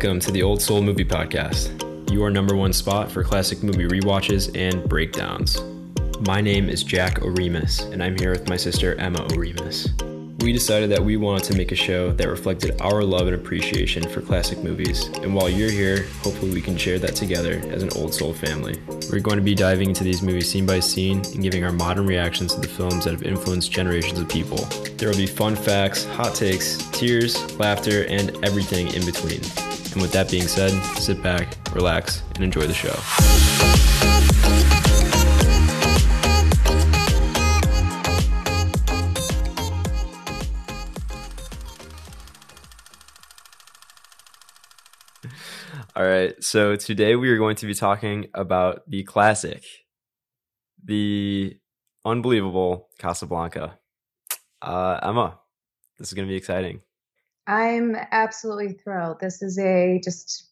Welcome to the Old Soul Movie Podcast, your number one spot for classic movie rewatches and breakdowns. My name is Jack Oremus, and I'm here with my sister Emma Oremus. We decided that we wanted to make a show that reflected our love and appreciation for classic movies, and while you're here, hopefully we can share that together as an old soul family. We're going to be diving into these movies scene by scene and giving our modern reactions to the films that have influenced generations of people. There will be fun facts, hot takes, tears, laughter, and everything in between. And with that being said, sit back, relax, and enjoy the show. All right, so today we are going to be talking about the classic, the unbelievable Casablanca. Uh, Emma, this is going to be exciting. I'm absolutely thrilled. This is a just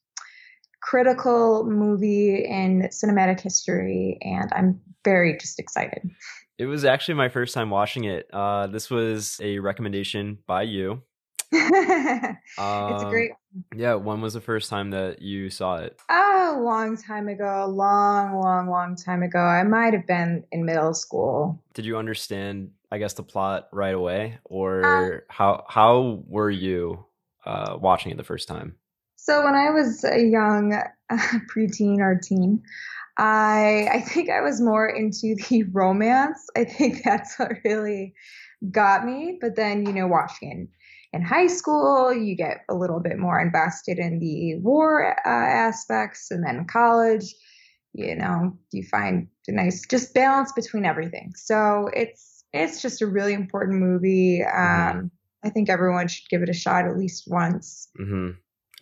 critical movie in cinematic history, and I'm very just excited. It was actually my first time watching it. Uh, this was a recommendation by you. it's a great. Um, yeah, when was the first time that you saw it? Oh, a long time ago, a long, long, long time ago. I might have been in middle school. Did you understand, I guess, the plot right away, or um, how how were you uh, watching it the first time? So when I was a young uh, preteen or teen, I I think I was more into the romance. I think that's what really got me. But then you know, watching in high school, you get a little bit more invested in the war uh, aspects, and then college, you know, you find a nice just balance between everything. So it's it's just a really important movie. Mm-hmm. Um, I think everyone should give it a shot at least once. Mm-hmm.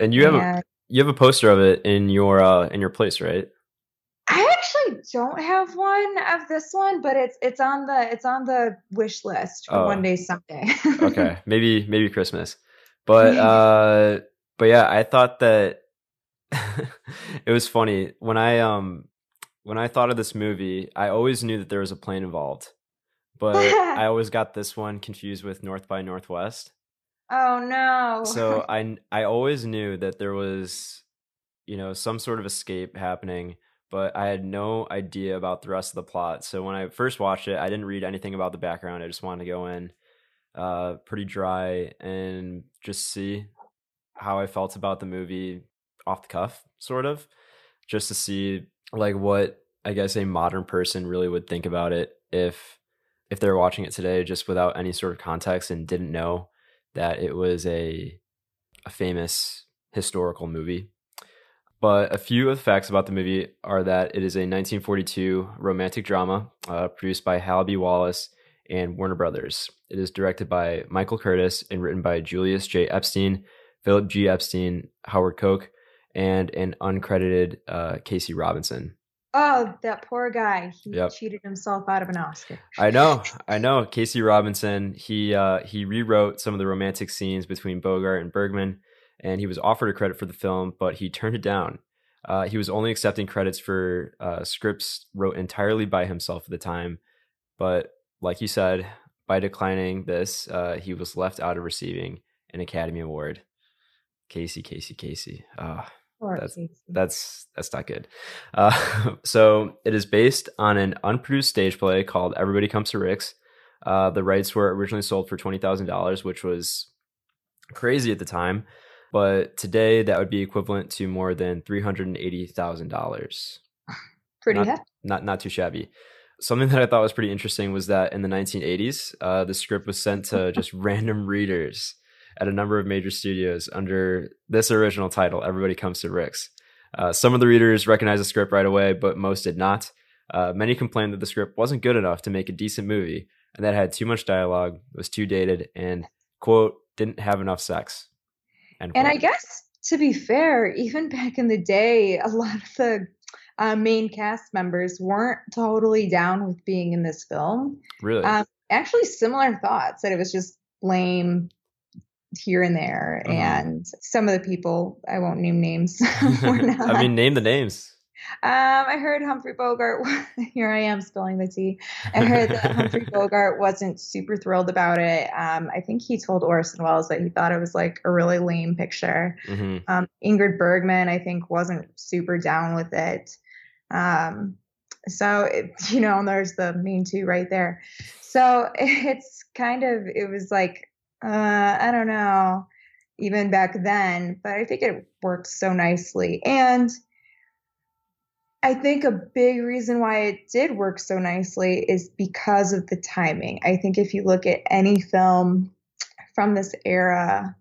And you have and, a you have a poster of it in your uh, in your place, right? I actually don't have one of this one, but it's it's on the it's on the wish list for oh. one day someday. okay, maybe maybe Christmas, but uh, but yeah, I thought that it was funny when I um when I thought of this movie. I always knew that there was a plane involved, but I always got this one confused with North by Northwest. Oh no! so I I always knew that there was you know some sort of escape happening but I had no idea about the rest of the plot. So when I first watched it, I didn't read anything about the background. I just wanted to go in uh, pretty dry and just see how I felt about the movie off the cuff, sort of, just to see like what I guess a modern person really would think about it if if they're watching it today just without any sort of context and didn't know that it was a a famous historical movie but a few of the facts about the movie are that it is a 1942 romantic drama uh, produced by Hal B. Wallis and Warner Brothers. It is directed by Michael Curtiz and written by Julius J. Epstein, Philip G. Epstein, Howard Koch, and an uncredited uh, Casey Robinson. Oh, that poor guy! He yep. cheated himself out of an Oscar. I know, I know. Casey Robinson. He uh, he rewrote some of the romantic scenes between Bogart and Bergman and he was offered a credit for the film, but he turned it down. Uh, he was only accepting credits for uh, scripts wrote entirely by himself at the time, but like you said, by declining this, uh, he was left out of receiving an Academy Award. Casey, Casey, Casey. Ah, that's, that's that's not good. Uh, so it is based on an unproduced stage play called Everybody Comes to Rick's. Uh, the rights were originally sold for twenty thousand dollars, which was crazy at the time but today that would be equivalent to more than three hundred and eighty thousand dollars. Pretty not, not not too shabby. Something that I thought was pretty interesting was that in the 1980s, uh, the script was sent to just random readers at a number of major studios under this original title, "Everybody Comes to Rick's." Uh, some of the readers recognized the script right away, but most did not. Uh, many complained that the script wasn't good enough to make a decent movie, and that had too much dialogue, was too dated, and quote didn't have enough sex. And I guess to be fair, even back in the day, a lot of the uh, main cast members weren't totally down with being in this film. Really? Um, actually, similar thoughts that it was just lame here and there, uh-huh. and some of the people I won't name names. I mean, name the names. Um, I heard Humphrey Bogart. Here I am spilling the tea. I heard that Humphrey Bogart wasn't super thrilled about it. Um, I think he told Orson Welles that he thought it was like a really lame picture. Mm-hmm. Um, Ingrid Bergman, I think, wasn't super down with it. Um, so it, you know, there's the mean two right there. So it's kind of it was like uh, I don't know, even back then, but I think it worked so nicely and I think a big reason why it did work so nicely is because of the timing. I think if you look at any film from this era,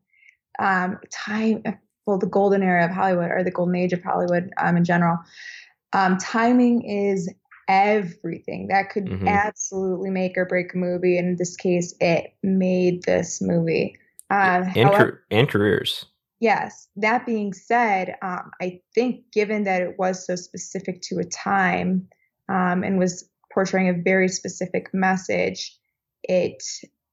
um, time, well, the golden era of Hollywood or the golden age of Hollywood um, in general, um, timing is everything. That could mm-hmm. absolutely make or break a movie. And in this case, it made this movie. Um, and, however, and careers. Yes. That being said, um, I think given that it was so specific to a time um, and was portraying a very specific message, it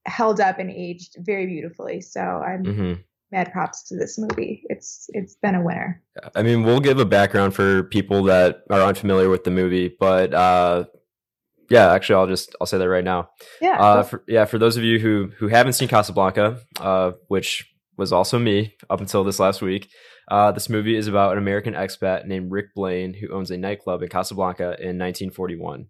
held up and aged very beautifully. So I'm mm-hmm. Mad props to this movie. It's it's been a winner. I mean, we'll give a background for people that are unfamiliar with the movie, but uh, yeah, actually, I'll just I'll say that right now. Yeah. Uh, for, yeah, for those of you who who haven't seen Casablanca, uh, which was also me up until this last week. Uh, this movie is about an American expat named Rick Blaine who owns a nightclub in Casablanca in 1941.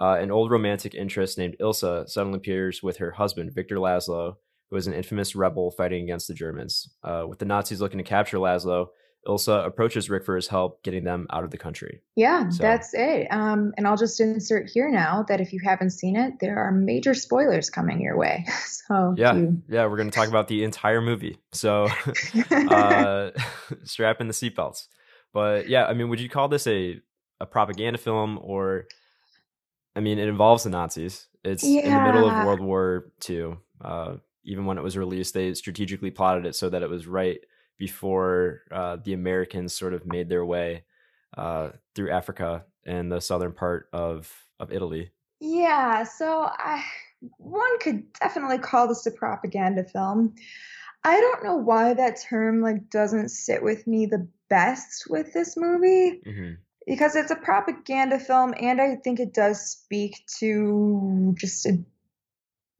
Uh, an old romantic interest named Ilsa suddenly appears with her husband, Victor Laszlo, who is an infamous rebel fighting against the Germans. Uh, with the Nazis looking to capture Laszlo, Ilsa approaches Rick for his help getting them out of the country. Yeah, so. that's it. Um, and I'll just insert here now that if you haven't seen it, there are major spoilers coming your way. So yeah, you... yeah, we're going to talk about the entire movie. So uh, strap in the seatbelts. But yeah, I mean, would you call this a a propaganda film or? I mean, it involves the Nazis. It's yeah. in the middle of World War II. Uh, even when it was released, they strategically plotted it so that it was right before uh, the Americans sort of made their way uh, through Africa and the southern part of of Italy. Yeah, so I, one could definitely call this a propaganda film. I don't know why that term like doesn't sit with me the best with this movie. Mm-hmm. Because it's a propaganda film, and I think it does speak to just a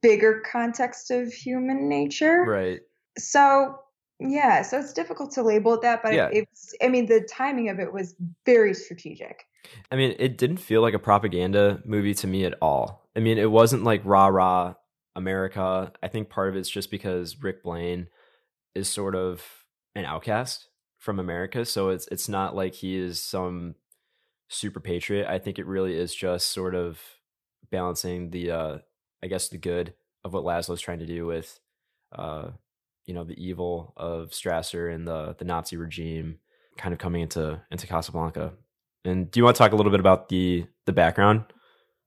bigger context of human nature. Right. So yeah, so it's difficult to label it that, but yeah. it, it's, I mean, the timing of it was very strategic. I mean, it didn't feel like a propaganda movie to me at all. I mean, it wasn't like rah rah America. I think part of it's just because Rick Blaine is sort of an outcast from America, so it's it's not like he is some super patriot. I think it really is just sort of balancing the, uh, I guess, the good of what Laszlo's trying to do with uh, you know the evil of Strasser and the the Nazi regime kind of coming into into Casablanca. And do you want to talk a little bit about the the background?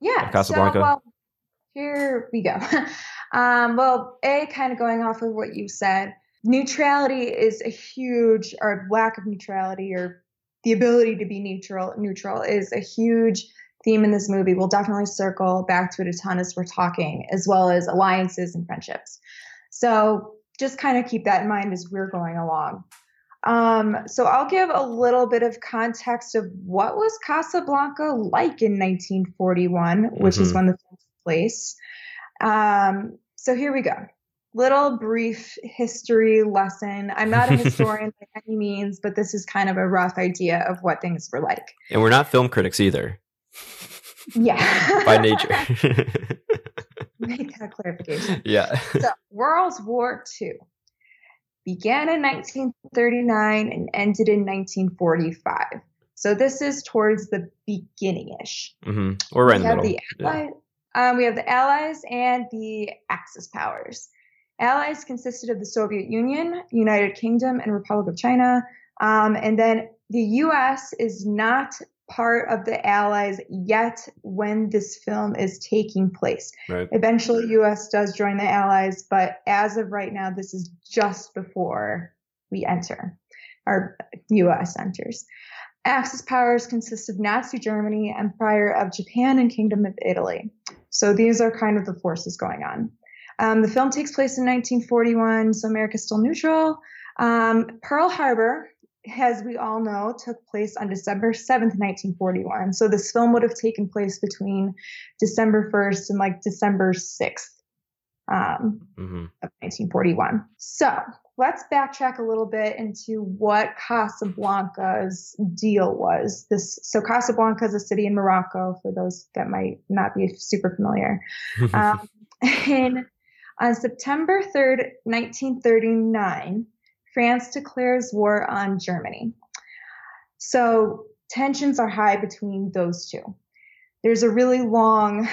Yeah, Casablanca. So, well, here we go. um, well, a kind of going off of what you said, neutrality is a huge, or lack of neutrality, or the ability to be neutral. Neutral is a huge theme in this movie. We'll definitely circle back to it a ton as we're talking, as well as alliances and friendships. So just kind of keep that in mind as we're going along. Um, so I'll give a little bit of context of what was Casablanca like in 1941, which mm-hmm. is when the film took place. Um, so here we go. Little brief history lesson. I'm not a historian by any means, but this is kind of a rough idea of what things were like. And we're not film critics either. Yeah. by nature. make that clarification. Yeah. so World War II began in 1939 and ended in 1945. So this is towards the beginning-ish. Mm-hmm. We're right we in the middle. The Allies, yeah. um, we have the Allies and the Axis powers. Allies consisted of the Soviet Union, United Kingdom, and Republic of China. Um, and then the U.S. is not part of the Allies yet when this film is taking place. Right. Eventually, U.S. does join the Allies, but as of right now, this is just before we enter, our U.S. enters. Axis powers consist of Nazi Germany, Empire of Japan, and Kingdom of Italy. So these are kind of the forces going on. Um, the film takes place in 1941, so America's still neutral. Um, Pearl Harbor as we all know, took place on December 7th, 1941. So this film would have taken place between December 1st and like December 6th um, mm-hmm. of 1941. So let's backtrack a little bit into what Casablanca's deal was. This so Casablanca is a city in Morocco for those that might not be super familiar. um, and on September 3rd, 1939, France declares war on Germany. So tensions are high between those two. There's a really long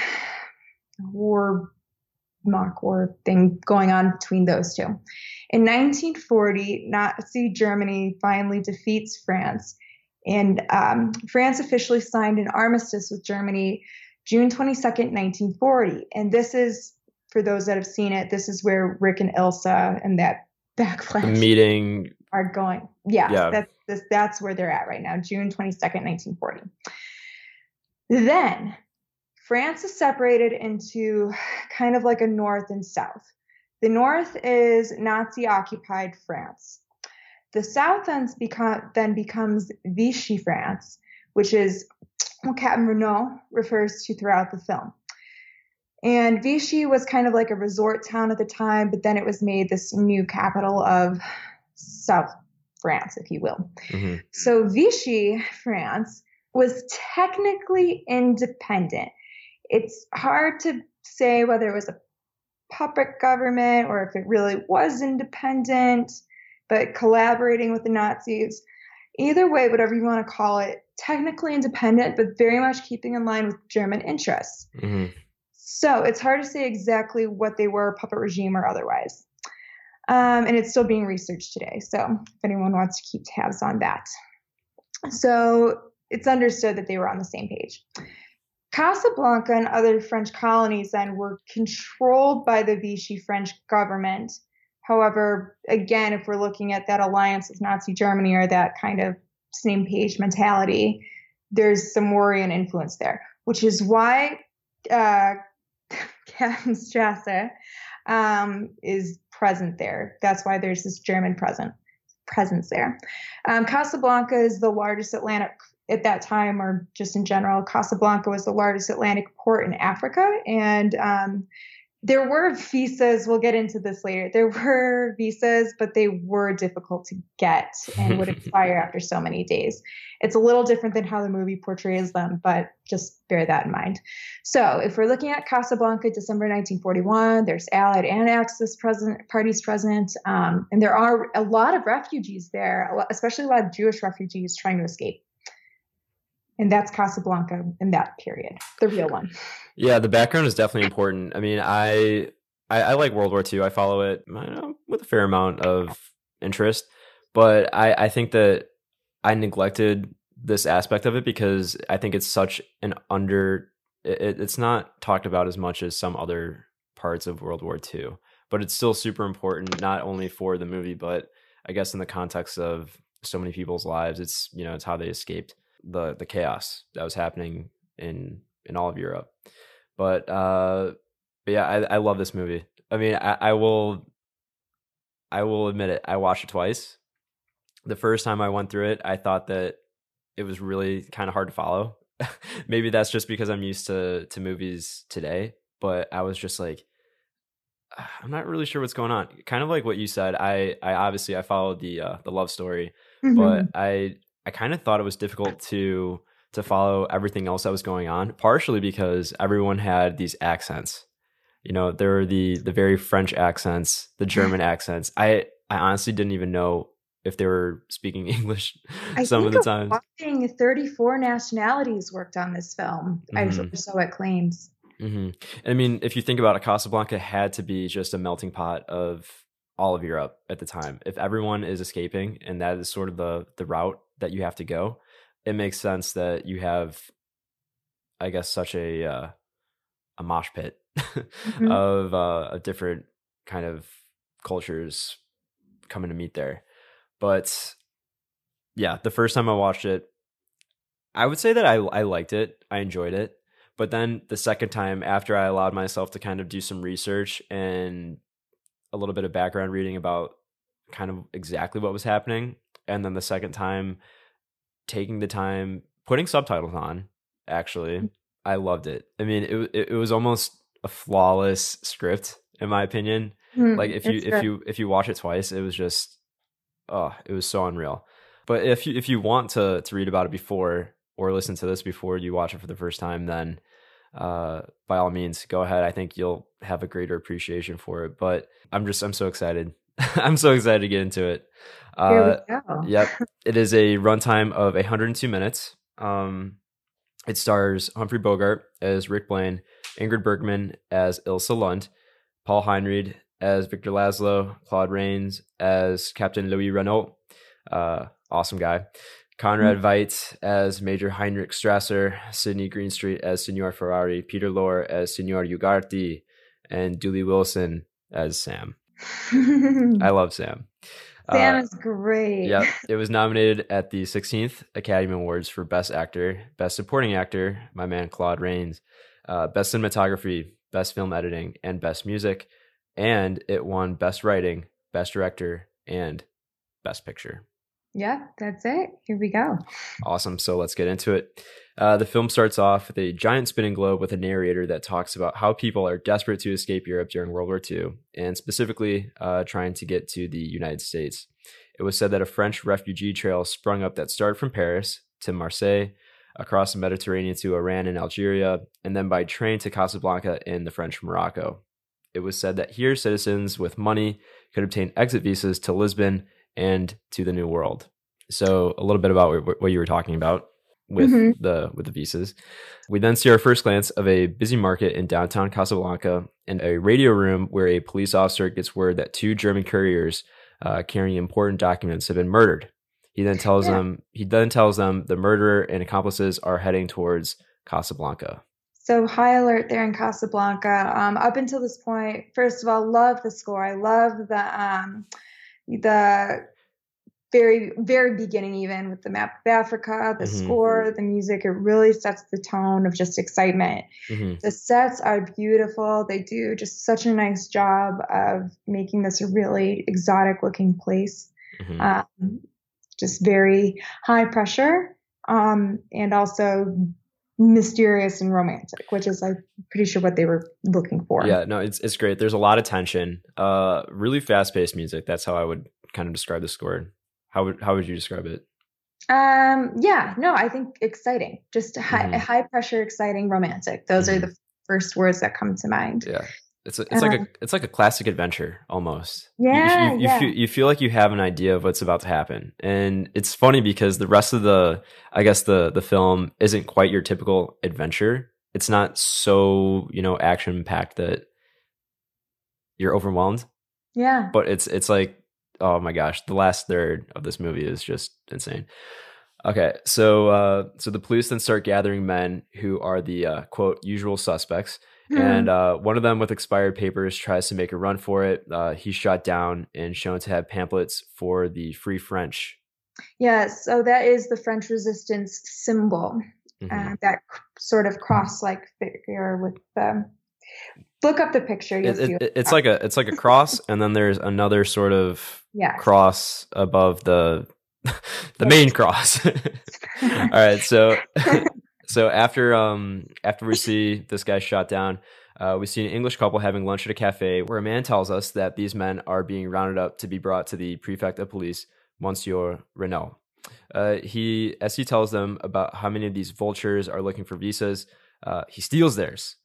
war, mock war thing going on between those two. In 1940, Nazi Germany finally defeats France, and um, France officially signed an armistice with Germany June 22nd, 1940. And this is, for those that have seen it, this is where Rick and Ilsa and that backlash meeting are going. Yeah, yeah. that's this, that's where they're at right now, June 22nd, 1940. Then France is separated into kind of like a north and south. The north is Nazi occupied France. The south then, become, then becomes Vichy France, which is what Captain Renault refers to throughout the film. And Vichy was kind of like a resort town at the time, but then it was made this new capital of South France, if you will. Mm-hmm. So Vichy France was technically independent. It's hard to say whether it was a puppet government or if it really was independent, but collaborating with the Nazis. Either way, whatever you want to call it, technically independent, but very much keeping in line with German interests. Mm-hmm. So it's hard to say exactly what they were, puppet regime or otherwise. Um, and it's still being researched today. So if anyone wants to keep tabs on that. So it's understood that they were on the same page. Casablanca and other French colonies then were controlled by the Vichy French government. However, again, if we're looking at that alliance with Nazi Germany or that kind of same page mentality, there's some worry and influence there, which is why uh, Strasse um, is present there. That's why there's this German present presence there. Um, Casablanca is the largest Atlantic at that time, or just in general. Casablanca was the largest Atlantic port in Africa, and um, there were visas. We'll get into this later. There were visas, but they were difficult to get and would expire after so many days. It's a little different than how the movie portrays them, but just bear that in mind. So, if we're looking at Casablanca, December 1941, there's Allied and Axis present, parties present, um, and there are a lot of refugees there, especially a lot of Jewish refugees trying to escape and that's Casablanca in that period, the real one. Yeah, the background is definitely important. I mean, I I, I like World War II. I follow it I know, with a fair amount of interest, but I I think that I neglected this aspect of it because I think it's such an under. It, it's not talked about as much as some other parts of World War II, but it's still super important not only for the movie, but I guess in the context of so many people's lives. It's you know it's how they escaped the the chaos that was happening in in all of Europe. But uh, but yeah, I, I love this movie. I mean, I, I will I will admit it. I watched it twice. The first time I went through it, I thought that it was really kind of hard to follow. Maybe that's just because I'm used to to movies today, but I was just like I'm not really sure what's going on. Kind of like what you said. I I obviously I followed the uh, the love story, mm-hmm. but I I kind of thought it was difficult to to follow everything else that was going on, partially because everyone had these accents. You know, there were the the very French accents, the German accents. I I honestly didn't even know if they were speaking English some of the time. Watching 34 nationalities worked on this film. Mm-hmm. I so it claims. Mm-hmm. I mean, if you think about it, Casablanca had to be just a melting pot of all of Europe at the time. If everyone is escaping and that is sort of the the route that you have to go, it makes sense that you have I guess such a uh, a mosh pit mm-hmm. of uh, of different kind of cultures coming to meet there. But yeah, the first time I watched it, I would say that I I liked it. I enjoyed it. But then the second time after I allowed myself to kind of do some research and a little bit of background reading about kind of exactly what was happening, and then the second time taking the time putting subtitles on actually. Mm. i loved it. I mean it, it, it was almost a flawless script in my opinion. Hmm, like if you if you if you watch it twice it was just oh it was so unreal. But if you if you want to to read about it before or listen to this before you watch it for the first time then uh by all means go ahead. I think you'll have a greater appreciation for it. But i'm just i'm so excited. I'm so excited to get into it uh Here we go. Yep. It is a runtime of 102 minutes. Um, it stars Humphrey Bogart as Rick Blaine, Ingrid Bergman as Ilsa Lund, Paul Henreid as Victor Laszlo, Claude Rains as Captain Louis Renault, uh, awesome guy, Conrad Veidt as Major Heinrich Strasser, Sidney Greenstreet as Signor Ferrari, Peter Lorre as Signor Ugarte, and Dooley Wilson as Sam. I love Sam. Sam Uh, is great. Yep. It was nominated at the 16th Academy Awards for Best Actor, Best Supporting Actor, my man Claude Rains, uh, Best Cinematography, Best Film Editing, and Best Music. And it won Best Writing, Best Director, and Best Picture. Yeah, that's it. Here we go. Awesome. So let's get into it. Uh, the film starts off with a giant spinning globe with a narrator that talks about how people are desperate to escape Europe during World War II, and specifically uh, trying to get to the United States. It was said that a French refugee trail sprung up that started from Paris to Marseille, across the Mediterranean to Oran and Algeria, and then by train to Casablanca in the French Morocco. It was said that here citizens with money could obtain exit visas to Lisbon and to the New World. So a little bit about what you were talking about with Mhm. the with the visas. We then see our first glance of a busy market in downtown Casablanca and a radio room where a police officer gets word that two German couriers uh, carrying important documents have been murdered. He then tells Yeah. them he then tells them the murderer and accomplices are heading towards Casablanca. So high alert there in Casablanca. Um, up until this point, first of all, love the score. I love the um, the very very beginning, even with the map of Africa, the Mhm. score, the music. It really sets the tone of just excitement. Mhm. The sets are beautiful. They do just such a nice job of making this a really exotic looking place. Mhm. Um, just very high pressure um, and also mysterious and romantic, which is I'm pretty sure what they were looking for. Yeah, no, it's it's great. There's a lot of tension. Uh, really fast paced music. That's how I would kind of describe the score. How would how would you describe it? Um, yeah, no, I think exciting. Just high, Mhm. high pressure, exciting, romantic. Those Mhm. are the first words that come to mind. Yeah, it's a, it's like a it's like a classic adventure almost. You- you- Yeah, you, you, yeah. feel you feel like you have an idea of what's about to happen, and it's funny because the rest of the I guess the the film isn't quite your typical adventure. It's not so you know action packed that you're overwhelmed, Yeah. but it's it's like oh my gosh, the last third of this movie is just insane. Okay, so uh, so the police then start gathering men who are the uh, quote usual suspects, Hmm. and uh, one of them with expired papers tries to make a run for it. Uh, he's shot down and shown to have pamphlets for the Free French. yeah, so that is the French resistance symbol. Mhm. uh, that sort of cross-like figure with the. Look up the picture. It- it- it's like a it's like a cross, and then there's another sort of Yeah. cross above the the main cross. All right, so so after um after we see this guy shot down, uh, we see an English couple having lunch at a cafe where a man tells us that these men are being rounded up to be brought to the prefect of police, Monsieur Renault. Uh, he as he tells them about how many of these vultures are looking for visas, uh, he steals theirs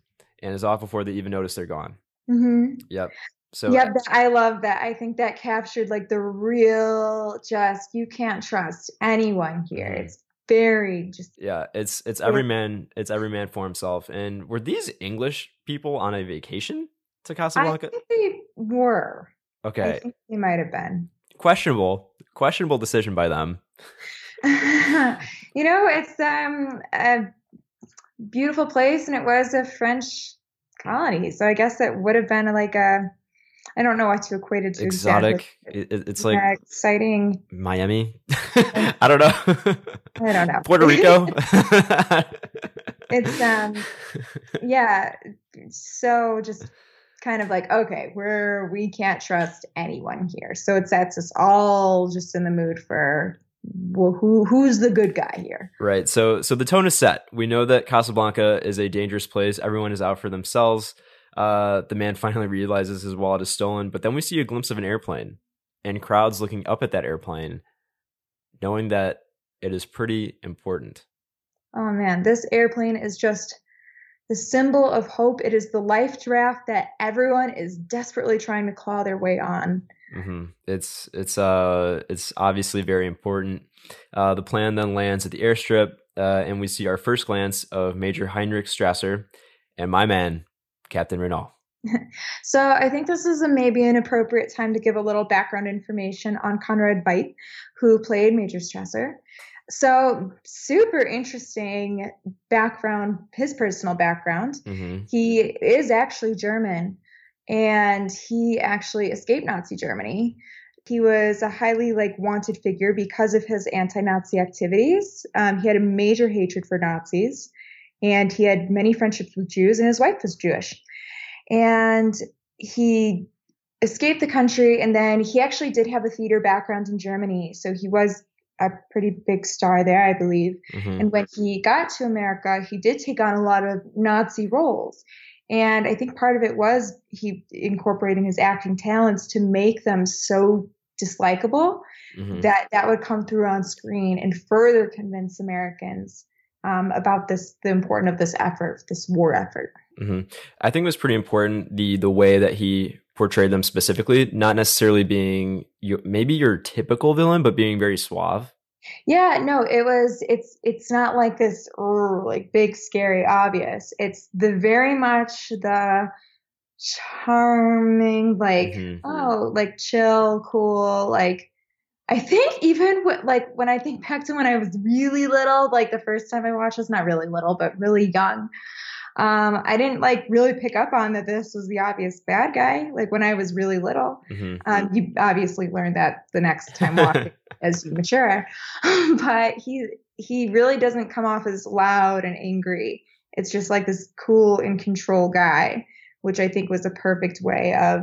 and is off before they even notice they're gone. hmm Yep. So yep, I love that. I think that captured like the real, just you can't trust anyone here. Mhm. It's very just yeah, it's it's Yeah. every man it's every man for himself. And were these English people on a vacation to I Casablanca? think they were. I Okay, think they might have been. questionable questionable decision by them. you know, it's um a beautiful place, and it was a French colony, so I guess it would have been like a. I don't know what to equate it to. Exotic. Exactly. It, it- it's like yeah, exciting. Miami. I don't know. I don't know. Puerto Rico. It's um yeah, so just kind of like, okay, we're we can't trust anyone here. So it sets us all just in the mood for well, who who's the good guy here? Right. So so the tone is set. We know that Casablanca is a dangerous place. Everyone is out for themselves. Uh, the man finally realizes his wallet is stolen, but then we see a glimpse of an airplane and crowds looking up at that airplane, knowing that it is pretty important. Oh man, this airplane is just the symbol of hope. It is the life draft that everyone is desperately trying to claw their way on. Mm-hmm. It's it's uh it's obviously very important. Uh, the plan then lands at the airstrip, uh, and we see our first glance of Major Heinrich Strasser and my man, Captain Renault. so I think this is a, maybe an appropriate time to give a little background information on Conrad Veidt, who played Major Strasser. So super interesting background, his personal background. Mm-hmm. He is actually German and he actually escaped Nazi Germany. He was a highly like wanted figure because of his anti-Nazi activities. Um, he had a major hatred for Nazis, and he had many friendships with Jews, and his wife was Jewish. And he escaped the country, and then he actually did have a theater background in Germany, so he was a pretty big star there, I believe. Mm-hmm. And when he got to America, he did take on a lot of Nazi roles. And I think part of it was he incorporating his acting talents to make them so dislikable mm-hmm. that that would come through on screen and further convince Americans um, about this the importance of this effort, this war effort. Mm-hmm. I think it was pretty important the the way that he portrayed them specifically, not necessarily being your, maybe your typical villain, but being very suave. Yeah, no, it was it's it's not like this oh, like big scary obvious. It's the very much the charming like mm-hmm. oh, like chill, cool, like I think even like when I think back to when I was really little, like the first time I watched this, not really little, but really young um, I didn't like really pick up on that this was the obvious bad guy. Like when I was really little, mm-hmm. um, you obviously learned that the next time watching as you mature. but he he really doesn't come off as loud and angry. It's just like this cool and control guy, which I think was a perfect way of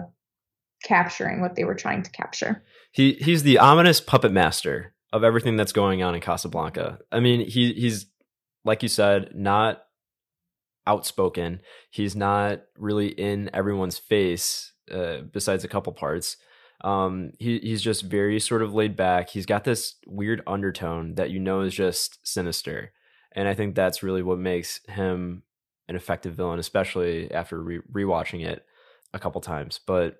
capturing what they were trying to capture. He he's the ominous puppet master of everything that's going on in Casablanca. I mean, he he's like you said, not outspoken. He's not really in everyone's face, uh, besides a couple parts. Um, he he's just very sort of laid back. He's got this weird undertone that you know is just sinister, and I think that's really what makes him an effective villain, especially after re- rewatching it a couple times. But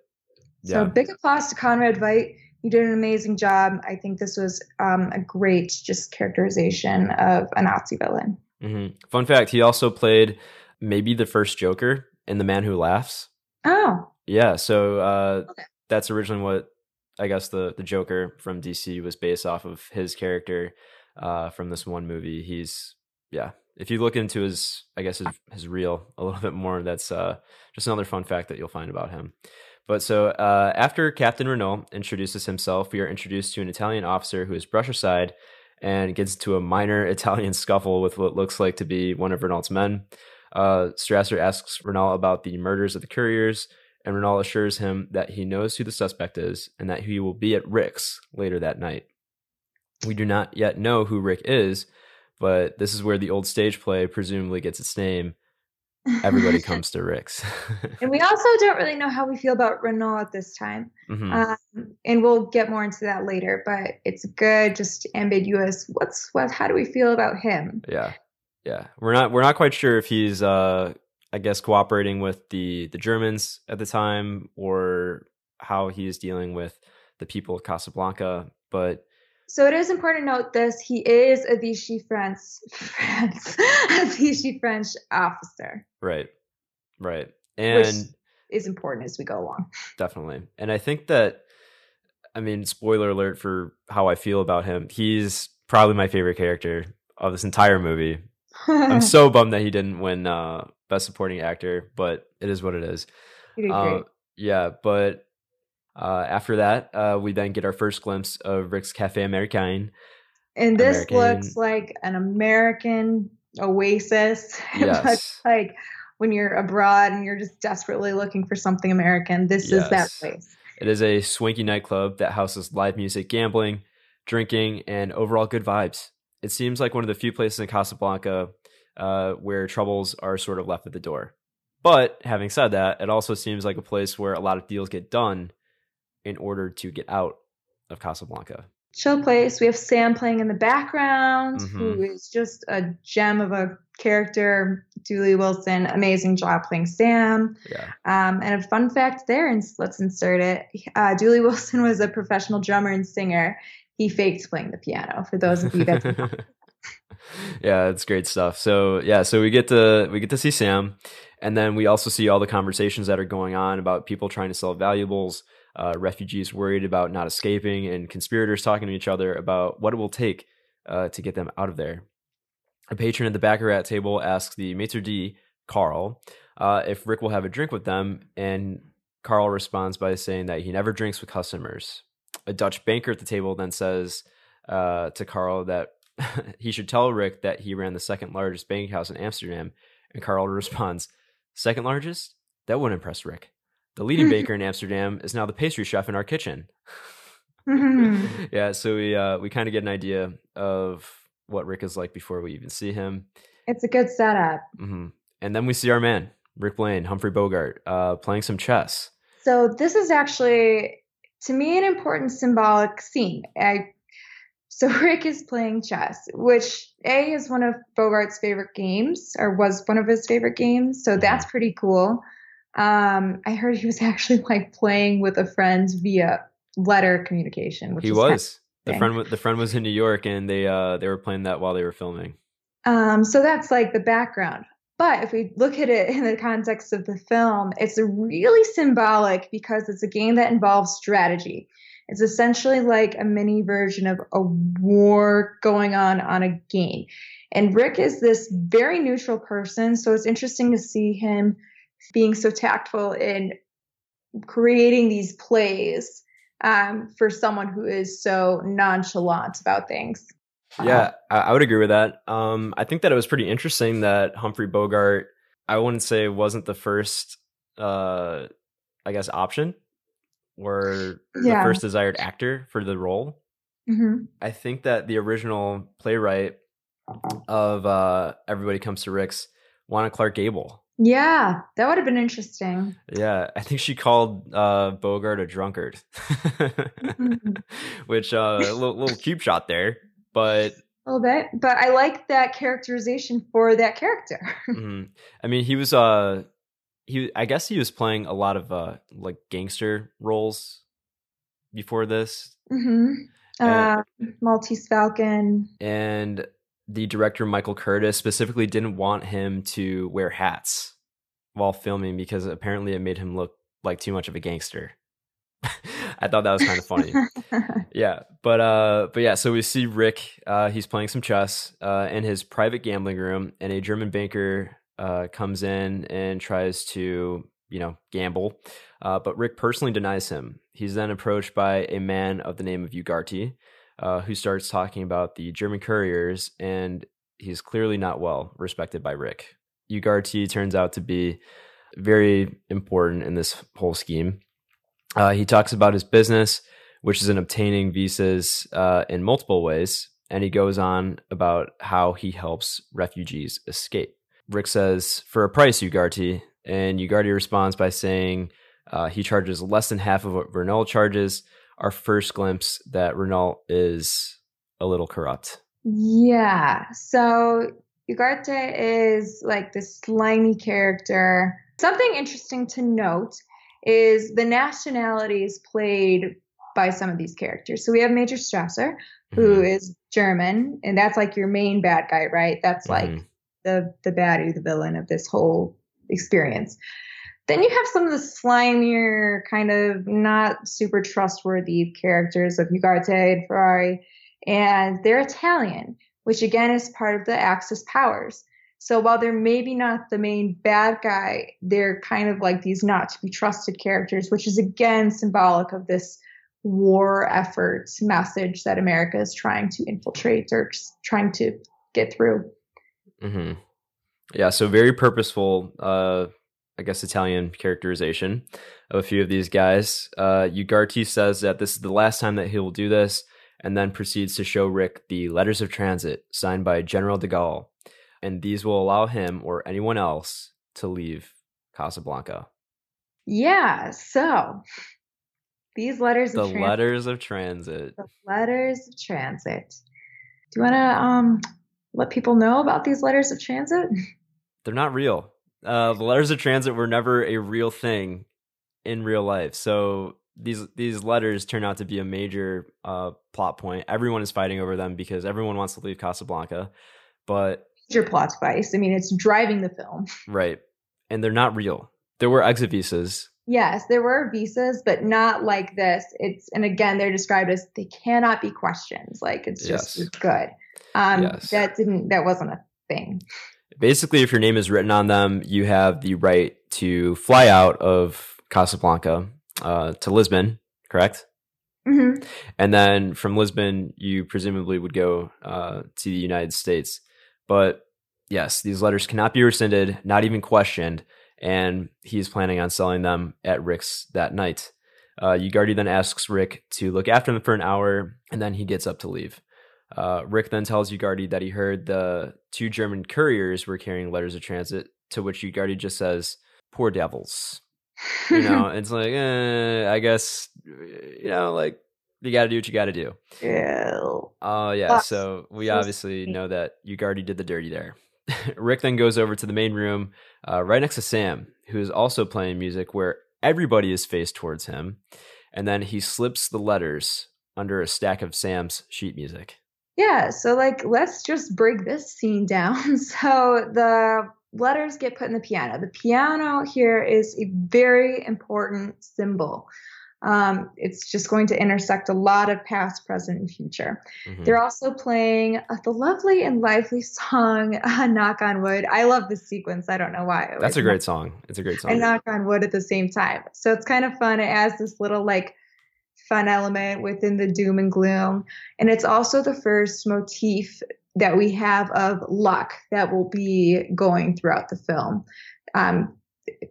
yeah. so big applause to Conrad Veidt. You did an amazing job. I think this was um, a great just characterization of a Nazi villain. Mm-hmm. Fun fact: He also played maybe the first Joker in The Man Who Laughs. Oh, yeah. So uh, okay. that's originally what I guess the the Joker from DC was based off of his character uh, from this one movie. He's yeah. If you look into his, I guess his, his real a little bit more, that's uh, just another fun fact that you'll find about him. But so uh, after Captain Renault introduces himself, we are introduced to an Italian officer who is brush aside and gets into a minor Italian scuffle with what looks like to be one of Renault's men. Uh, Strasser asks Renault about the murders of the couriers, and Renault assures him that he knows who the suspect is and that he will be at Rick's later that night. We do not yet know who Rick is, but this is where the old stage play presumably gets its name. Everybody comes to Rick's. and we also don't really know how we feel about Renault at this time. Mm-hmm. Um, and we'll get more into that later, but it's good, just ambiguous. What's what? How do we feel about him? Yeah yeah, we're not we're not quite sure if he's uh I guess cooperating with the the Germans at the time or how he is dealing with the people of Casablanca, but so it is important to note this: he is a Vichy French, France, a Vichy French officer. Right, right, and Which is important as we go along. Definitely, and I think that, I mean, spoiler alert for how I feel about him. He's probably my favorite character of this entire movie. I'm so bummed that he didn't win uh, Best Supporting Actor, but it is what it is. Uh, yeah, but uh, after that, uh, we then get our first glimpse of Rick's Cafe Americain. And this American. looks like an American oasis. Yes. like when you're abroad and you're just desperately looking for something American, this yes. is that place. It is a swanky nightclub that houses live music, gambling, drinking, and overall good vibes. It seems like one of the few places in Casablanca uh, where troubles are sort of left at the door. But having said that, it also seems like a place where a lot of deals get done in order to get out of Casablanca. Chill place. We have Sam playing in the background, mm-hmm. who is just a gem of a character. Dooley Wilson, amazing job playing Sam. Yeah. Um, and a fun fact there, and let's insert it. Uh, Dooley Wilson was a professional drummer and singer. He faked playing the piano. For those of you that. yeah, it's great stuff. So yeah, so we get to we get to see Sam, and then we also see all the conversations that are going on about people trying to sell valuables, uh, refugees worried about not escaping, and conspirators talking to each other about what it will take uh, to get them out of there. A patron at the baccarat table asks the maitre d' Carl uh, if Rick will have a drink with them, and Carl responds by saying that he never drinks with customers. A Dutch banker at the table then says uh, to Carl that he should tell Rick that he ran the second largest banking house in Amsterdam, and Carl responds, Second largest? That wouldn't impress Rick. The leading baker in Amsterdam is now the pastry chef in our kitchen. Mm-hmm. yeah, so we uh, we kind of get an idea of what Rick is like before we even see him. It's a good setup. Mm-hmm. And then we see our man, Rick Blaine, Humphrey Bogart, uh, playing some chess. So this is actually, to me, an important symbolic scene. I so Rick is playing chess, which A is one of Bogart's favorite games, or was one of his favorite games. So mm-hmm. that's pretty cool. Um, I heard he was actually like playing with a friend via letter communication. he was. The friend, the friend was in New York, and they uh, they were playing that while they were filming. Um, so that's like the background. But if we look at it in the context of the film, it's really symbolic because it's a game that involves strategy. It's essentially like a mini version of a war going on on a game. And Rick is this very neutral person, so it's interesting to see him being so tactful in creating these plays um, for someone who is so nonchalant about things. Yeah, I would agree with that. Um, I think that it was pretty interesting that Humphrey Bogart, I wouldn't say wasn't the first, uh, I guess, option were yeah. the first desired actor for the role. Mm-hmm. I think that the original playwright of uh, Everybody Comes to Rick's wanted Clark Gable. Yeah, that would have been interesting. Yeah, I think she called uh, Bogart a drunkard, mm-hmm. which uh, a little, little cube shot there, but a little bit. But I like that characterization for that character. mm-hmm. I mean, he was uh he I guess he was playing a lot of uh like gangster roles before this. Mm-hmm. Uh, Maltese Falcon. And the director Michael Curtiz specifically didn't want him to wear hats while filming because apparently it made him look like too much of a gangster. I thought that was kind of funny. yeah, but uh, but yeah. So we see Rick. Uh, he's playing some chess uh, in his private gambling room, and a German banker uh, comes in and tries to, you know, gamble. Uh, but Rick personally denies him. He's then approached by a man of the name of Ugarte, uh, who starts talking about the German couriers, and he's clearly not well respected by Rick. Ugarte turns out to be very important in this whole scheme. Uh, he talks about his business, which is in obtaining visas uh, in multiple ways, and he goes on about how he helps refugees escape. Rick says, for a price, Ugarte. And Ugarte responds by saying uh, he charges less than half of what Renault charges. Our first glimpse that Renault is a little corrupt. Yeah. So Ugarte is like this slimy character. Something interesting to note is the nationalities played by some of these characters. So we have Major Strasser, who mm-hmm. is German, and that's like your main bad guy, right? That's like mm-hmm the the baddie, the villain of this whole experience. Then you have some of the slimier, kind of not super trustworthy characters of Ugarte and Ferrari, and they're Italian, which again is part of the Axis powers. So while they're maybe not the main bad guy, they're kind of like these not to be trusted characters, which is again symbolic of this war effort message that America is trying to infiltrate or trying to get through. Mm-hmm. Yeah, so very purposeful, uh, I guess, Italian characterization of a few of these guys. Uh, Ugarte says that this is the last time that he will do this, and then proceeds to show Rick the letters of transit signed by General de Gaulle, and these will allow him or anyone else to leave Casablanca. Yeah, so these letters the of transit, letters of transit. The letters of transit. Do you want to um let people know about these letters of transit? They're not real. Uh, the letters of transit were never a real thing in real life. So these these letters turn out to be a major uh, plot point. Everyone is fighting over them because everyone wants to leave Casablanca, but major plot device. I mean, it's driving the film. Right, and they're not real. There were exit visas. Yes, there were visas, but not like this. It's and again, they're described as they cannot be questions. Like it's just yes. good. Um, yes. That didn't. That wasn't a thing. Basically, if your name is written on them, you have the right to fly out of Casablanca uh, to Lisbon. Correct. Mm-hmm. And then from Lisbon, you presumably would go uh, to the United States. But yes, these letters cannot be rescinded, not even questioned and he is planning on selling them at Rick's that night. Uh, Ugarte then asks Rick to look after them for an hour, and then he gets up to leave. Uh, Rick then tells Ugarte that he heard the two German couriers were carrying letters of transit, to which Ugarte just says, "Poor devils." You know, it's like, eh, I guess, you know, like you got to do what you got to do. Yeah. Oh yeah. So we obviously know that Ugarte did the dirty there. Rick then goes over to the main room uh, right next to Sam, who is also playing music where everybody is faced towards him. And then he slips the letters under a stack of Sam's sheet music. Yeah, so like let's just break this scene down. So the letters get put in the piano. The piano here is a very important symbol um, it's just going to intersect a lot of past, present, and future. Mm-hmm. They're also playing uh, the lovely and lively song uh, "Knock on Wood." I love this sequence. I don't know why. That's a great song. It's a great song. And "Knock on Wood" at the same time, so it's kind of fun. It adds this little like fun element within the doom and gloom, and it's also the first motif that we have of luck that will be going throughout the film. Um,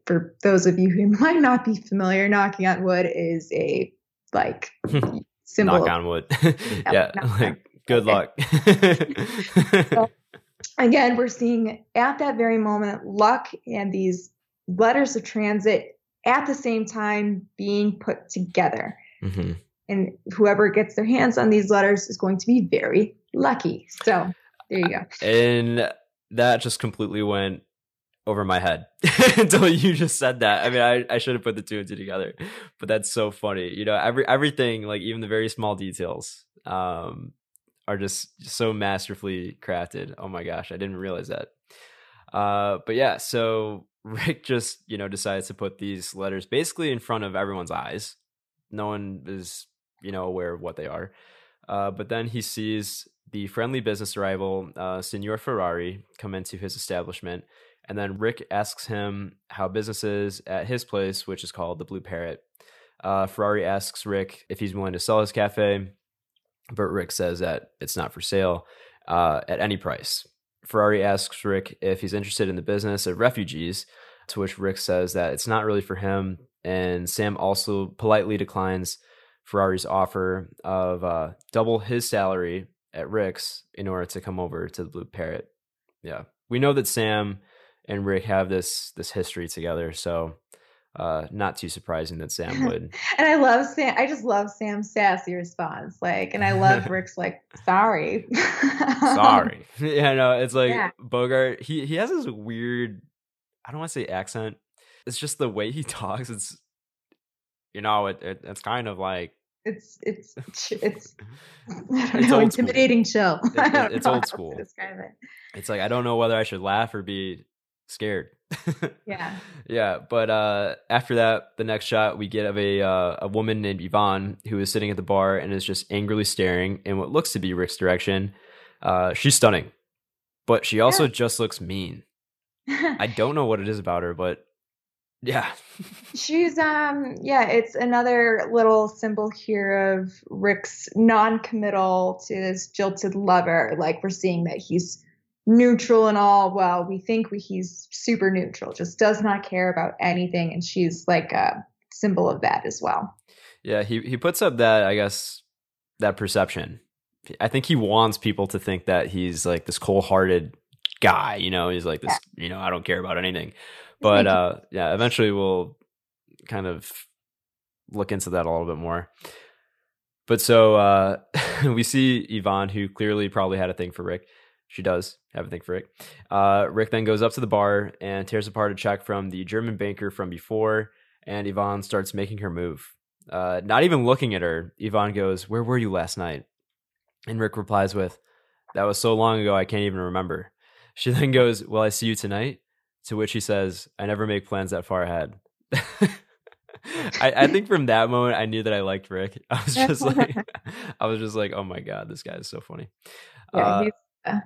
for those of you who might not be familiar, knocking on wood is a like symbol. Knock on wood. yeah, like good luck. so, again, we're seeing at that very moment luck and these letters of transit at the same time being put together. Mm-hmm. And whoever gets their hands on these letters is going to be very lucky. So there you go. And that just completely went over my head until you just said that. I mean, I, I should have put the two and two together, but that's so funny. You know, every everything, like even the very small details, um, are just so masterfully crafted. Oh my gosh, I didn't realize that. Uh, but yeah, so Rick just you know decides to put these letters basically in front of everyone's eyes. No one is you know aware of what they are. Uh, but then he sees the friendly business rival, uh, Signor Ferrari, come into his establishment and then Rick asks him how business is at his place, which is called the Blue Parrot. Uh, Ferrari asks Rick if he's willing to sell his cafe, but Rick says that it's not for sale uh, at any price. Ferrari asks Rick if he's interested in the business of refugees, to which Rick says that it's not really for him. And Sam also politely declines Ferrari's offer of uh, double his salary at Rick's in order to come over to the Blue Parrot. Yeah. We know that Sam and Rick have this this history together. So uh, not too surprising that Sam would. and I love Sam. I just love Sam's sassy response. Like, and I love Rick's like, sorry, sorry. yeah, no, it's like yeah. Bogart. He he has this weird. I don't want to say accent. It's just the way he talks. It's you know, it, it it's kind of like it's it's it's I don't it's know intimidating school. chill. It, it's old school. Describe it. It's like I don't know whether I should laugh or be scared. yeah. Yeah, but uh, after that, the next shot we get of a uh, a woman named Yvonne who is sitting at the bar and is just angrily staring in what looks to be Rick's direction. Uh, she's stunning, but she also yeah. just looks mean. I don't know what it is about her, but yeah. she's um yeah, it's another little symbol here of Rick's non-committal to his jilted lover. Like we're seeing that he's neutral and all. Well, we think we, he's super neutral, just does not care about anything. And she's like a symbol of that as well. Yeah, he, he puts up that, I guess, that perception. I think he wants people to think that he's like this cold hearted guy, you know, he's like this, yeah. you know, I don't care about anything. But uh yeah, eventually we'll kind of look into that a little bit more. But so uh we see Yvonne, who clearly probably had a thing for Rick. She does have a thing for Rick. Uh, Rick then goes up to the bar and tears apart a check from the German banker from before, and Yvonne starts making her move. Uh, not even looking at her, Yvonne goes, Where were you last night? And Rick replies with, That was so long ago, I can't even remember. She then goes, Well, I see you tonight. To which he says, I never make plans that far ahead. I, I, think from that moment I knew that I liked Rick. I was just like I was just like, oh my god, this guy is so funny. Yeah, uh, uh,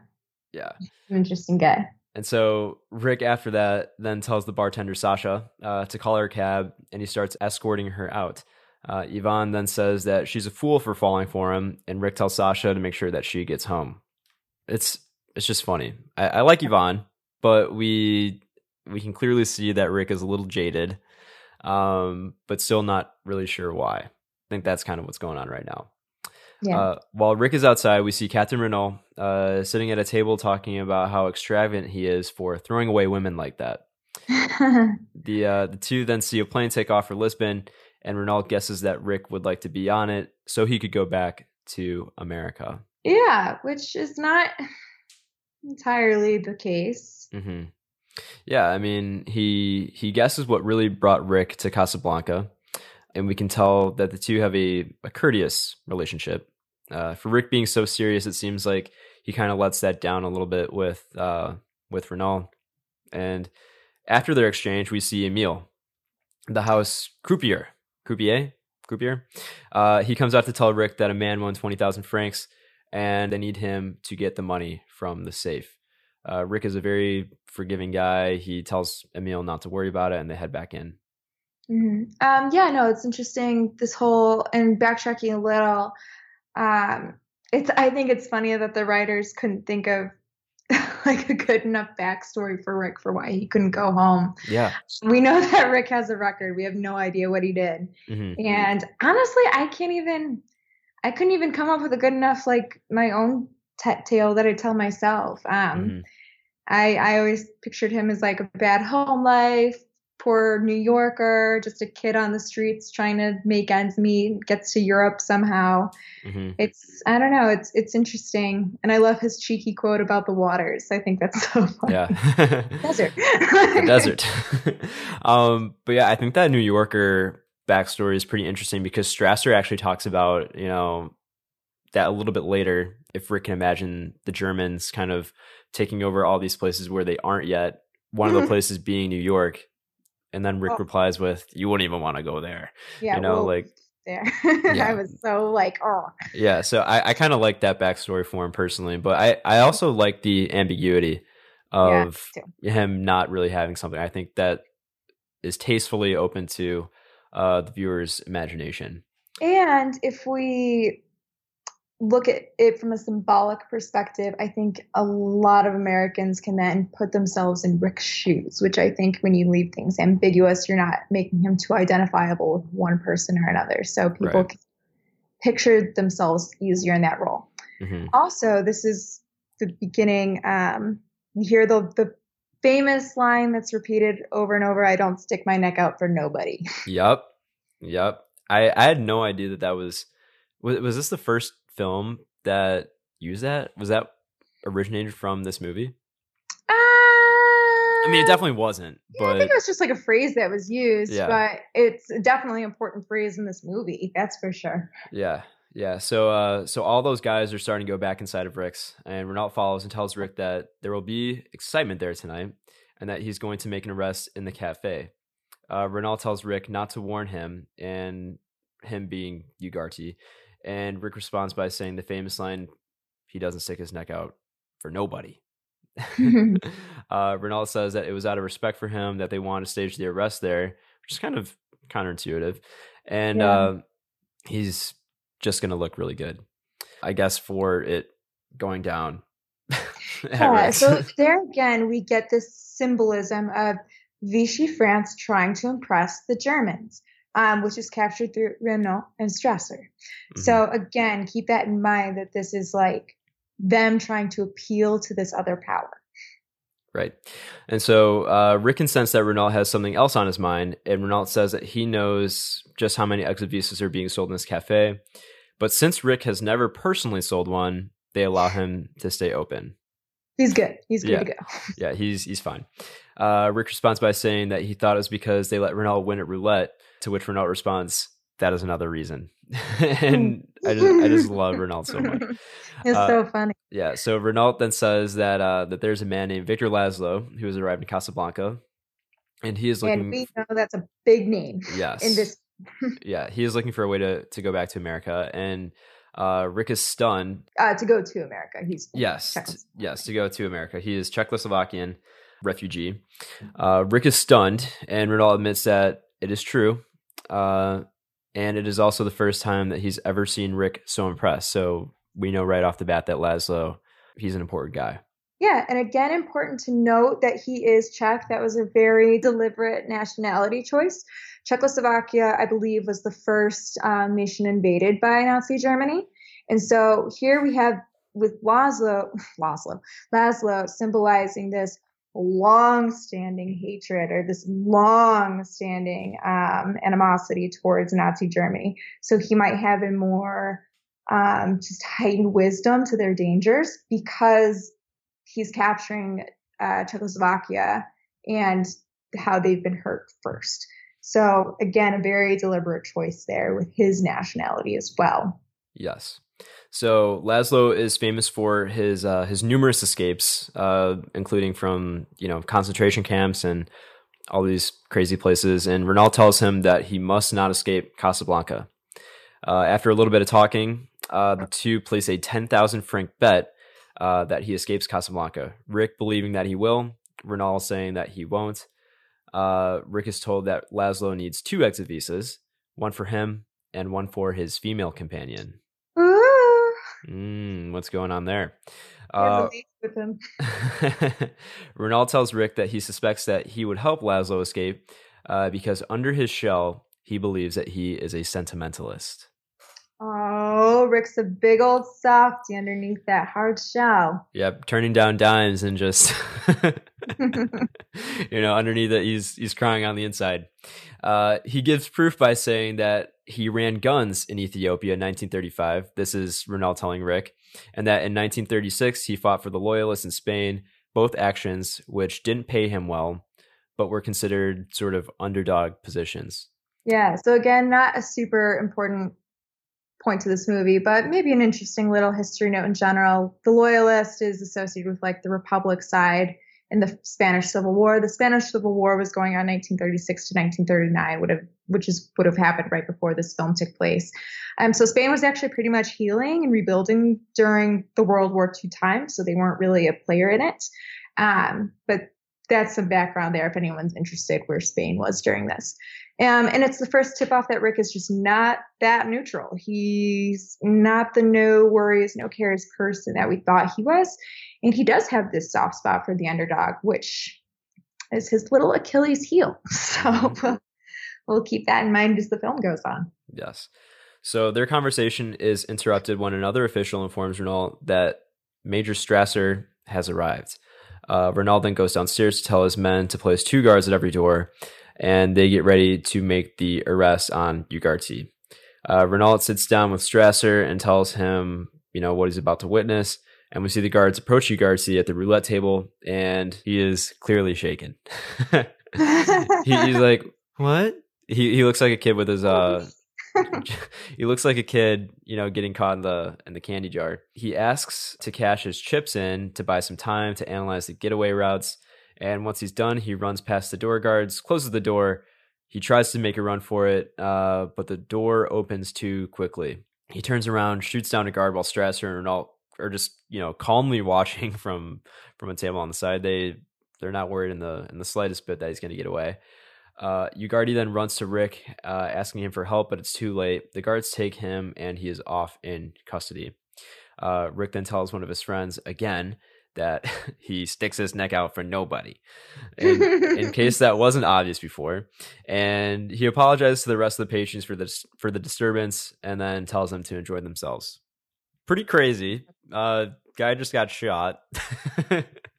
yeah. Interesting guy. And so Rick, after that, then tells the bartender Sasha uh, to call her a cab, and he starts escorting her out. Uh, Yvonne then says that she's a fool for falling for him, and Rick tells Sasha to make sure that she gets home. It's it's just funny. I, I like Yvonne, but we we can clearly see that Rick is a little jaded, um, but still not really sure why. I think that's kind of what's going on right now. Yeah. Uh, while Rick is outside, we see Captain Renault uh, sitting at a table talking about how extravagant he is for throwing away women like that. the uh, the two then see a plane take off for Lisbon, and Renault guesses that Rick would like to be on it so he could go back to America. Yeah, which is not entirely the case. Mm-hmm. Yeah, I mean, he he guesses what really brought Rick to Casablanca, and we can tell that the two have a, a courteous relationship. Uh, for Rick being so serious, it seems like he kind of lets that down a little bit with uh, with Renault. And after their exchange, we see Emil, the house croupier, croupier, croupier. Uh, he comes out to tell Rick that a man won twenty thousand francs, and they need him to get the money from the safe. Uh, Rick is a very forgiving guy. He tells Emil not to worry about it, and they head back in. Mm-hmm. Um, yeah, no, it's interesting. This whole and backtracking a little. Um, it's I think it's funny that the writers couldn't think of like a good enough backstory for Rick for why he couldn't go home. Yeah, we know that Rick has a record. We have no idea what he did, mm-hmm. and honestly, I can't even. I couldn't even come up with a good enough like my own t- tale that I tell myself. Um, mm-hmm. I I always pictured him as like a bad home life, poor New Yorker, just a kid on the streets trying to make ends meet, gets to Europe somehow. Mm-hmm. It's I don't know, it's it's interesting, and I love his cheeky quote about the waters. I think that's so funny. Yeah, desert, desert. um, but yeah, I think that New Yorker backstory is pretty interesting because Strasser actually talks about you know that a little bit later. If Rick can imagine the Germans kind of taking over all these places where they aren't yet. One of the places being New York, and then Rick oh. replies with, "You wouldn't even want to go there." Yeah, you know, well, like there. yeah. I was so like, oh. Yeah, so I, I kind of like that backstory for him personally, but I I also like the ambiguity of yeah, him not really having something. I think that is tastefully open to uh, the viewer's imagination. And if we look at it from a symbolic perspective, I think a lot of Americans can then put themselves in Rick's shoes, which I think when you leave things ambiguous, you're not making him too identifiable with one person or another. So people right. picture themselves easier in that role. Mm-hmm. Also, this is the beginning. Um, you hear the, the famous line that's repeated over and over I don't stick my neck out for nobody. Yep. Yep. I, I had no idea that that was. Was, was this the first film that used that? Was that originated from this movie? Uh, I mean, it definitely wasn't. Yeah, but I think it was just like a phrase that was used, yeah. but it's definitely an important phrase in this movie. That's for sure. Yeah, yeah. So, uh, so all those guys are starting to go back inside of Rick's, and Renault follows and tells Rick that there will be excitement there tonight, and that he's going to make an arrest in the cafe. Uh, Renault tells Rick not to warn him, and him being Ugarte, and Rick responds by saying the famous line, he doesn't stick his neck out for nobody. uh, Renault says that it was out of respect for him that they wanted to stage the arrest there, which is kind of counterintuitive. And yeah. uh, he's just going to look really good, I guess, for it going down. yeah, so there again, we get this symbolism of Vichy France trying to impress the Germans, um, which is captured through Renault and Strasser. Mm-hmm. So again, keep that in mind that this is like them trying to appeal to this other power. Right. And so uh, Rick can sense that Renault has something else on his mind, and Renault says that he knows just how many exit visas are being sold in this cafe. But since Rick has never personally sold one, they allow him to stay open. He's good. He's good yeah. to go. yeah, he's he's fine. Uh, Rick responds by saying that he thought it was because they let Renault win at roulette, to which Renault responds, that is another reason. and I just I just love Renault so much. It's uh, so funny. Yeah. So Renault then says that uh, that there's a man named Victor Laszlo who has arrived in Casablanca, and he is looking. And we know that's a big name. Yes. In this. yeah, he is looking for a way to to go back to America, and uh, Rick is stunned. Uh, to go to America. He's yes, yes, to go to America. He is Czechoslovakian refugee. Uh, Rick is stunned, and Renault admits that it is true. Uh, and it is also the first time that he's ever seen Rick so impressed. So we know right off the bat that Laszlo, he's an important guy. Yeah, and again, important to note that he is Czech. That was a very deliberate nationality choice. Czechoslovakia, I believe, was the first um, nation invaded by Nazi Germany. And so here we have with Laszlo, Laszlo, Laszlo symbolizing this long-standing hatred or this long-standing um, animosity towards Nazi Germany. So he might have a more um, just heightened wisdom to their dangers because he's capturing uh, Czechoslovakia and how they've been hurt first. So again, a very deliberate choice there with his nationality as well. Yes. So Laszlo is famous for his uh, his numerous escapes, uh, including from you know concentration camps and all these crazy places. And Renault tells him that he must not escape Casablanca. Uh, after a little bit of talking, uh, the two place a ten thousand franc bet uh, that he escapes Casablanca. Rick believing that he will, Renault saying that he won't. Uh, Rick is told that Laszlo needs two exit visas, one for him and one for his female companion. Mm, what's going on there? Uh, with him. Renault tells Rick that he suspects that he would help Laszlo escape uh, because under his shell, he believes that he is a sentimentalist. Oh, Rick's a big old softy underneath that hard shell. Yep, turning down dimes and just you know, underneath it he's he's crying on the inside. Uh, he gives proof by saying that he ran guns in Ethiopia in 1935. This is Renault telling Rick, and that in 1936 he fought for the Loyalists in Spain. Both actions which didn't pay him well, but were considered sort of underdog positions. Yeah. So again, not a super important point to this movie, but maybe an interesting little history note in general. The Loyalist is associated with like the Republic side in the Spanish Civil War. The Spanish Civil War was going on 1936 to 1939, would have which is would have happened right before this film took place. Um, so Spain was actually pretty much healing and rebuilding during the World War II time, so they weren't really a player in it. Um, but that's some background there if anyone's interested where Spain was during this. Um, and it's the first tip off that Rick is just not that neutral. He's not the no worries, no cares person that we thought he was. And he does have this soft spot for the underdog, which is his little Achilles heel. So mm-hmm. we'll, we'll keep that in mind as the film goes on. Yes. So their conversation is interrupted when another official informs Renault that Major Strasser has arrived. Uh, Renault then goes downstairs to tell his men to place two guards at every door, and they get ready to make the arrest on Ugarte. Uh, Renault sits down with Strasser and tells him, you know, what he's about to witness. And we see the guards approach Ugarte at the roulette table, and he is clearly shaken. he, he's like, "What?" He he looks like a kid with his uh he looks like a kid, you know, getting caught in the in the candy jar. He asks to cash his chips in to buy some time to analyze the getaway routes. And once he's done, he runs past the door guards, closes the door. He tries to make a run for it, uh, but the door opens too quickly. He turns around, shoots down a guard while Strasser and Renault are just, you know, calmly watching from from a table on the side. They they're not worried in the in the slightest bit that he's going to get away. Uh, Ugarte then runs to Rick, uh, asking him for help, but it's too late. The guards take him, and he is off in custody. Uh, Rick then tells one of his friends again that he sticks his neck out for nobody, in, in case that wasn't obvious before. And he apologizes to the rest of the patients for this for the disturbance, and then tells them to enjoy themselves. Pretty crazy. Uh, guy just got shot.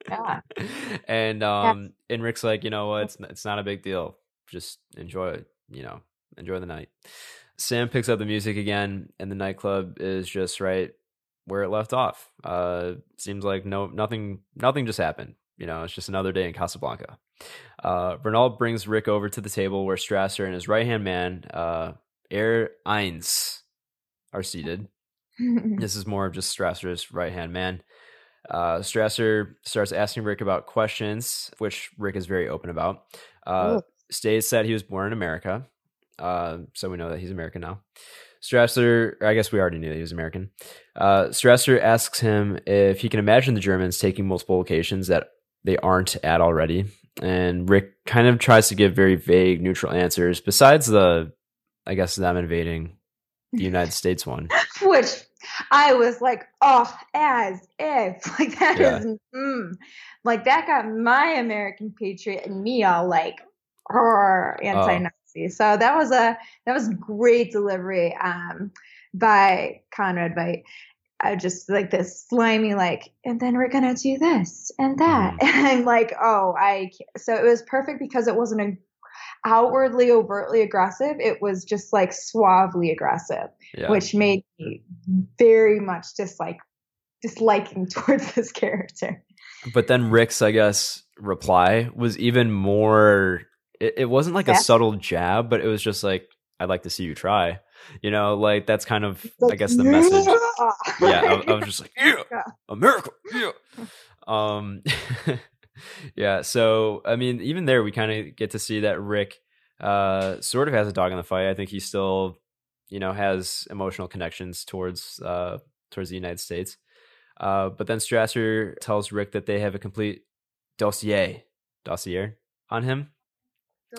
Yeah. and um, and Rick's like, you know what? It's it's not a big deal. Just enjoy. You know, enjoy the night. Sam picks up the music again, and the nightclub is just right where it left off. Uh, seems like no nothing nothing just happened. You know, it's just another day in Casablanca. Uh, brings Rick over to the table where Strasser and his right hand man, uh, Herr Heinze, are seated. this is more of just Strasser's right hand man. Uh, Strasser starts asking Rick about questions, which Rick is very open about. Uh, states that he was born in America, uh, so we know that he's American now. Strasser, I guess we already knew that he was American. Uh, Strasser asks him if he can imagine the Germans taking multiple locations that they aren't at already. And Rick kind of tries to give very vague, neutral answers, besides the, I guess, them invading the United States one. Which I was like, oh, as if. Like, that Yeah. is, mm. like, that got my American patriot and me all like, anti Nazi. So that was a, that was great delivery um, by Conrad Veidt. I just like this slimy, like, and then we're gonna do this and that, and I'm like, oh, I. Can't. So it was perfect because it wasn't a outwardly overtly aggressive. It was just like suavely aggressive, Yeah. which made me very much dislike disliking towards this character. But then Rick's, I guess, reply was even more. It, it wasn't like a subtle jab, but it was just like, "I'd like to see you try." You know, like that's kind of, I guess, the message. "Yeah." Yeah, I, I was just like, "Yeah, Yeah. America, yeah." Um, yeah. So, I mean, even there, we kind of get to see that Rick, uh, sort of has a dog in the fight. I think he still, you know, has emotional connections towards, uh, towards the United States. Uh, but then Strasser tells Rick that they have a complete dossier, dossier on him,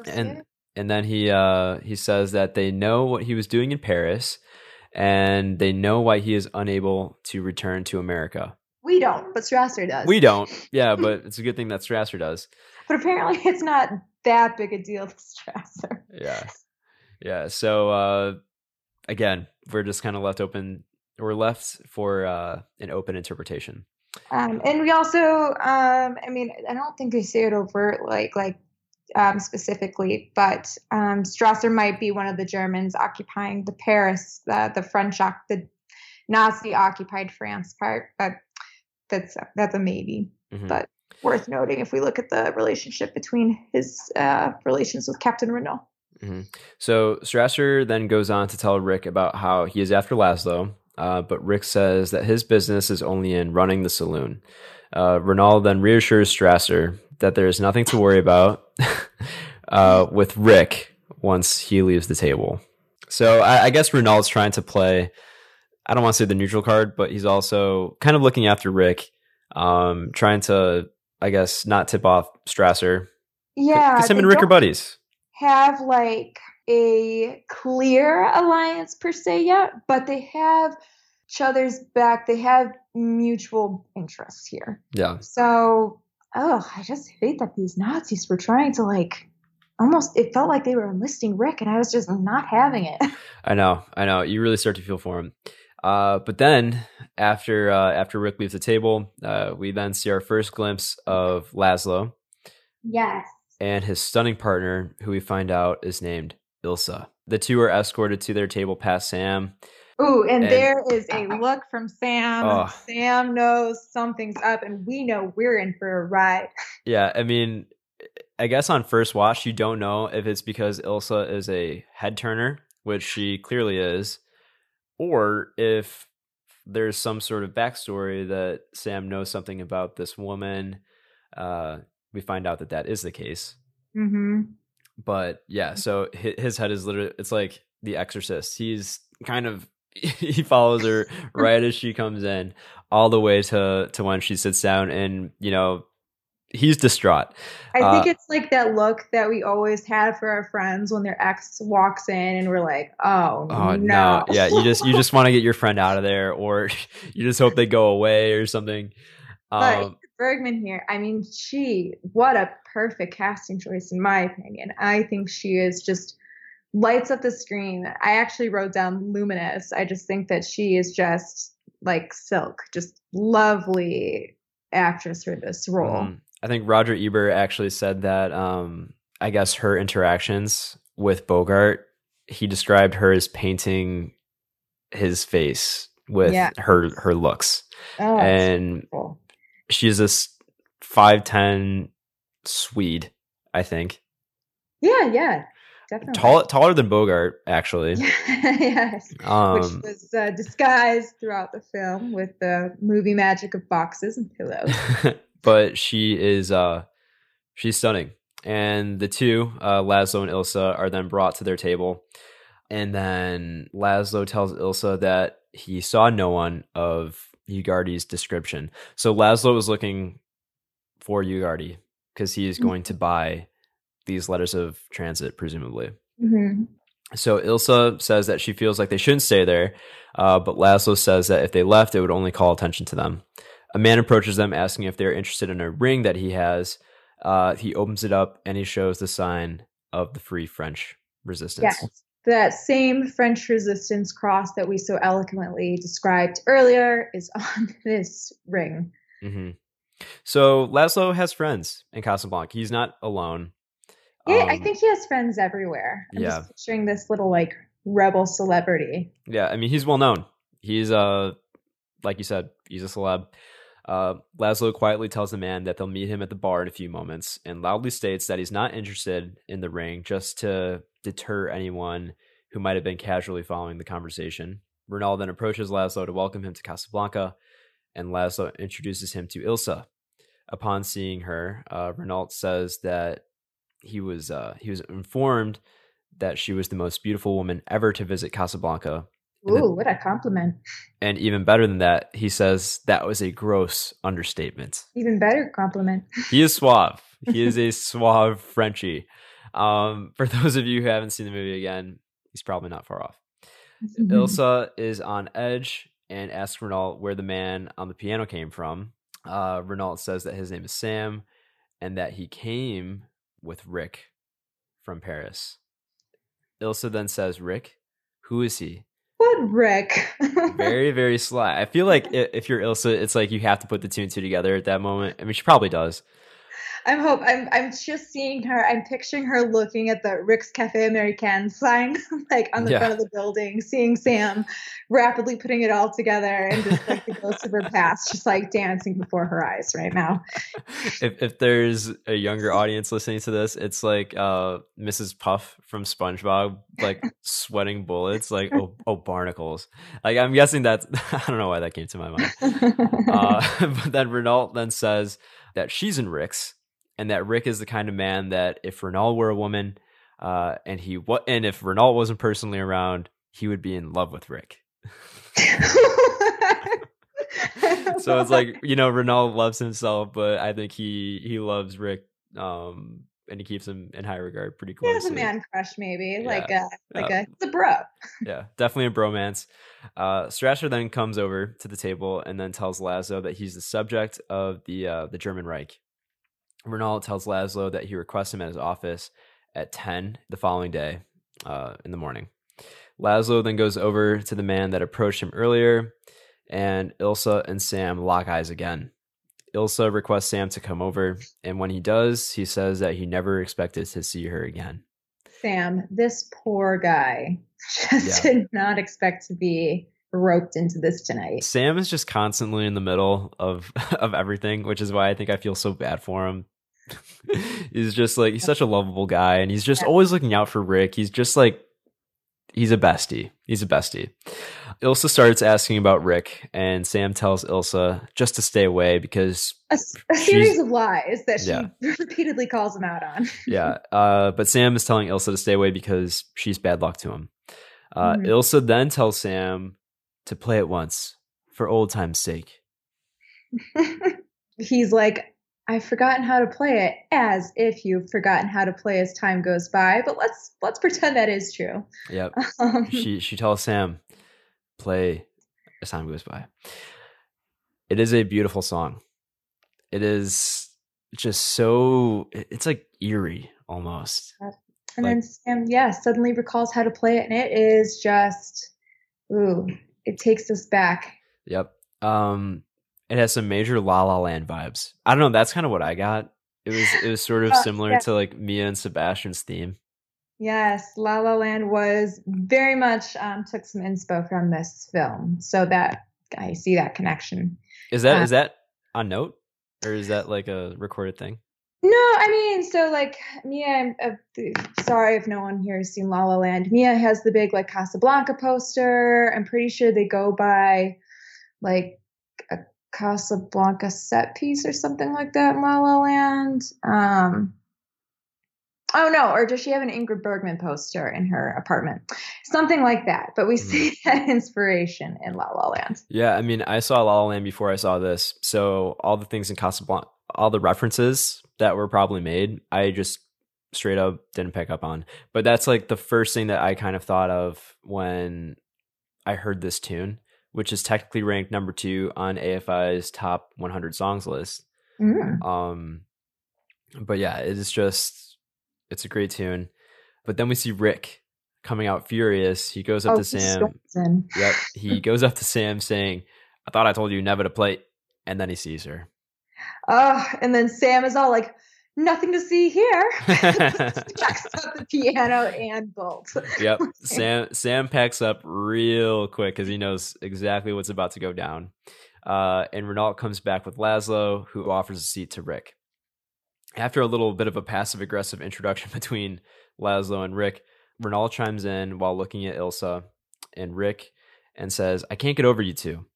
and and then he uh he says that they know what he was doing in Paris, and they know why he is unable to return to America. we don't, but Strasser does. We don't, yeah, but it's a good thing that Strasser does. but apparently it's not that big a deal to Strasser. Yeah, yeah. So uh, again, we're just kind of left open. We're left for uh, an open interpretation. Um, and we also, um, I mean, I don't think they say it over like like um, specifically, but um, Strasser might be one of the Germans occupying the Paris, uh, the French, the Nazi occupied France part. But that's that's a maybe. Mhm. But worth noting if we look at the relationship between his uh, relations with Captain Renault. So Strasser then goes on to tell Rick about how he is after Laszlo, uh, but Rick says that his business is only in running the saloon. Uh, Renault then reassures Strasser that there is nothing to worry about uh, with Rick once he leaves the table. So I, I guess Renault's trying to play. I don't want to say the neutral card, but he's also kind of looking after Rick, um, trying to, I guess, not tip off Strasser. Yeah, because him and Rick are buddies. have like a clear alliance per se yet, but they have each other's back. They have mutual interests here. Yeah. So, oh, I just hate that these Nazis were trying to like almost. It felt like they were enlisting Rick, and I was just not having it. I know, I know. You really start to feel for him. Uh, but then after uh, after Rick leaves the table, uh, we then see our first glimpse of Laszlo yes. and his stunning partner, who we find out is named Ilsa. The two are escorted to their table past Sam. Ooh, and, And- there is a look from Sam. Oh. Sam knows something's up, and we know we're in for a ride. Yeah, I mean, I guess on first watch, you don't know if it's because Ilsa is a head turner, which she clearly is, or if there's some sort of backstory that Sam knows something about this woman. Uh, we find out that that is the case. Mm-hmm. But yeah, so his head is literally, it's like The Exorcist. He's kind of, he follows her right as she comes in, all the way to, to when she sits down and, you know, he's distraught. I think Uh, it's like that look that we always had for our friends when their ex walks in and we're like, oh, Oh no. no. Yeah, you just you just want to get your friend out of there or you just hope they go away or something. But Um Bergman here. I mean, she, what a perfect casting choice, in my opinion. I think she is just lights up the screen. I actually wrote down luminous. I just think that she is just like silk, just lovely actress for this role. Mm-hmm. I think Roger Ebert actually said that um, I guess her interactions with Bogart, he described her as painting his face with yeah. her her looks. Oh, and cool. she's this 5'10 Swede, I think. Yeah, yeah. Definitely. Tall, taller than Bogart, actually. yes. Um, Which was uh, disguised throughout the film with the movie magic of boxes and pillows. but she is uh she's stunning. And the two, uh, Laszlo and Ilsa, are then brought to their table. And then Laszlo tells Ilsa that he saw no one of Ugarte description. So Laszlo was looking for Ugarte because he is mm-hmm. going to buy these letters of transit, presumably. Mm-hmm. So Ilsa says that she feels like they shouldn't stay there, uh, but Laszlo says that if they left, it would only call attention to them. A man approaches them asking if they're interested in a ring that he has. Uh, he opens it up and he shows the sign of the Free French Resistance. Yes, that same French resistance cross that we so eloquently described earlier is on this ring. Mm-hmm. So Laszlo has friends in Casablanca. He's not alone. Yeah, um, I think he has friends everywhere. I'm yeah. just picturing this little like rebel celebrity. Yeah, I mean he's well known. He's uh like you said, he's a celeb. Uh, Laszlo quietly tells the man that they'll meet him at the bar in a few moments and loudly states that he's not interested in the ring just to deter anyone who might have been casually following the conversation. Renault then approaches Laszlo to welcome him to Casablanca, and Laszlo introduces him to Ilsa. Upon seeing her, uh, Renault says that he was uh, he was informed that she was the most beautiful woman ever to visit Casablanca. Ooh, then, what a compliment! And even better than that, he says that was a gross understatement. Even better compliment. he is suave. He is a suave Frenchie. Um, for those of you who haven't seen the movie again, he's probably not far off. Mm-hmm. Ilsa is on edge and asks Renault where the man on the piano came from. Uh, Renault says that his name is Sam and that he came with Rick from Paris. Ilsa then says, Rick, who is he? What Rick? very, very sly. I feel like if you're Ilsa, it's like you have to put the two and two together at that moment. I mean, she probably does. I'm hope I'm I'm just seeing her. I'm picturing her looking at the Rick's Cafe American sign, like on the yeah. front of the building, seeing Sam rapidly putting it all together, and just like the ghost of her past, just like dancing before her eyes right now. If if there's a younger audience listening to this, it's like uh, Mrs. Puff from SpongeBob, like sweating bullets, like oh, oh barnacles. Like I'm guessing that's I don't know why that came to my mind. Uh, but then Renault then says that she's in Rick's and that Rick is the kind of man that if Renault were a woman, uh, and he what and if Renault wasn't personally around, he would be in love with Rick. so it's like you know Renault loves himself, but I think he he loves Rick, um, and he keeps him in high regard pretty close. He has a man crush, maybe yeah. like a like a it's a bro. yeah, definitely a bromance. Uh, Strasser then comes over to the table and then tells Laszlo that he's the subject of the uh, the German Reich, Renault tells Laszlo that he requests him at his office at 10 the following day uh, in the morning. Laszlo then goes over to the man that approached him earlier, and Ilsa and Sam lock eyes again. Ilsa requests Sam to come over, and when he does, he says that he never expected to see her again. Sam, this poor guy just yeah. did not expect to be roped into this tonight. Sam is just constantly in the middle of of everything, which is why I think I feel so bad for him he's just like he's such a lovable guy and he's just always looking out for Rick. He's just like he's a bestie. He's a bestie. Ilsa starts asking about Rick, and Sam tells Ilsa just to stay away because a, a series of lies that she yeah. repeatedly calls him out on. yeah, uh, but Sam is telling Ilsa to stay away because she's bad luck to him. Uh, mm-hmm. Ilsa then tells Sam to play it once for old time's sake. He's like, I've forgotten how to play it as if you've forgotten how to play as time goes by, but let's let's pretend that is true. Yep. Um, she she tells Sam, play as time goes by. It is a beautiful song. It is just so it's like eerie almost. And like, then Sam, yeah, suddenly recalls how to play it, and it is just, ooh, it takes us back. Yep. Um, it has some major La La Land vibes. I don't know. That's kind of what I got. It was it was sort of oh, similar yeah. to like Mia and Sebastian's theme. Yes, La La Land was very much um, took some inspo from this film, so that I see that connection. Is that uh, is that on note, or is that like a recorded thing? No, I mean, so like Mia, I'm uh, sorry if no one here has seen La La Land. Mia has the big like Casablanca poster. I'm pretty sure they go by like a Casablanca set piece or something like that in La La Land. Um, oh no, or does she have an Ingrid Bergman poster in her apartment? Something like that. But we mm-hmm. see that inspiration in La La Land. Yeah, I mean, I saw La La Land before I saw this, so all the things in Casablanca, all the references that were probably made, I just straight up didn't pick up on. But that's like the first thing that I kind of thought of when I heard this tune, which is technically ranked number two on AFI's top 100 songs list. Mm. Um, but yeah, it is just it's a great tune. But then we see Rick coming out furious. He goes up oh, to Sam. Yep, he goes up to Sam saying, "I thought I told you never to play," and then he sees her. Oh, and then Sam is all like, nothing to see here. packs up the piano and bolt. Yep. Sam Sam packs up real quick because he knows exactly what's about to go down. Uh, and Renault comes back with Laszlo, who offers a seat to Rick. After a little bit of a passive aggressive introduction between Laszlo and Rick, Renault chimes in while looking at Ilsa and Rick and says, I can't get over you two.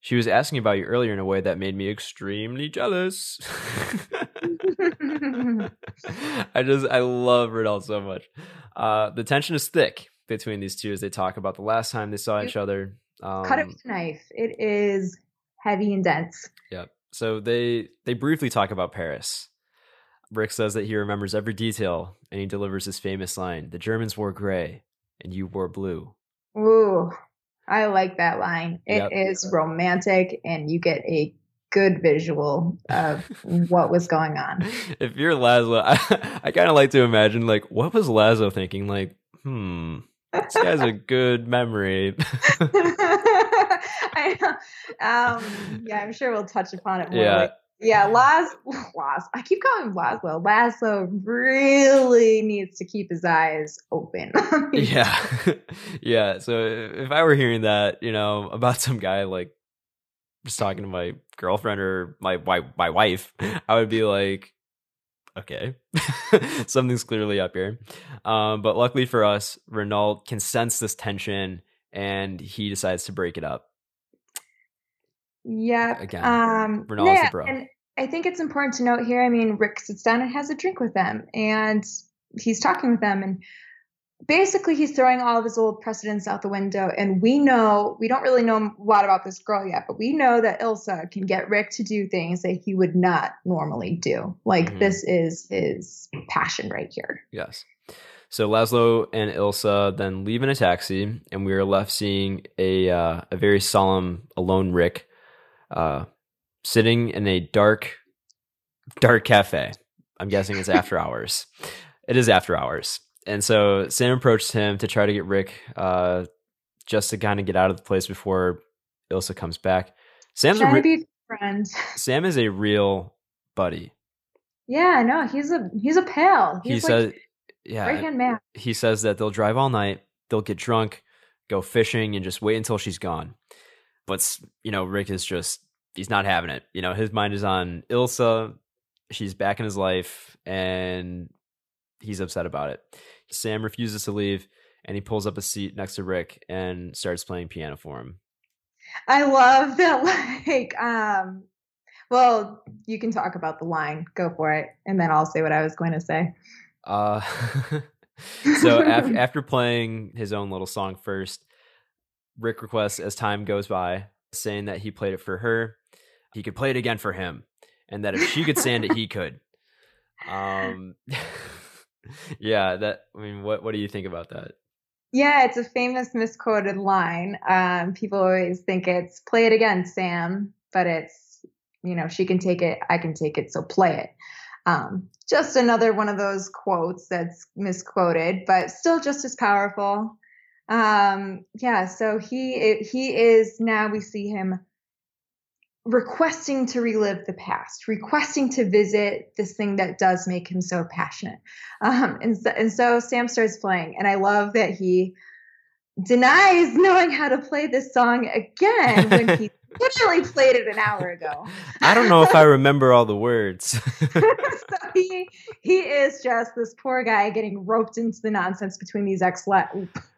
She was asking about you earlier in a way that made me extremely jealous. I just I love Renault so much. Uh, the tension is thick between these two as they talk about the last time they saw each other. Um, Cut it with a knife. It is heavy and dense. Yep. So they they briefly talk about Paris. Rick says that he remembers every detail, and he delivers his famous line: "The Germans wore gray, and you wore blue." Ooh, I like that line. It yep. is romantic, and you get a good visual of what was going on. If you're Laszlo, I, I kind of like to imagine like what was Laszlo thinking? Like, hmm, this guy's a good memory. I know. Um, yeah, I'm sure we'll touch upon it more. Yeah. Like, yeah, Laz, Laz, I keep calling him Laszlo. Laszlo really needs to keep his eyes open. yeah. yeah. So if I were hearing that, you know, about some guy like was talking to my girlfriend or my my, my wife, I would be like, okay, something's clearly up here. Um, but luckily for us, Renault can sense this tension and he decides to break it up. Yeah. Again, um, Renault's yeah, the bro. And I think it's important to note here. I mean, Rick sits down and has a drink with them, and he's talking with them, and basically he's throwing all of his old precedents out the window and we know we don't really know a lot about this girl yet but we know that ilsa can get rick to do things that he would not normally do. Like mm-hmm. this is his passion right here. Yes. So laszlo and ilsa then leave in a taxi and we are left seeing a uh, a very solemn alone rick uh, sitting in a dark dark cafe. I'm guessing it's after hours. It is after hours and so Sam approached him to try to get Rick uh, just to kind of get out of the place before Ilsa comes back. Sam's a re- friend. Sam is a real buddy. Yeah, no, he's a he's a pal. He's he like says, yeah, right hand man. He says that they'll drive all night, they'll get drunk, go fishing, and just wait until she's gone. But you know, Rick is just he's not having it. You know, his mind is on Ilsa. She's back in his life, and he's upset about it. Sam refuses to leave and he pulls up a seat next to Rick and starts playing piano for him. I love that like um well, you can talk about the line. Go for it. And then I'll say what I was going to say. Uh so after after playing his own little song first, Rick requests as time goes by, saying that he played it for her, he could play it again for him, and that if she could stand it, he could. Um yeah, that I mean, what what do you think about that? Yeah, it's a famous misquoted line. Um, people always think it's "play it again, Sam," but it's you know, she can take it, I can take it, so play it. Um, just another one of those quotes that's misquoted, but still just as powerful. Um, yeah, so he he is now we see him requesting to relive the past, requesting to visit this thing that does make him so passionate. Um, and, so, and so Sam starts playing, and I love that he denies knowing how to play this song again when he literally played it an hour ago. I don't know if I remember all the words. so he he is just this poor guy getting roped into the nonsense between these ex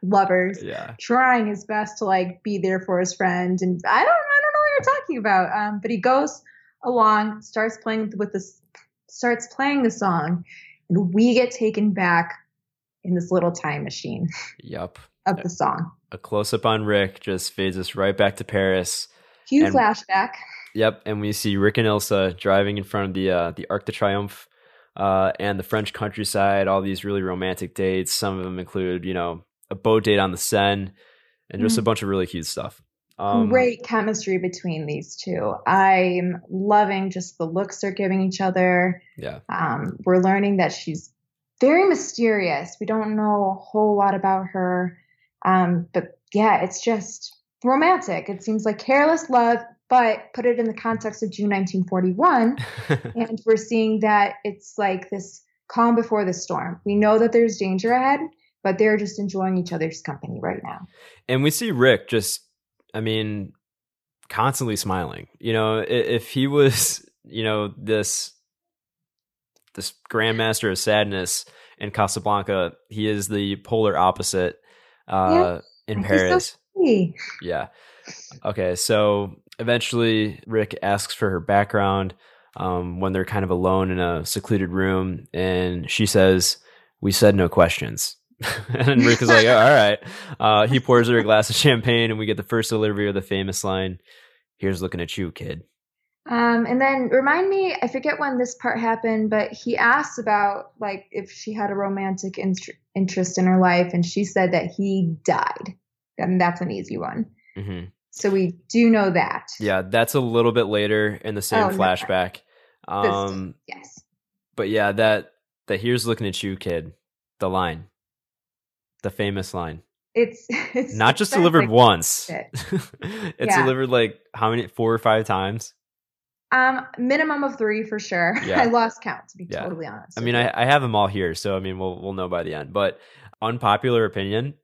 lovers, yeah. trying his best to like be there for his friend. And I don't I don't what talking about. Um, but he goes along, starts playing with this, starts playing the song, and we get taken back in this little time machine. Yep. Of the song. A close up on Rick just fades us right back to Paris Huge and, flashback. Yep, and we see Rick and Ilsa driving in front of the uh, the Arc de Triomphe uh, and the French countryside. All these really romantic dates. Some of them include, you know, a boat date on the Seine, and just mm. a bunch of really cute stuff. Um, Great chemistry between these two. I'm loving just the looks they're giving each other. Yeah. Um, we're learning that she's very mysterious. We don't know a whole lot about her. Um, but yeah, it's just romantic. It seems like careless love, but put it in the context of June 1941, and we're seeing that it's like this calm before the storm. We know that there's danger ahead, but they're just enjoying each other's company right now. And we see Rick just, I mean, constantly smiling. You know, if he was, you know, this this grandmaster of sadness in Casablanca, he is the polar opposite uh, yeah. in Paris. So yeah. Okay, so eventually Rick asks for her background um, when they're kind of alone in a secluded room, and she says, "We said no questions." and Rick is like, oh, "All right." Uh, he pours her a glass of champagne, and we get the first delivery of the famous line, "Here's looking at you, kid." Um, and then remind me, I forget when this part happened, but he asked about like if she had a romantic in- interest in her life, and she said that he died and that's an easy one. Mm-hmm. So we do know that. Yeah, that's a little bit later in the same oh, flashback. No. Um, yes. But yeah, that that here's looking at you, kid. The line, the famous line. It's it's not just delivered like once. It. it's yeah. delivered like how many? Four or five times. Um, minimum of three for sure. Yeah. I lost count to be yeah. totally honest. I mean, I, I have them all here, so I mean, we'll we'll know by the end. But unpopular opinion,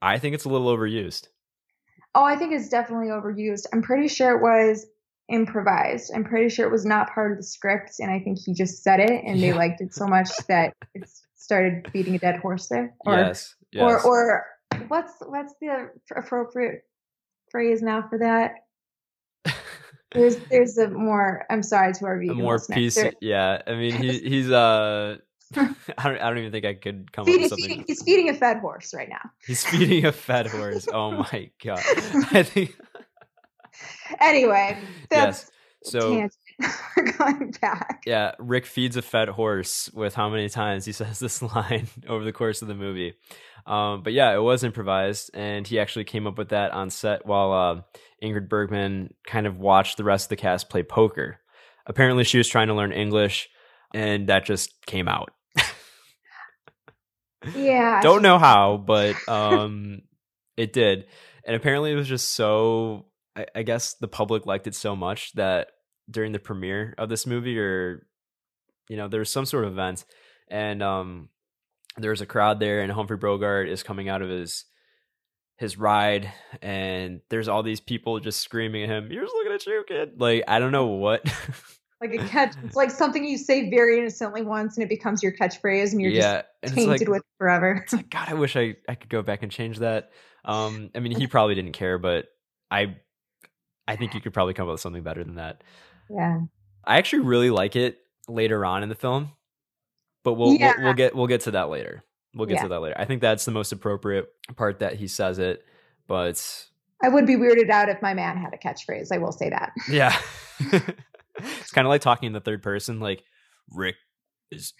I think it's a little overused. Oh, I think it's definitely overused. I'm pretty sure it was improvised. I'm pretty sure it was not part of the script, and I think he just said it, and yeah. they liked it so much that it started beating a dead horse there. Or, yes, yes. Or, or what's what's the appropriate phrase now for that? there's there's a more. I'm sorry to our viewers. more piece. Yeah, I mean he he's uh I don't. I don't even think I could come feeding, up with something. Feeding, he's feeding a fed horse right now. He's feeding a fed horse. Oh my god! I think. anyway, that's yes. So going back. Yeah, Rick feeds a fed horse with how many times he says this line over the course of the movie. Um, but yeah, it was improvised, and he actually came up with that on set while uh, Ingrid Bergman kind of watched the rest of the cast play poker. Apparently, she was trying to learn English, and that just came out. Yeah. Don't know how, but um it did. And apparently it was just so I, I guess the public liked it so much that during the premiere of this movie or you know, there's some sort of event and um there was a crowd there and Humphrey Bogart is coming out of his his ride and there's all these people just screaming at him, You're just looking at you, kid. Like I don't know what like a catch. It's like something you say very innocently once, and it becomes your catchphrase, and you're yeah, just tainted like, with forever. It's like God, I wish I I could go back and change that. Um, I mean, he probably didn't care, but I I think you could probably come up with something better than that. Yeah, I actually really like it later on in the film, but we'll yeah. we'll, we'll, get we'll get to that later. We'll get yeah. to that later. I think that's the most appropriate part that he says it, but I would be weirded out if my man had a catchphrase. I will say that. Yeah. it's kind of like talking in the third person, like Rick is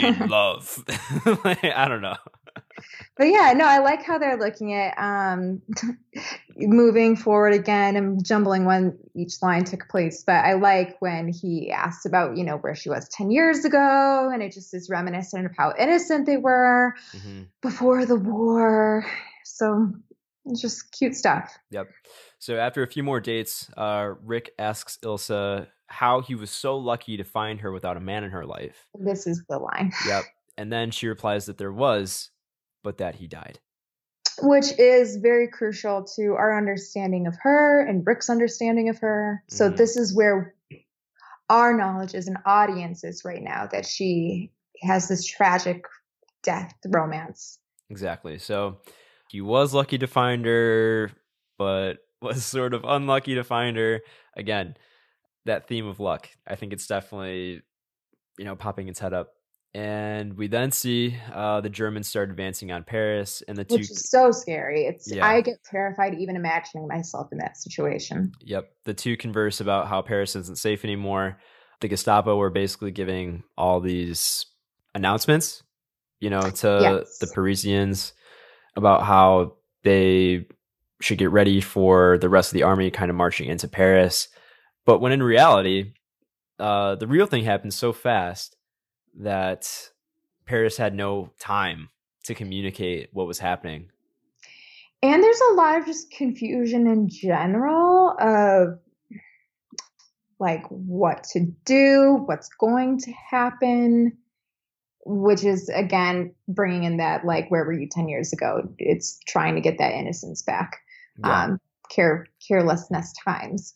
in love. like, I don't know. But yeah, no, I like how they're looking at um, moving forward again. I'm jumbling when each line took place, but I like when he asked about, you know, where she was 10 years ago, and it just is reminiscent of how innocent they were mm-hmm. before the war. So it's just cute stuff. Yep. So after a few more dates, uh, Rick asks Ilsa how he was so lucky to find her without a man in her life. This is the line. Yep. And then she replies that there was, but that he died. Which is very crucial to our understanding of her and Rick's understanding of her. So mm-hmm. this is where our knowledge as an audience is right now that she has this tragic death romance. Exactly. So he was lucky to find her, but was sort of unlucky to find her. Again, that theme of luck. I think it's definitely, you know, popping its head up. And we then see uh, the Germans start advancing on Paris, and the two. Which is so scary. It's yeah. I get terrified even imagining myself in that situation. Yep, the two converse about how Paris isn't safe anymore. The Gestapo were basically giving all these announcements, you know, to yes. the Parisians about how they should get ready for the rest of the army kind of marching into Paris. But when in reality, uh, the real thing happened so fast that Paris had no time to communicate what was happening. And there's a lot of just confusion in general of like what to do, what's going to happen, which is again bringing in that like where were you 10 years ago? It's trying to get that innocence back. Yeah. Um, care carelessness times.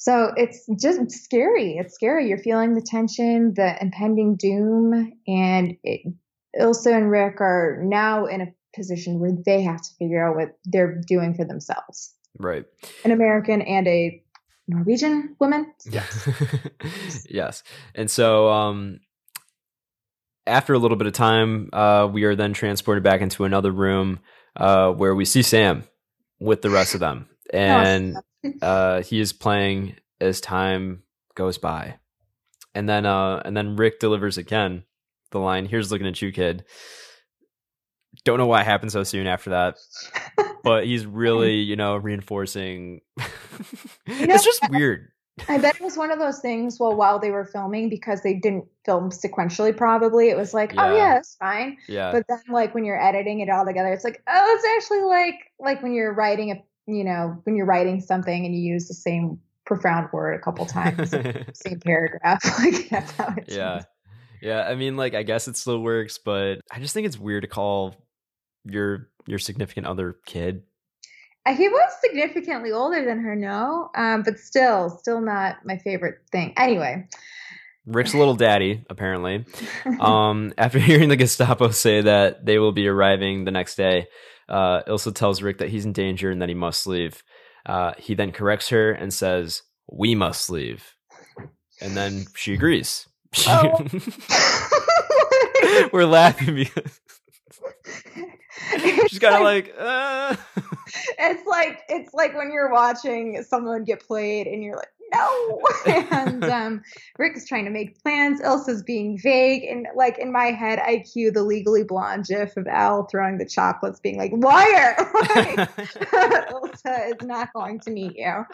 So it's just scary. It's scary. You're feeling the tension, the impending doom, and it, Ilsa and Rick are now in a position where they have to figure out what they're doing for themselves. Right. An American and a Norwegian woman. Yes. yes. And so um after a little bit of time, uh, we are then transported back into another room uh, where we see Sam with the rest of them. And uh, he is playing as time goes by, and then uh, and then Rick delivers again the line, "Here's looking at you, kid." Don't know why it happened so soon after that, but he's really you know reinforcing. you know, it's just weird. I bet it was one of those things. Well, while they were filming, because they didn't film sequentially, probably it was like, oh, yeah. oh yeah, it's fine. Yeah. But then, like when you're editing it all together, it's like, oh, it's actually like like when you're writing a you know, when you're writing something and you use the same profound word a couple times, same paragraph, like that's how it. Yeah, yeah. I mean, like, I guess it still works, but I just think it's weird to call your your significant other kid. Uh, he was significantly older than her, no, um, but still, still not my favorite thing. Anyway. Rick's little daddy, apparently. Um, after hearing the Gestapo say that they will be arriving the next day, uh, Ilsa tells Rick that he's in danger and that he must leave. Uh, he then corrects her and says, "We must leave," and then she agrees. She, oh. we're laughing because she's kind of like, like uh. it's like it's like when you're watching someone get played and you're like no. and um, Rick's trying to make plans. Ilsa's being vague. And like in my head, I cue the legally blonde gif of Elle throwing the chocolates, being like, Wire! Ilsa is not going to meet you.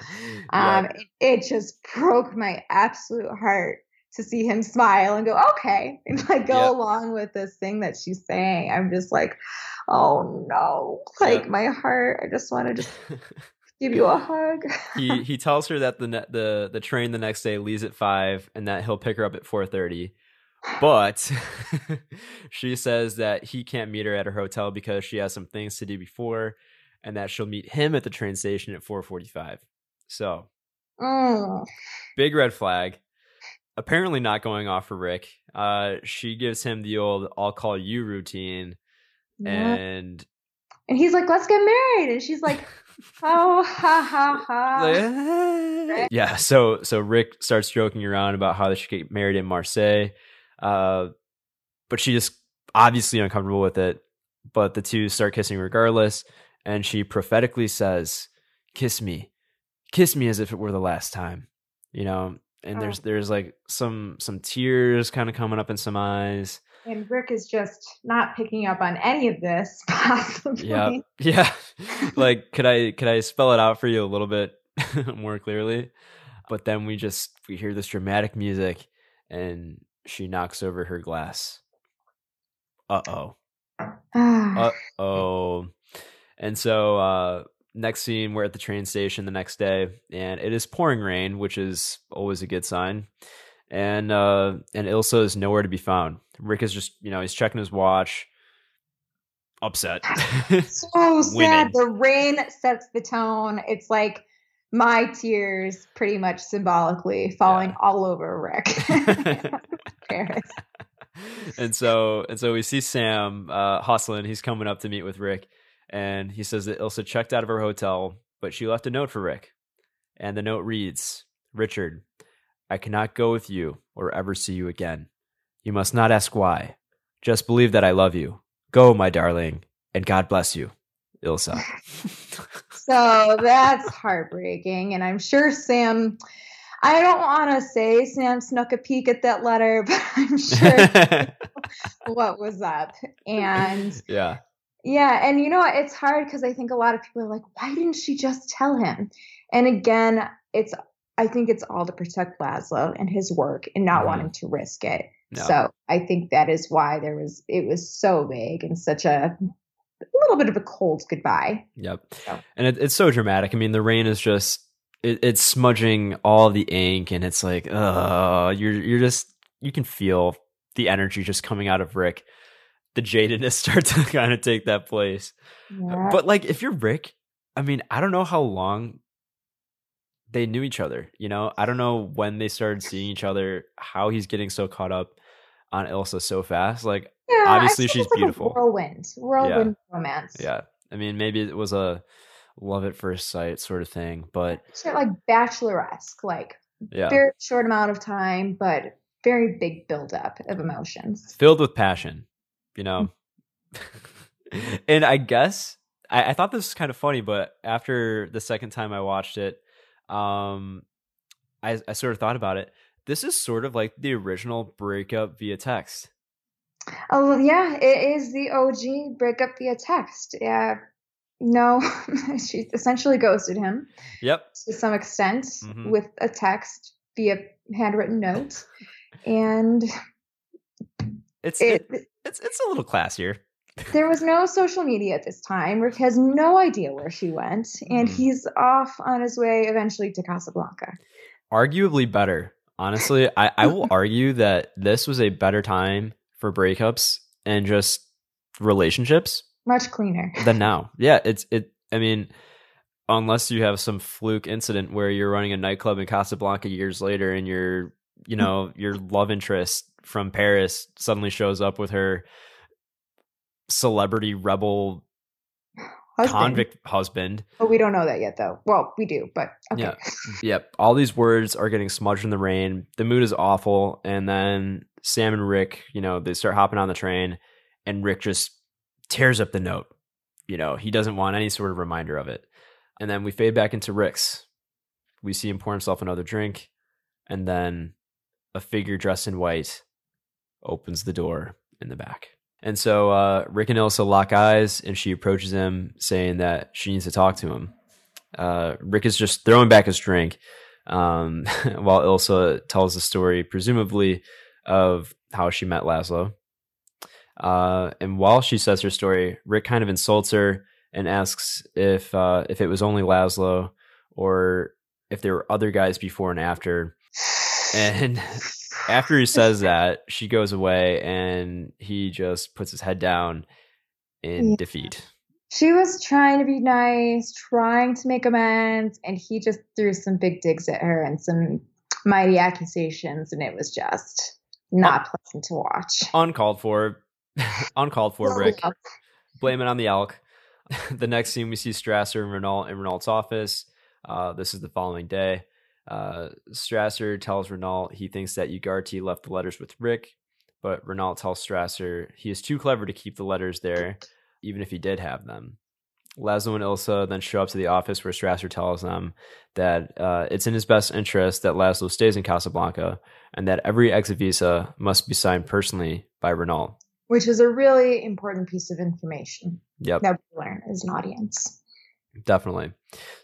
Um, it, it just broke my absolute heart to see him smile and go, okay, and like go yep. along with this thing that she's saying. I'm just like, oh no, like yep. my heart, I just want to just give you a hug. he he tells her that the the the train the next day leaves at five, and that he'll pick her up at four thirty. But she says that he can't meet her at her hotel because she has some things to do before, and that she'll meet him at the train station at four forty five. So, mm. big red flag. Apparently not going off for Rick. Uh, she gives him the old "I'll call you" routine, and and he's like, "Let's get married," and she's like oh ha ha ha. Yeah so so rick starts joking around about how they should get married in marseille uh, but she just obviously uncomfortable with it but the two start kissing regardless and she prophetically says kiss me. Kiss me as if it were the last time you know? And Oh. there's there's like some some tears kind of coming up in some eyes. And Rick is just not picking up on any of this, possibly. Yeah, yeah. like, could I could I spell it out for you a little bit more clearly? But then we just we hear this dramatic music, and she knocks over her glass. Uh oh. Uh oh. And so uh next scene we're at the train station the next day and it is pouring rain, which is always a good sign. And uh and Ilsa is nowhere to be found. Rick is just, you know, he's checking his watch. Upset. so sad. The rain sets the tone. It's like my tears pretty much symbolically falling Yeah. all over Rick. Paris. and so and so we see Sam uh hustling. He's coming up to meet with Rick, and he says that Ilsa checked out of her hotel, but she left a note for Rick. And the note reads, Richard, I cannot go with you or ever see you again. You must not ask why. Just believe that I love you. Go, my darling, and God bless you, Ilsa. So that's heartbreaking. And I'm sure Sam, I don't want to say Sam snuck a peek at that letter, but I'm sure what was up. And yeah. yeah, and you know, what? it's hard because I think a lot of people are like, why didn't she just tell him? And again, it's, I think it's all to protect Laszlo and his work and not Mhm. wanting to risk it. No. So I think that is why there was, it was so vague and such a, a little bit of a cold goodbye. Yep. So. And it, it's so dramatic. I mean, the rain is just it, it's smudging all the ink, and it's like, uh, you're you're just you can feel the energy just coming out of Rick. The jadedness starts to kind of take that place. Yeah. But like, if you're Rick, I mean, I don't know how long they knew each other. You know, I don't know when they started seeing each other. How he's getting so caught up on Ilsa so fast. Like, Yeah, Obviously, she's like beautiful. whirlwind, whirlwind romance. yeah, I mean, maybe it was a love at first sight sort of thing, but Sort of like bacheloresque, like yeah, very short amount of time, but very big buildup of emotions. filled with passion, you know. Mm. and I guess I, I thought this was kind of funny, but after the second time I watched it, um, I I sort of thought about it. This is sort of like the original breakup via text. Oh yeah, it is the OG breakup via text. Yeah, no, she essentially ghosted him Yep. to some extent Mhm. with a text via handwritten note, and It's it, it, it's it's a little classier. There was no social media at this time. Rick has no idea where she went, and Mhm. he's off on his way eventually to Casablanca. Arguably better. Honestly, I, I will argue that this was a better time for breakups and just relationships Much cleaner. than now. Yeah, it's it. I mean, unless you have some fluke incident where you're running a nightclub in Casablanca years later, and your you know your love interest from Paris suddenly shows up with her celebrity rebel Husband. convict husband. But we don't know that yet, though. Well, we do, but okay. Yeah. Yep. All these words are getting smudged in the rain. The mood is awful. And then Sam and Rick, you know, they start hopping on the train, and Rick just tears up the note. You know, he doesn't want any sort of reminder of it. And then we fade back into Rick's. We see him pour himself another drink, and then a figure dressed in white opens the door in the back. And so uh, Rick and Ilsa lock eyes, and she approaches him, saying that she needs to talk to him. Uh, Rick is just throwing back his drink, um, while Ilsa tells the story, presumably of how she met Laszlo. Uh, and while she says her story, Rick kind of insults her and asks if uh, if it was only Laszlo or if there were other guys before and after. And after he says that, she goes away and he just puts his head down in Yeah. defeat. She was trying to be nice, trying to make amends, and he just threw some big digs at her and some mighty accusations, and it was just not pleasant to watch. Uncalled for. Uncalled for, Rick. Blame it on the elk. the next scene, we see Strasser and Renault in Renault's office. Uh, this is the following day. Uh, Strasser tells Renault he thinks that Ugarte left the letters with Rick, but Renault tells Strasser he is too clever to keep the letters there, even if he did have them. Laszlo and Ilsa then show up to the office where Strasser tells them that uh, it's in his best interest that Laszlo stays in Casablanca and that every exit visa must be signed personally by Renault. Which is a really important piece of information Yep, that we learn as an audience. Definitely.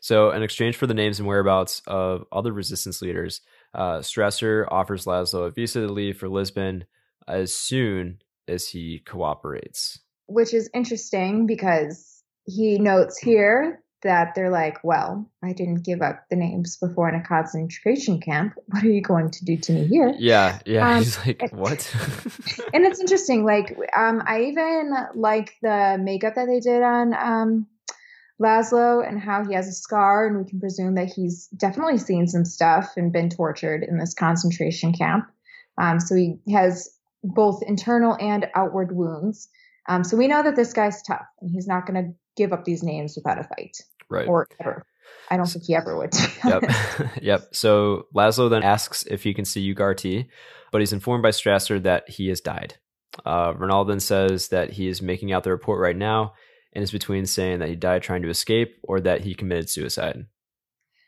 So, in exchange for the names and whereabouts of other resistance leaders, uh, Strasser offers Laszlo a visa to leave for Lisbon as soon as he cooperates. Which is interesting because he notes here that they're like, well, I didn't give up the names before in a concentration camp. What are you going to do to me here? Yeah, yeah. Um, He's like, it- what? and it's interesting. Like, um, I even like the makeup that they did on um, Laszlo and how he has a scar, and we can presume that he's definitely seen some stuff and been tortured in this concentration camp. Um, so he has both internal and outward wounds. Um, so we know that this guy's tough, and he's not going to give up these names without a fight, right. or ever. I don't think he ever would. Yep. yep. So Laszlo then asks if he can see Ugarte, but he's informed by Strasser that he has died. Uh, Renault then says that he is making out the report right now and is between saying that he died trying to escape or that he committed suicide.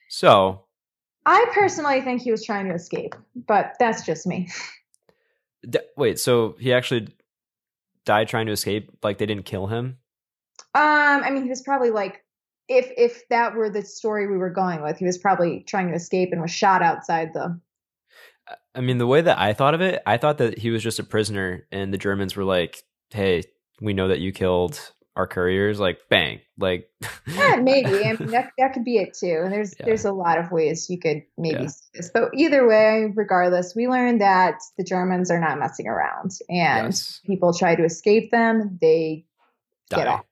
So, I personally think he was trying to escape, but that's just me. d- wait, so he actually died trying to escape? Like they didn't kill him? Um, I mean, he was probably like, if if that were the story we were going with, he was probably trying to escape and was shot outside the. I mean, the way that I thought of it, I thought that he was just a prisoner and the Germans were like, hey, we know that you killed our couriers. Like, bang. Like, Yeah, maybe. I mean, that that could be it too. And there's Yeah. there's a lot of ways you could maybe Yeah. see this, but either way, regardless, we learned that the Germans are not messing around, and yes. people try to escape them, they get Die. off.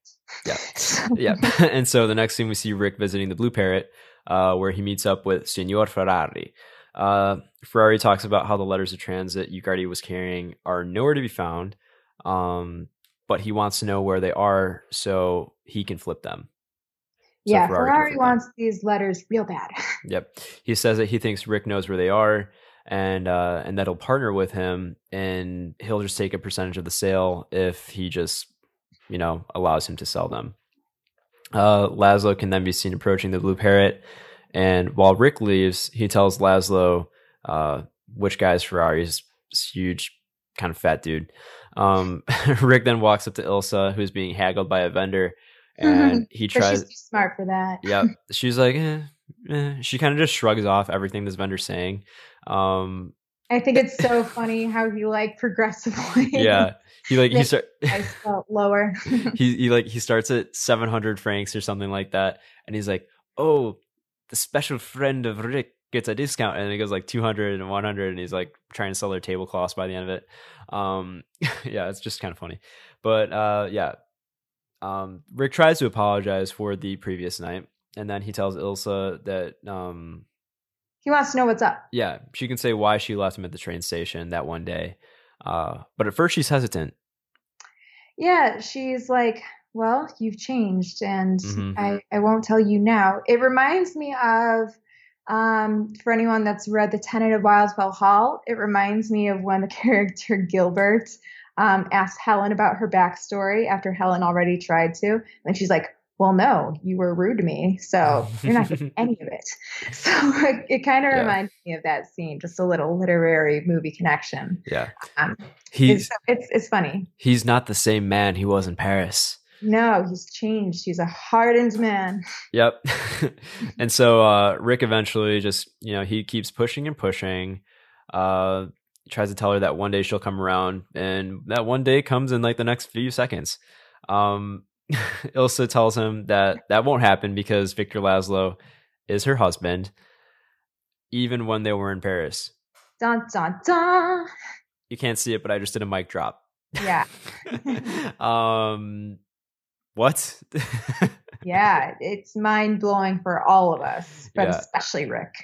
Yeah. So- yeah. and so the next thing we see Rick visiting the Blue Parrot, uh, where he meets up with Signor Ferrari. Uh, Ferrari talks about how the letters of transit Ugarte was carrying are nowhere to be found, um, but he wants to know where they are so he can flip them. So yeah, Ferrari Ferrari flip them. wants these letters real bad. Yep. He says that he thinks Rick knows where they are and uh, and that he'll partner with him and he'll just take a percentage of the sale if he just, you know, allows him to sell them. Uh, Laszlo can then be seen approaching the Blue Parrot, and while Rick leaves, he tells Laszlo uh, which guy's Ferrari's huge, kind of fat dude. Um, Rick then walks up to Ilsa, who's being haggled by a vendor, and he But tries. she's too smart for that. Yep. She's like, eh, eh. she kind of just shrugs off everything this vendor's saying. Um, I think it's so funny how he like progressively yeah, he like he start lower. he he like he starts at seven hundred francs or something like that, and he's like, oh, the special friend of Rick gets a discount, and it goes like 200 and 100, and he's like trying to sell their tablecloths by the end of it. Um, yeah, it's just kind of funny, but uh, yeah. Um, Rick tries to apologize for the previous night, and then he tells Ilsa that um he wants to know what's up. yeah, she can say why she left him at the train station that one day. Uh, but at first she's hesitant. Yeah, she's like, Well, you've changed and Mhm. I, I won't tell you now. It reminds me of um for anyone that's read The Tenant of Wildfell Hall, it reminds me of when the character Gilbert um asked Helen about her backstory after Helen already tried to. And she's like, Well, no, you were rude to me, so you're not getting any of it. So it, it kind of Yeah. reminds me of that scene, just a little literary movie connection. Yeah, Um, he's It's, it's it's funny. he's not the same man he was in Paris. No, he's changed. He's a hardened man. Yep. and so uh, Rick eventually just you know he keeps pushing and pushing. Uh, tries to tell her that one day she'll come around, and that one day comes in like the next few seconds. Um, Ilsa tells him that that won't happen because Victor Laszlo is her husband, even when they were in Paris. Dun dun dun. You can't see it, but I just did a mic drop. Yeah, um, what? yeah. It's mind blowing for all of us, but Yeah. especially Rick.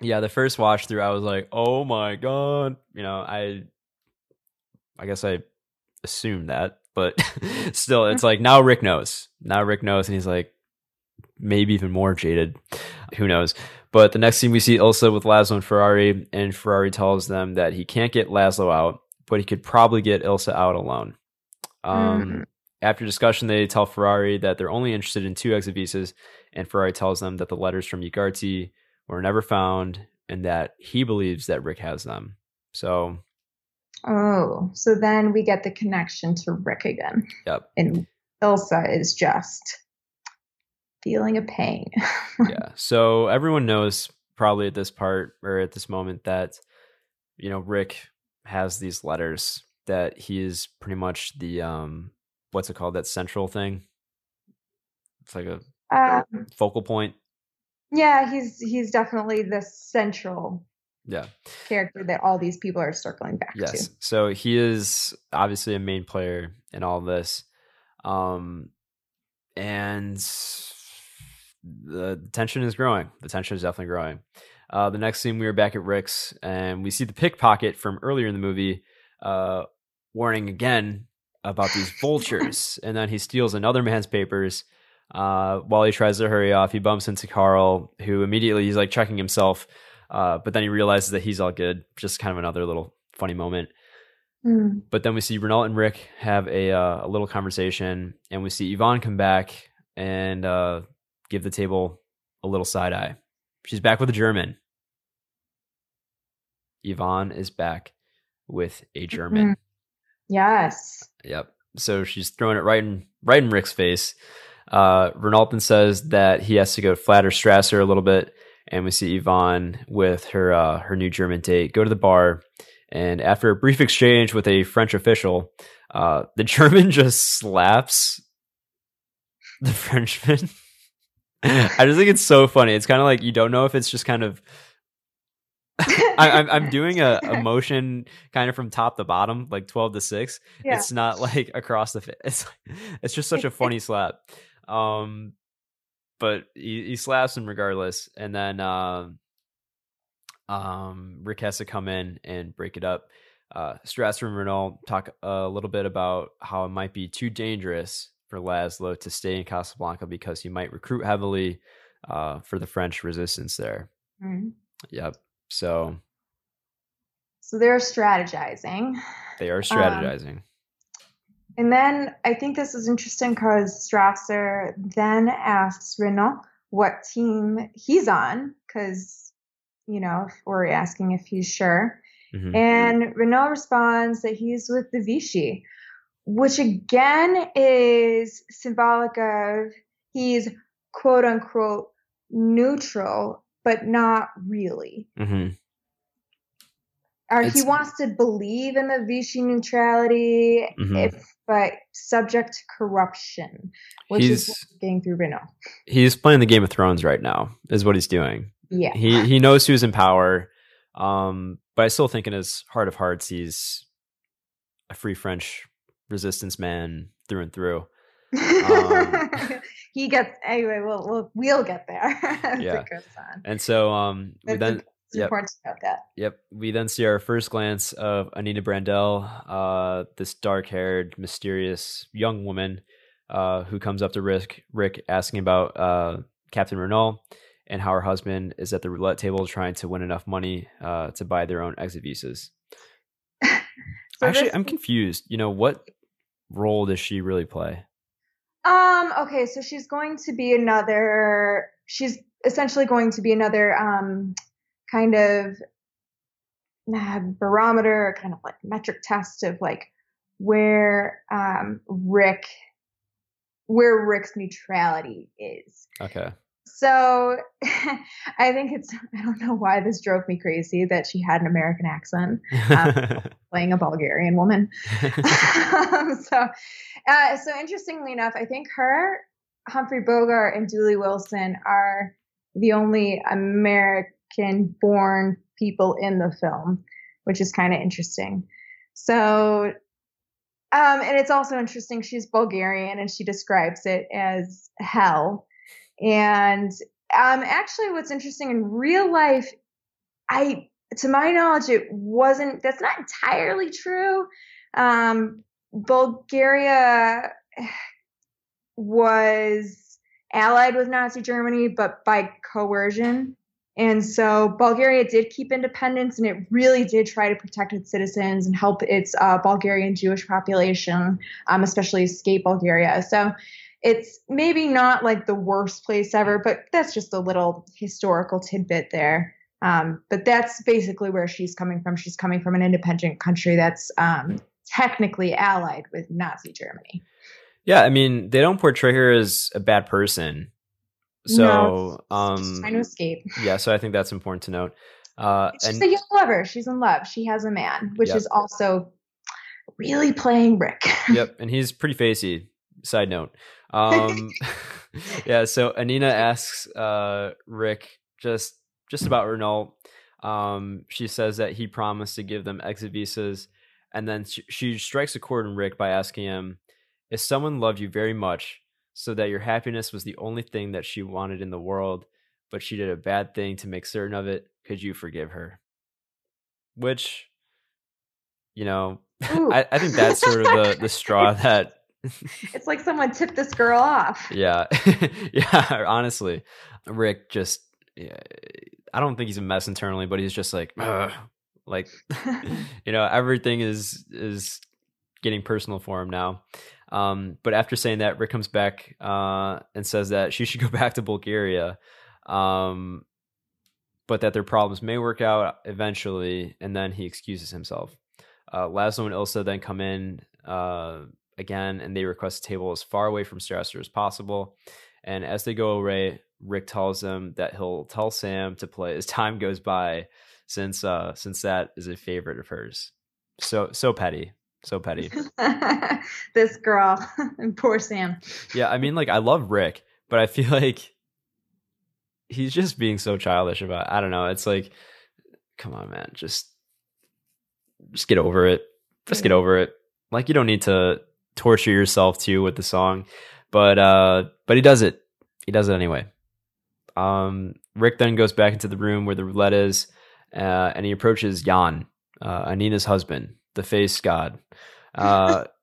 yeah, the first watch through, I was like, oh my god. You know, I, I guess I assumed that, but still, it's like now Rick knows. Now Rick knows, and he's like, maybe even more jaded. Who knows? But the next scene we see Ilsa with Laszlo and Ferrari, and Ferrari tells them that he can't get Laszlo out, but he could probably get Ilsa out alone. Um, Mhm. After discussion, they tell Ferrari that they're only interested in two exit visas, and Ferrari tells them that the letters from Ugarte were never found and that he believes that Rick has them. So, oh, so then we get the connection to Rick again. Yep. And Ilsa is just feeling a pain. yeah. So everyone knows probably at this part or at this moment that you know Rick has these letters that he is pretty much the um what's it called that central thing? It's like a um, focal point? yeah he's he's definitely the central yeah. character that all these people are circling back yes. to so he is obviously a main player in all this um and the tension is growing. The tension is definitely growing. Uh, the next scene, we are back at Rick's, and we see the pickpocket from earlier in the movie, uh, warning again about these vultures, and then he steals another man's papers. Uh, while he tries to hurry off, he bumps into Carl, who immediately he's like checking himself, uh, but then he realizes that he's all good. Just kind of another little funny moment. Mm. But then we see Renault and Rick have a uh, a little conversation, and we see Yvonne come back and uh, give the table a little side eye. She's back with a German. Yvonne is back with a German. Yes. Yep. So she's throwing it right in right in Rick's face. Uh, Renalton says that he has to go flatter Strasser a little bit, and we see Yvonne with her uh, her new German date go to the bar, and after a brief exchange with a French official, uh, the German just slaps the Frenchman. I just think it's so funny. It's kind of like you don't know if it's just kind of. I, am I'm doing a, a, motion kind of from top to bottom, like twelve to six. Yeah. It's not like across the. It's it's just such a funny slap. Um, but he, he slaps him regardless, and then um, um, Rick has to come in and break it up. Uh, Strasser and Renault talk a little bit about how it might be too dangerous for Laszlo to stay in Casablanca because he might recruit heavily uh, for the French resistance there. Mm-hmm. Yep. So. So they're strategizing. They are um, strategizing. Um, and then I think this is interesting because Strasser then asks Renault what team he's on because, you know, we're asking if he's sure. Mm-hmm. And Renault responds that he's with the Vichy, which again is symbolic of he's quote unquote neutral, but not really. Mm-hmm. Or he wants to believe in the Vichy neutrality, mm-hmm. if, but subject to corruption, which he's, is getting through Renault. He's playing the Game of Thrones right now, is what he's doing. Yeah. He he knows who's in power. Um, but I still think in his heart of hearts he's a free French resistance man through and through. Um, he gets anyway. We'll we'll we'll get there. yeah. And so um, we then. It's yep. important to note that. Yep. We then see our first glance of Anina Brandel, uh, this dark-haired, mysterious young woman uh, who comes up to Rick, Rick asking about uh, Captain Renault and how her husband is at the roulette table trying to win enough money uh, to buy their own exit visas. So Actually, this, I'm confused. You know, what role does she really play? Um, okay, so she's going to be another she's essentially going to be another um kind of uh, barometer, kind of like metric test of like where um Rick where Rick's neutrality is. Okay. So I think it's, I don't know why this drove me crazy that she had an American accent um, playing a Bulgarian woman. um, so, uh, so interestingly enough, I think her, Humphrey Bogart, and Dooley Wilson are the only American born people in the film, which is kind of interesting. So, um, and it's also interesting, she's Bulgarian and she describes it as hell and um, actually, what's interesting in real life, I, to my knowledge, it wasn't. That's not entirely true. Um, Bulgaria was allied with Nazi Germany, but by coercion And so Bulgaria did keep independence and it really did try to protect its citizens and help its uh, Bulgarian Jewish population, um, especially escape Bulgaria. So it's maybe not like the worst place ever, but that's just a little historical tidbit there. Um, but that's basically where she's coming from. She's coming from an independent country that's um, technically allied with Nazi Germany. Yeah, I mean, they don't portray her as a bad person. So, no, um, trying to escape. Yeah, so I think that's important to note. Uh, she's and, a young lover. She's in love. She has a man, which yep. is also really playing Rick. yep, and he's pretty facey. Side note. Um, yeah, so Anina asks uh, Rick just just about Renault. Um, she says that he promised to give them exit visas, and then she, she strikes a chord in Rick by asking him, "If someone loved you very much, so that your happiness was the only thing that she wanted in the world, but she did a bad thing to make certain of it. Could you forgive her? Which, you know, I, I, think that's sort of the, the straw that. It's like someone tipped this girl off. Yeah. yeah. Honestly, Rick just, yeah, I don't think he's a mess internally, but he's just like, like, you know, everything is, is getting personal for him now. Um, but after saying that, Rick comes back uh, and says that she should go back to Bulgaria, um, but that their problems may work out eventually. And then he excuses himself. Uh, Laszlo and Ilsa then come in uh, again, and they request a table as far away from Strasser as possible. And as they go away, Rick tells them that he'll tell Sam to play as time goes by, since uh, since that is a favorite of hers. So so petty, so petty. this girl and poor Sam. Yeah, I mean, like I love Rick, but I feel like he's just being so childish about. It. I don't know. It's like, come on, man, just just get over it. Just get over it. Like you don't need to torture yourself too with the song, but uh, but he does it. He does it anyway. Um, Rick then goes back into the room where the roulette is, uh, and he approaches Jan, uh, Anina's husband, the face god. Uh,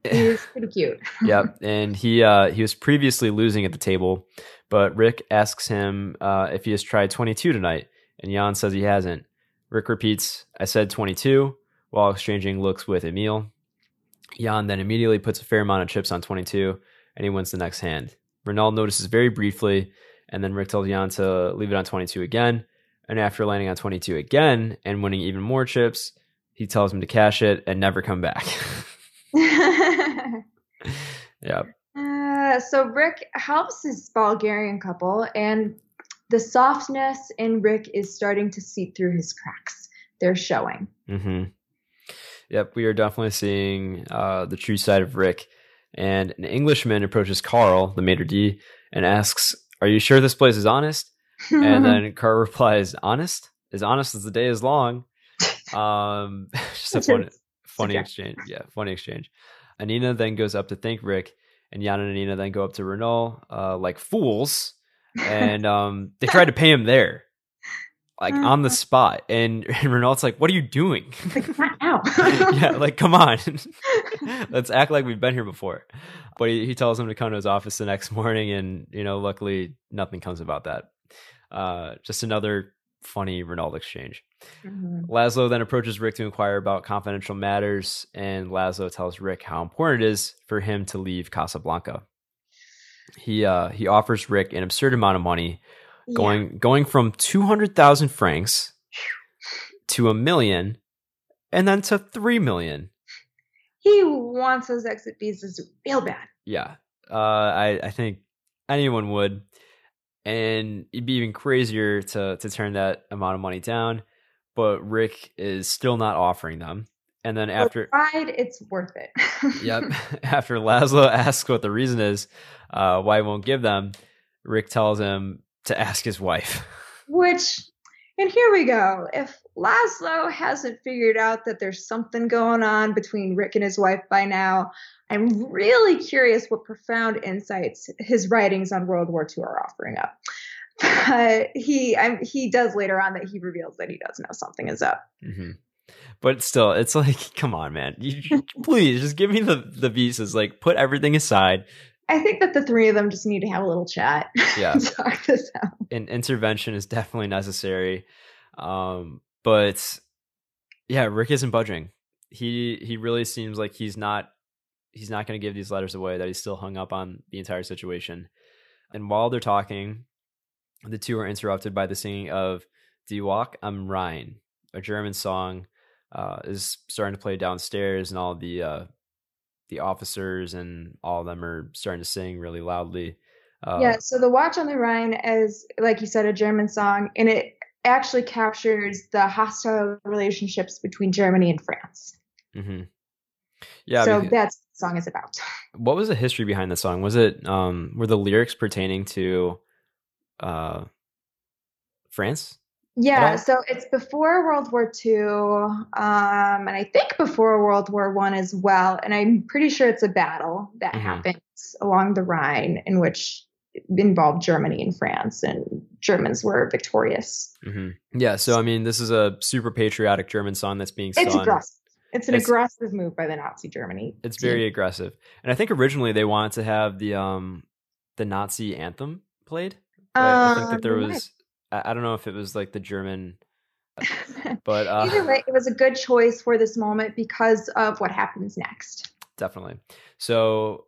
He's pretty cute. yep, and he uh, he was previously losing at the table, but Rick asks him uh, if he has tried 22 tonight, and Jan says he hasn't. Rick repeats, "I said 22," while exchanging looks with Emil. Jan then immediately puts a fair amount of chips on 22, and he wins the next hand. Renault notices very briefly, and then Rick tells Jan to leave it on 22 again. And after landing on 22 again and winning even more chips, he tells him to cash it and never come back. yeah. Uh, so Rick helps his Bulgarian couple, and the softness in Rick is starting to seep through his cracks. They're showing. Mm-hmm. Yep, we are definitely seeing uh, the true side of Rick. And an Englishman approaches Carl, the maitre d', and asks, "Are you sure this place is honest?" and then Carl replies, "Honest, as honest as the day is long." Um, just a fun, funny exchange. Yeah, funny exchange. Anina then goes up to thank Rick, and Jan and Anina then go up to Renault uh, like fools, and um, they tried to pay him there, like uh, on the spot. And, and Renault's like, "What are you doing?" Like, now. yeah, like come on, let's act like we've been here before. But he, he tells him to come to his office the next morning, and you know, luckily nothing comes about that. Uh, just another funny Renault exchange. Mm-hmm. Laszlo then approaches Rick to inquire about confidential matters, and Laszlo tells Rick how important it is for him to leave Casablanca. He uh, he offers Rick an absurd amount of money, going yeah. going from two hundred thousand francs to a million, and then to three million. He wants those exit visas real bad. Yeah, uh, I I think anyone would and it'd be even crazier to to turn that amount of money down. But Rick is still not offering them. And then after pride, it's worth it. yep. After Laszlo asks what the reason is, uh, why he won't give them, Rick tells him to ask his wife. Which, and here we go. If Laszlo hasn't figured out that there's something going on between Rick and his wife by now, I'm really curious what profound insights his writings on World War II are offering up. But he I'm, he does later on that he reveals that he does know something is up. Mm-hmm. But still, it's like, come on, man! You, please just give me the the visas. Like, put everything aside. I think that the three of them just need to have a little chat. Yeah. talk this out. An intervention is definitely necessary. Um, but yeah, Rick isn't budging. He he really seems like he's not he's not going to give these letters away. That he's still hung up on the entire situation. And while they're talking, the two are interrupted by the singing of "Die Wacht am Rhein," a German song, uh, is starting to play downstairs, and all the uh, the officers and all of them are starting to sing really loudly. Uh, yeah. So the "Watch on the Rhine" is, like you said, a German song, and it actually captures the hostile relationships between Germany and France. Mm-hmm. Yeah. So that's what the song is about. What was the history behind the song? Was it um were the lyrics pertaining to uh France? Yeah, so it's before World War II, um, and I think before World War One as well. And I'm pretty sure it's a battle that mm-hmm. happens along the Rhine in which involved Germany and France, and Germans were victorious. Mm-hmm. Yeah, so I mean, this is a super patriotic German song that's being sung. It's aggressive. It's an it's, aggressive move by the Nazi Germany. It's very aggressive, and I think originally they wanted to have the um the Nazi anthem played. I think that there um, was. I don't know if it was like the German but uh, either way, it was a good choice for this moment because of what happens next. Definitely. So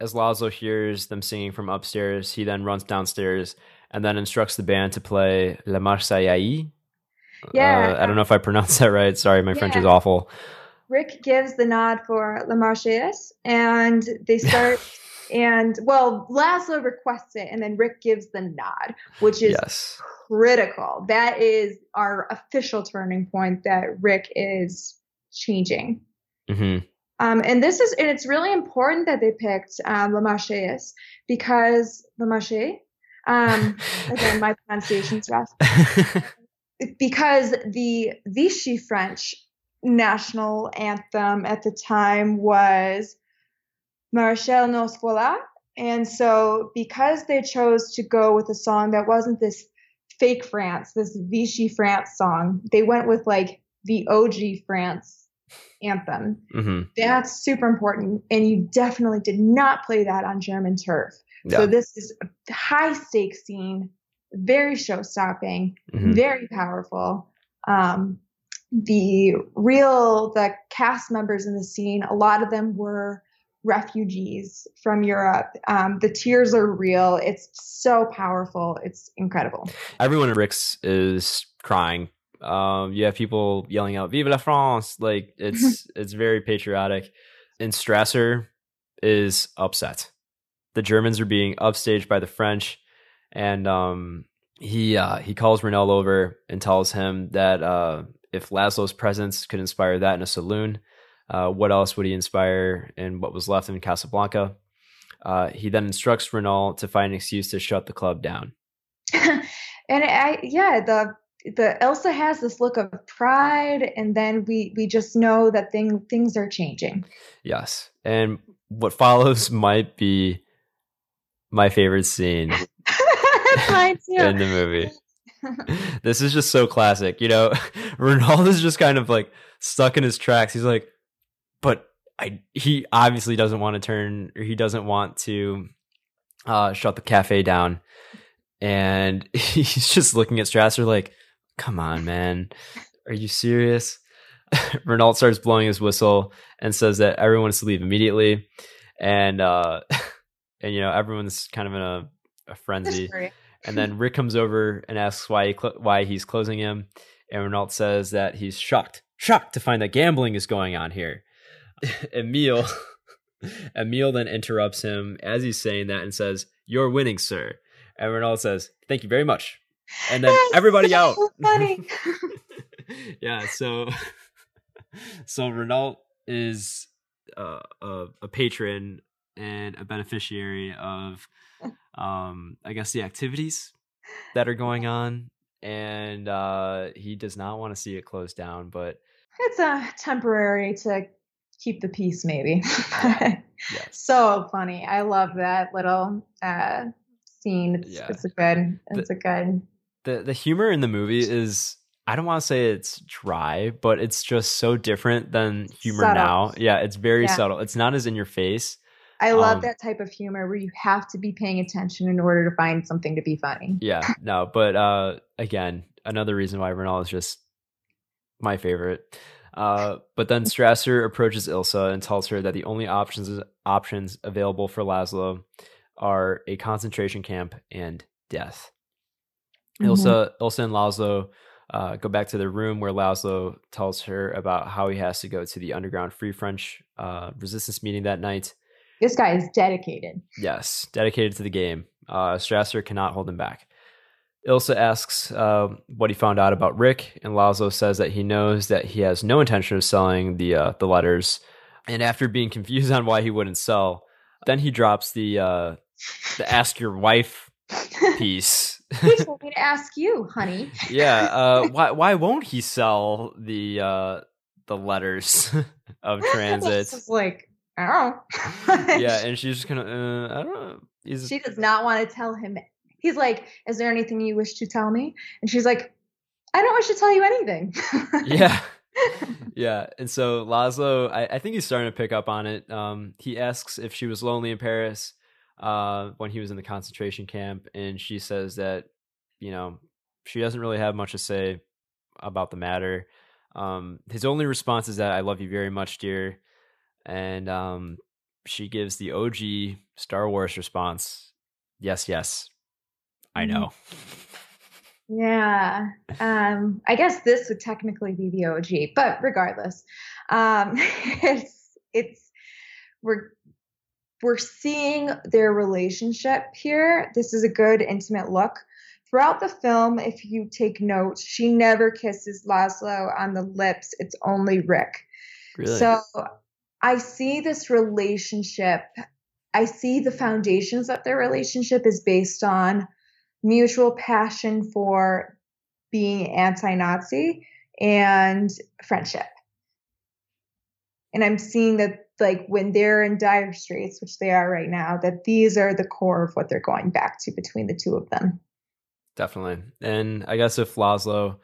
as Laszlo hears them singing from upstairs, he then runs downstairs and then instructs the band to play La Marseillaise. Yeah. Uh, I don't know if I pronounced that right. Sorry, my yeah. French is awful. Rick gives the nod for La Marseillaise and they start. and well, Laszlo requests it and then Rick gives the nod, which is yes. critical. That is our official turning point that Rick is changing. Mm-hmm. Um, and this is, and it's really important that they picked um, La Marseillaise because La Marche, um, again, my pronunciation's rough, because the Vichy French national anthem at the time was Maréchal Nos. And so, because they chose to go with a song that wasn't this fake France, this Vichy France song, they went with like the OG France anthem. Mm-hmm. That's super important. And you definitely did not play that on German turf. Yeah. So this is a high stakes scene, very show stopping, mm-hmm. very powerful. Um, the real the cast members in the scene, a lot of them were refugees from Europe. Um, the tears are real. It's so powerful. It's incredible. Everyone at Rick's is crying um, you have people yelling out "Vive la France!" Like it's it's very patriotic. And Strasser is upset. The Germans are being upstaged by the French, and um, he uh, he calls Renault over and tells him that uh, if Laszlo's presence could inspire that in a saloon, uh, what else would he inspire in what was left in Casablanca? Uh, he then instructs Renault to find an excuse to shut the club down. and I, yeah, the the Ilsa has this look of pride, and then we we just know that thing things are changing. Yes, and what follows might be my favorite scene in the movie. this is just so classic, you know. Renault is just kind of like stuck in his tracks. He's like, but I he obviously doesn't want to turn or he doesn't want to uh shut the cafe down. And he's just looking at Strasser like, come on, man. Are you serious? Renault starts blowing his whistle and says that everyone is to leave immediately. And, uh, and you know, everyone's kind of in a, a frenzy. And then Rick comes over and asks why he cl- why he's closing him. And Renault says that he's shocked, shocked to find that gambling is going on here. Emil, Emil then interrupts him as he's saying that and says, "You're winning, sir." And Renault says, "Thank you very much and then That's everybody so out. Funny. yeah. So, so Renault is uh, a, a patron and a beneficiary of, um, I guess the activities that are going on, and uh, he does not want to see it closed down. But it's a uh, temporary to keep the peace, maybe. So funny. I love that little uh, scene. It's, yeah. it's a good. It's the, a good the the humor in the movie is I don't want to say it's dry, but it's just so different than humor subtle. now. Yeah, it's very yeah. subtle. It's not as in your face. I love Um, that type of humor where you have to be paying attention in order to find something to be funny. Yeah, no, but uh, again, another reason why Renault is just my favorite. Uh, but then Strasser approaches Ilsa and tells her that the only options options available for Laszlo are a concentration camp and death. Mhm. Ilsa, Ilsa and Laszlo uh, go back to their room where Laszlo tells her about how he has to go to the underground Free French uh, resistance meeting that night. This guy is dedicated. Yes, dedicated to the game. Uh, Strasser cannot hold him back. Ilsa asks uh, what he found out about Rick, and Laszlo says that he knows that he has no intention of selling the uh, the letters. And after being confused on why he wouldn't sell, then he drops the uh, the ask your wife piece. he told me to ask you, honey. yeah, uh, why why won't he sell the uh, the letters of transit? It's like, I don't know. yeah, and she's just kind of uh, I don't know. She does not want to tell him. He's like, "Is there anything you wish to tell me?" And she's like, "I don't wish to tell you anything." yeah. Yeah. And so laszlo I, I think he's starting to pick up on it. Um he asks if she was lonely in paris uh when he was in the concentration camp and she says that you know she doesn't really have much to say about the matter. Um his only response is that i love you very much dear. And um she gives the og star wars response yes yes i Mhm. know Yeah. Um, I guess this would technically be the OG, but regardless, um, it's it's we're we're seeing their relationship here. This is a good intimate look. Throughout the film, if you take note, she never kisses Laszlo on the lips. It's only Rick. really So I see this relationship. I see the foundations that their relationship is based on mutual passion for being anti Nazi and friendship. And I'm seeing that, like, when they're in dire straits, which they are right now, that these are the core of what they're going back to between the two of them. Definitely. And I guess if Laszlo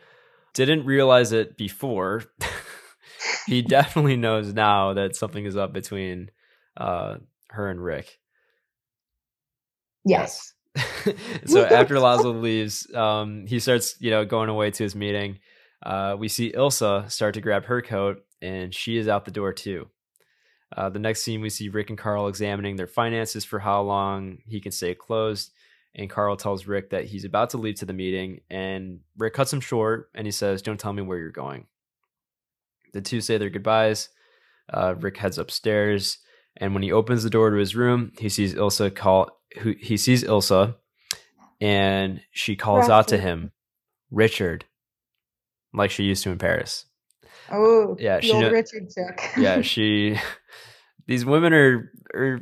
didn't realize it before, he definitely knows now that something is up between uh, her and Rick. Yes. so after Laszlo leaves, um, he starts, you know, going away to his meeting. Uh, we see Ilsa start to grab her coat, and she is out the door too. Uh, the next scene, we see Rick and Carl examining their finances for how long he can stay closed. And Carl tells Rick that he's about to leave to the meeting, and Rick cuts him short and he says, Don't tell me where you're going. The two say their goodbyes. Uh, Rick heads upstairs, and when he opens the door to his room, he sees Ilsa call. Who he sees Ilsa, and she calls out to him, Richard, like she used to in Paris. Oh, Yeah, she old know- Richard. Yeah, she. These women are are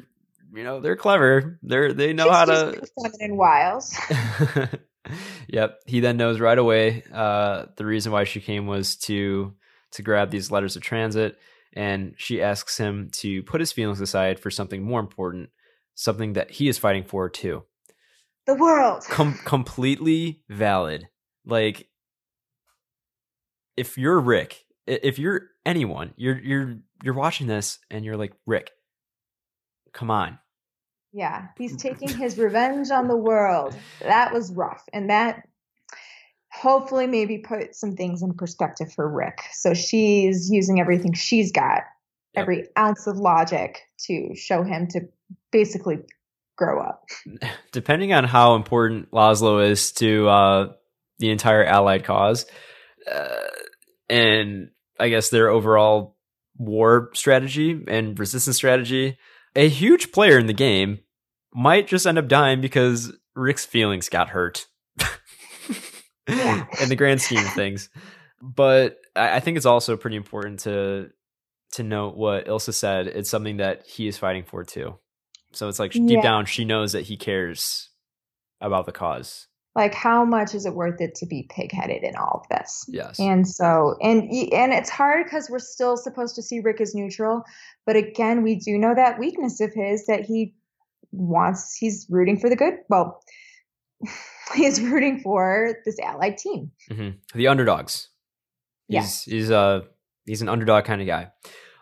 you know they're clever. They're they know She's how to. feminine wiles. yep. He then knows right away uh, the reason why she came was to to grab these letters of transit, and she asks him to put his feelings aside for something more important, something that he is fighting for too. The world. Com- completely valid. Like, if you're Rick, if you're anyone, you're you're you're watching this and you're like Rick. Come on, Yeah, he's taking his revenge on the world. That was rough. And that hopefully maybe put some things in perspective for Rick. So she's using everything she's got, Yep. every ounce of logic to show him to basically grow up. depending on how important Laszlo is to uh, the entire Allied cause, uh, and I guess their overall war strategy and resistance strategy, a huge player in the game might just end up dying because Rick's feelings got hurt. Yeah. in the grand scheme of things, but I, I think it's also pretty important to to note what Ilsa said. It's something that he is fighting for too. So it's like deep Yeah. down, she knows that he cares about the cause. Like how much is it worth it to be pig-headed in all of this? Yes. And so, and and it's hard because we're still supposed to see Rick as neutral, but again, we do know that weakness of his that he wants. He's rooting for the good. Well, he's rooting for this allied team. hmm The underdogs. He's Yes. he's uh he's an underdog kind of guy.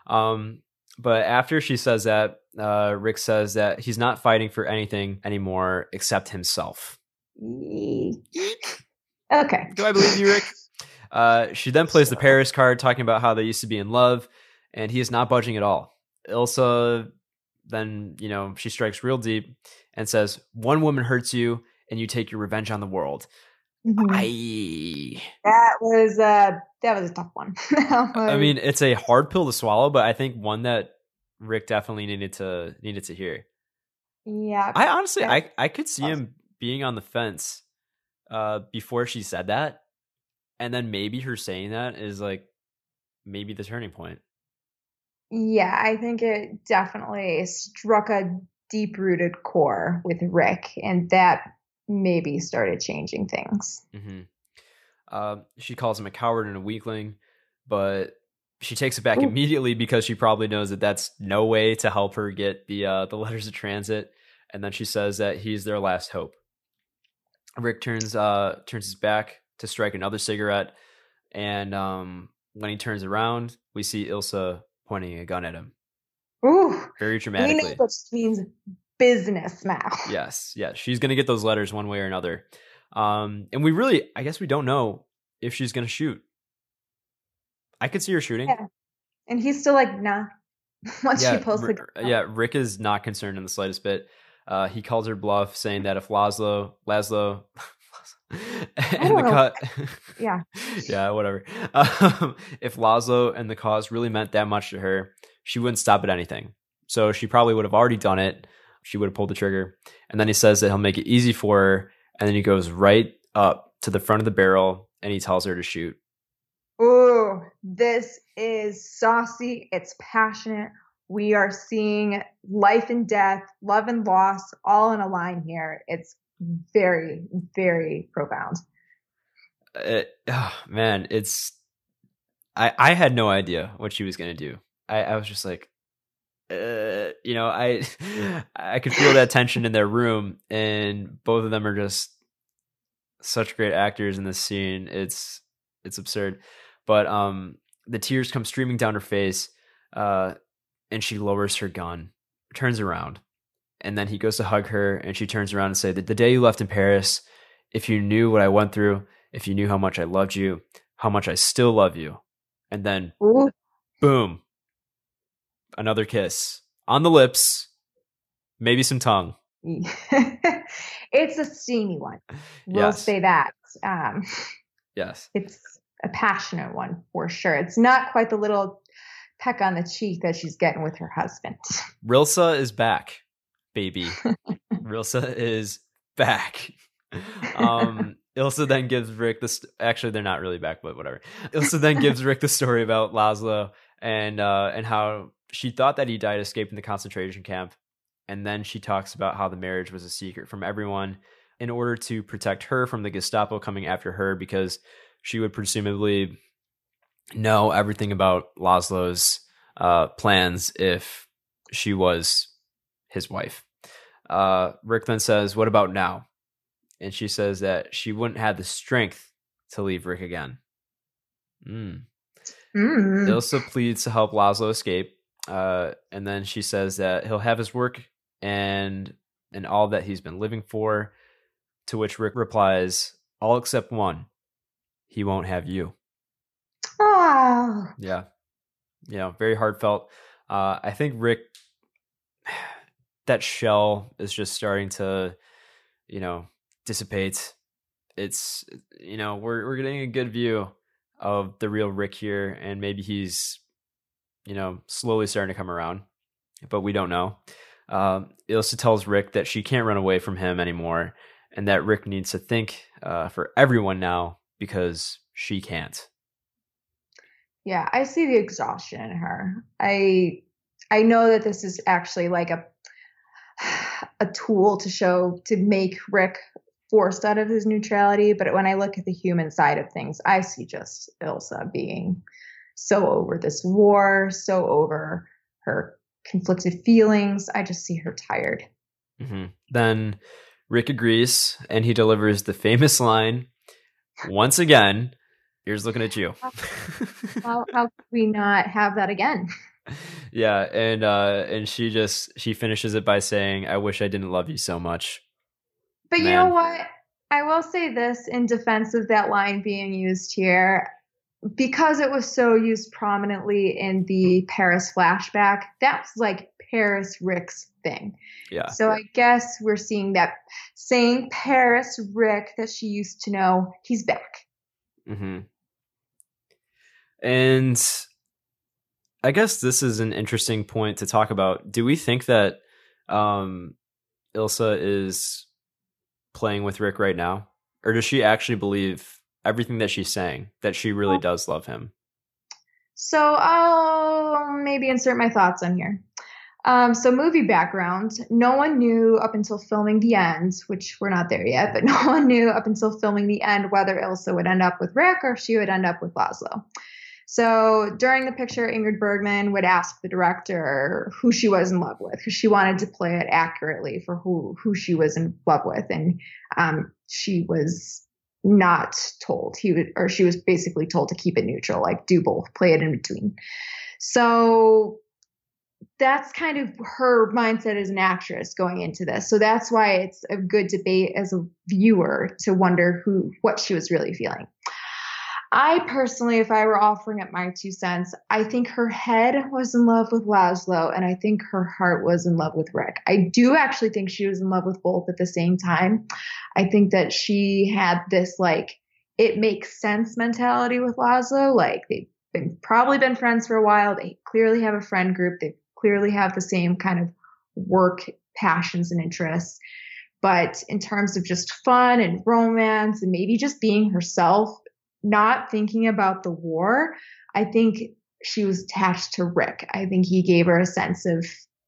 Um, but after she says that, uh, Rick says that he's not fighting for anything anymore except himself. Okay. Do I believe you, Rick? Uh, she then plays the Paris card, talking about how they used to be in love, and he is not budging at all. Ilsa then, you know, she strikes real deep and says, One woman hurts you, and you take your revenge on the world. Mhm. I. That was uh that was a tough one. That I mean, it's a hard pill to swallow, but I think one that Rick definitely needed to needed to hear. yeah. I honestly. I I could see him being on the fence uh, before she said that, and then maybe her saying that is like maybe the turning point. Yeah, I think it definitely struck a deep rooted core with Rick, and that maybe started changing things. hmm Um, she calls him a coward and a weakling, but she takes it back Ooh. immediately because she probably knows that that's no way to help her get the uh, the letters of transit. And then she says that he's their last hope. Rick turns uh turns his back to strike another cigarette, and um, when he turns around, we see Ilsa pointing a gun at him, Ooh, very we know dramatically. this means business now. Yes, yes, she's gonna get those letters one way or another. Um, and we really, I guess, we don't know if she's gonna shoot. I could see her shooting. Yeah. And he's still like, nah. Once yeah, she pulls the gun yeah. Rick is not concerned in the slightest bit. Uh, he calls her bluff, saying that if Laszlo, Laszlo, and the cut, Yeah. yeah, whatever. Um, if Laszlo and the cause really meant that much to her, she wouldn't stop at anything. So she probably would have already done it. She would have pulled the trigger. And then he says that he'll make it easy for her. And then he goes right up to the front of the barrel and he tells her to shoot. Ooh, this is saucy. It's passionate. We are seeing life and death, love and loss, all in a line here. It's very, very profound. Uh, it, oh, man, it's I I had no idea what she was gonna do. I I was just like, uh, you know, I I could feel that tension in their room, and both of them are just such great actors in this scene. It's it's absurd, but um, the tears come streaming down her face, uh, and she lowers her gun, turns around, and then he goes to hug her, and she turns around and say that the day you left in Paris, if you knew what I went through, if you knew how much I loved you, how much I still love you, and then Ooh, boom, another kiss on the lips, maybe some tongue. it's a steamy one. We'll Yes. say that. Um, Yes. it's a passionate one for sure. It's not quite the little peck on the cheek that she's getting with her husband. Rilsa is back, baby. Rilsa is back. Um, Ilsa then gives Rick this. Actually, they're not really back, but whatever. Ilsa then gives Rick the story about Laszlo and uh, and how she thought that he died escaping the concentration camp, and then she talks about how the marriage was a secret from everyone in order to protect her from the Gestapo coming after her because she would presumably know everything about Laszlo's uh, plans if she was his wife. Uh, Rick then says, What about now? And she says that she wouldn't have the strength to leave Rick again. Mm. Mm. Ilsa pleads to help Laszlo escape. Uh, and then she says that he'll have his work and and all that he's been living for. To which Rick replies, All except one. He won't have you. Oh, Yeah. You know, very heartfelt. Uh, I think Rick, that shell is just starting to, you know, dissipate. It's, you know, we're, we're getting a good view of the real Rick here, and maybe he's, you know, slowly starting to come around, but we don't know. Um, Ilsa tells Rick that she can't run away from him anymore, and that Rick needs to think uh, for everyone now because she can't. yeah, I see the exhaustion in her. I I know that this is actually like a a tool to show to make Rick forced out of his neutrality, but when I look at the human side of things, I see just Ilsa being so over this war, so over her conflicted feelings. I just see her tired. hmm Then Rick agrees and he delivers the famous line once again. Here's looking at you. How how could we not have that again? yeah, and uh and she just she finishes it by saying, "I wish I didn't love you so much." But Man. you know what? I will say this in defense of that line being used here because it was so used prominently in the Paris flashback, that's like Paris Rick's thing. Yeah. So I guess we're seeing that same Paris Rick that she used to know, he's back. Mm-hmm. And I guess this is an interesting point to talk about. Do we think that um, Ilsa is playing with Rick right now? Or does she actually believe everything that she's saying that she really does love him? So I'll maybe insert my thoughts on here. Um, so movie background, no one knew up until filming the end, which we're not there yet, but no one knew up until filming the end whether Ilsa would end up with Rick or she would end up with Laszlo. So during the picture, Ingrid Bergman would ask the director who she was in love with, because she wanted to play it accurately for who who she was in love with, and um, she was not told. He would, or she was basically told to keep it neutral, like do both, play it in between. So that's kind of her mindset as an actress going into this. So that's why it's a good debate as a viewer to wonder who what she was really feeling. I personally, if I were offering up my two cents, I think her head was in love with Laszlo and I think her heart was in love with Rick. I do actually think she was in love with both at the same time. I think that she had this like it makes sense mentality with Laszlo. Like they've been probably been friends for a while. They clearly have a friend group. They clearly have the same kind of work passions and interests. But in terms of just fun and romance and maybe just being herself, not thinking about the war, I think she was attached to Rick. I think he gave her a sense of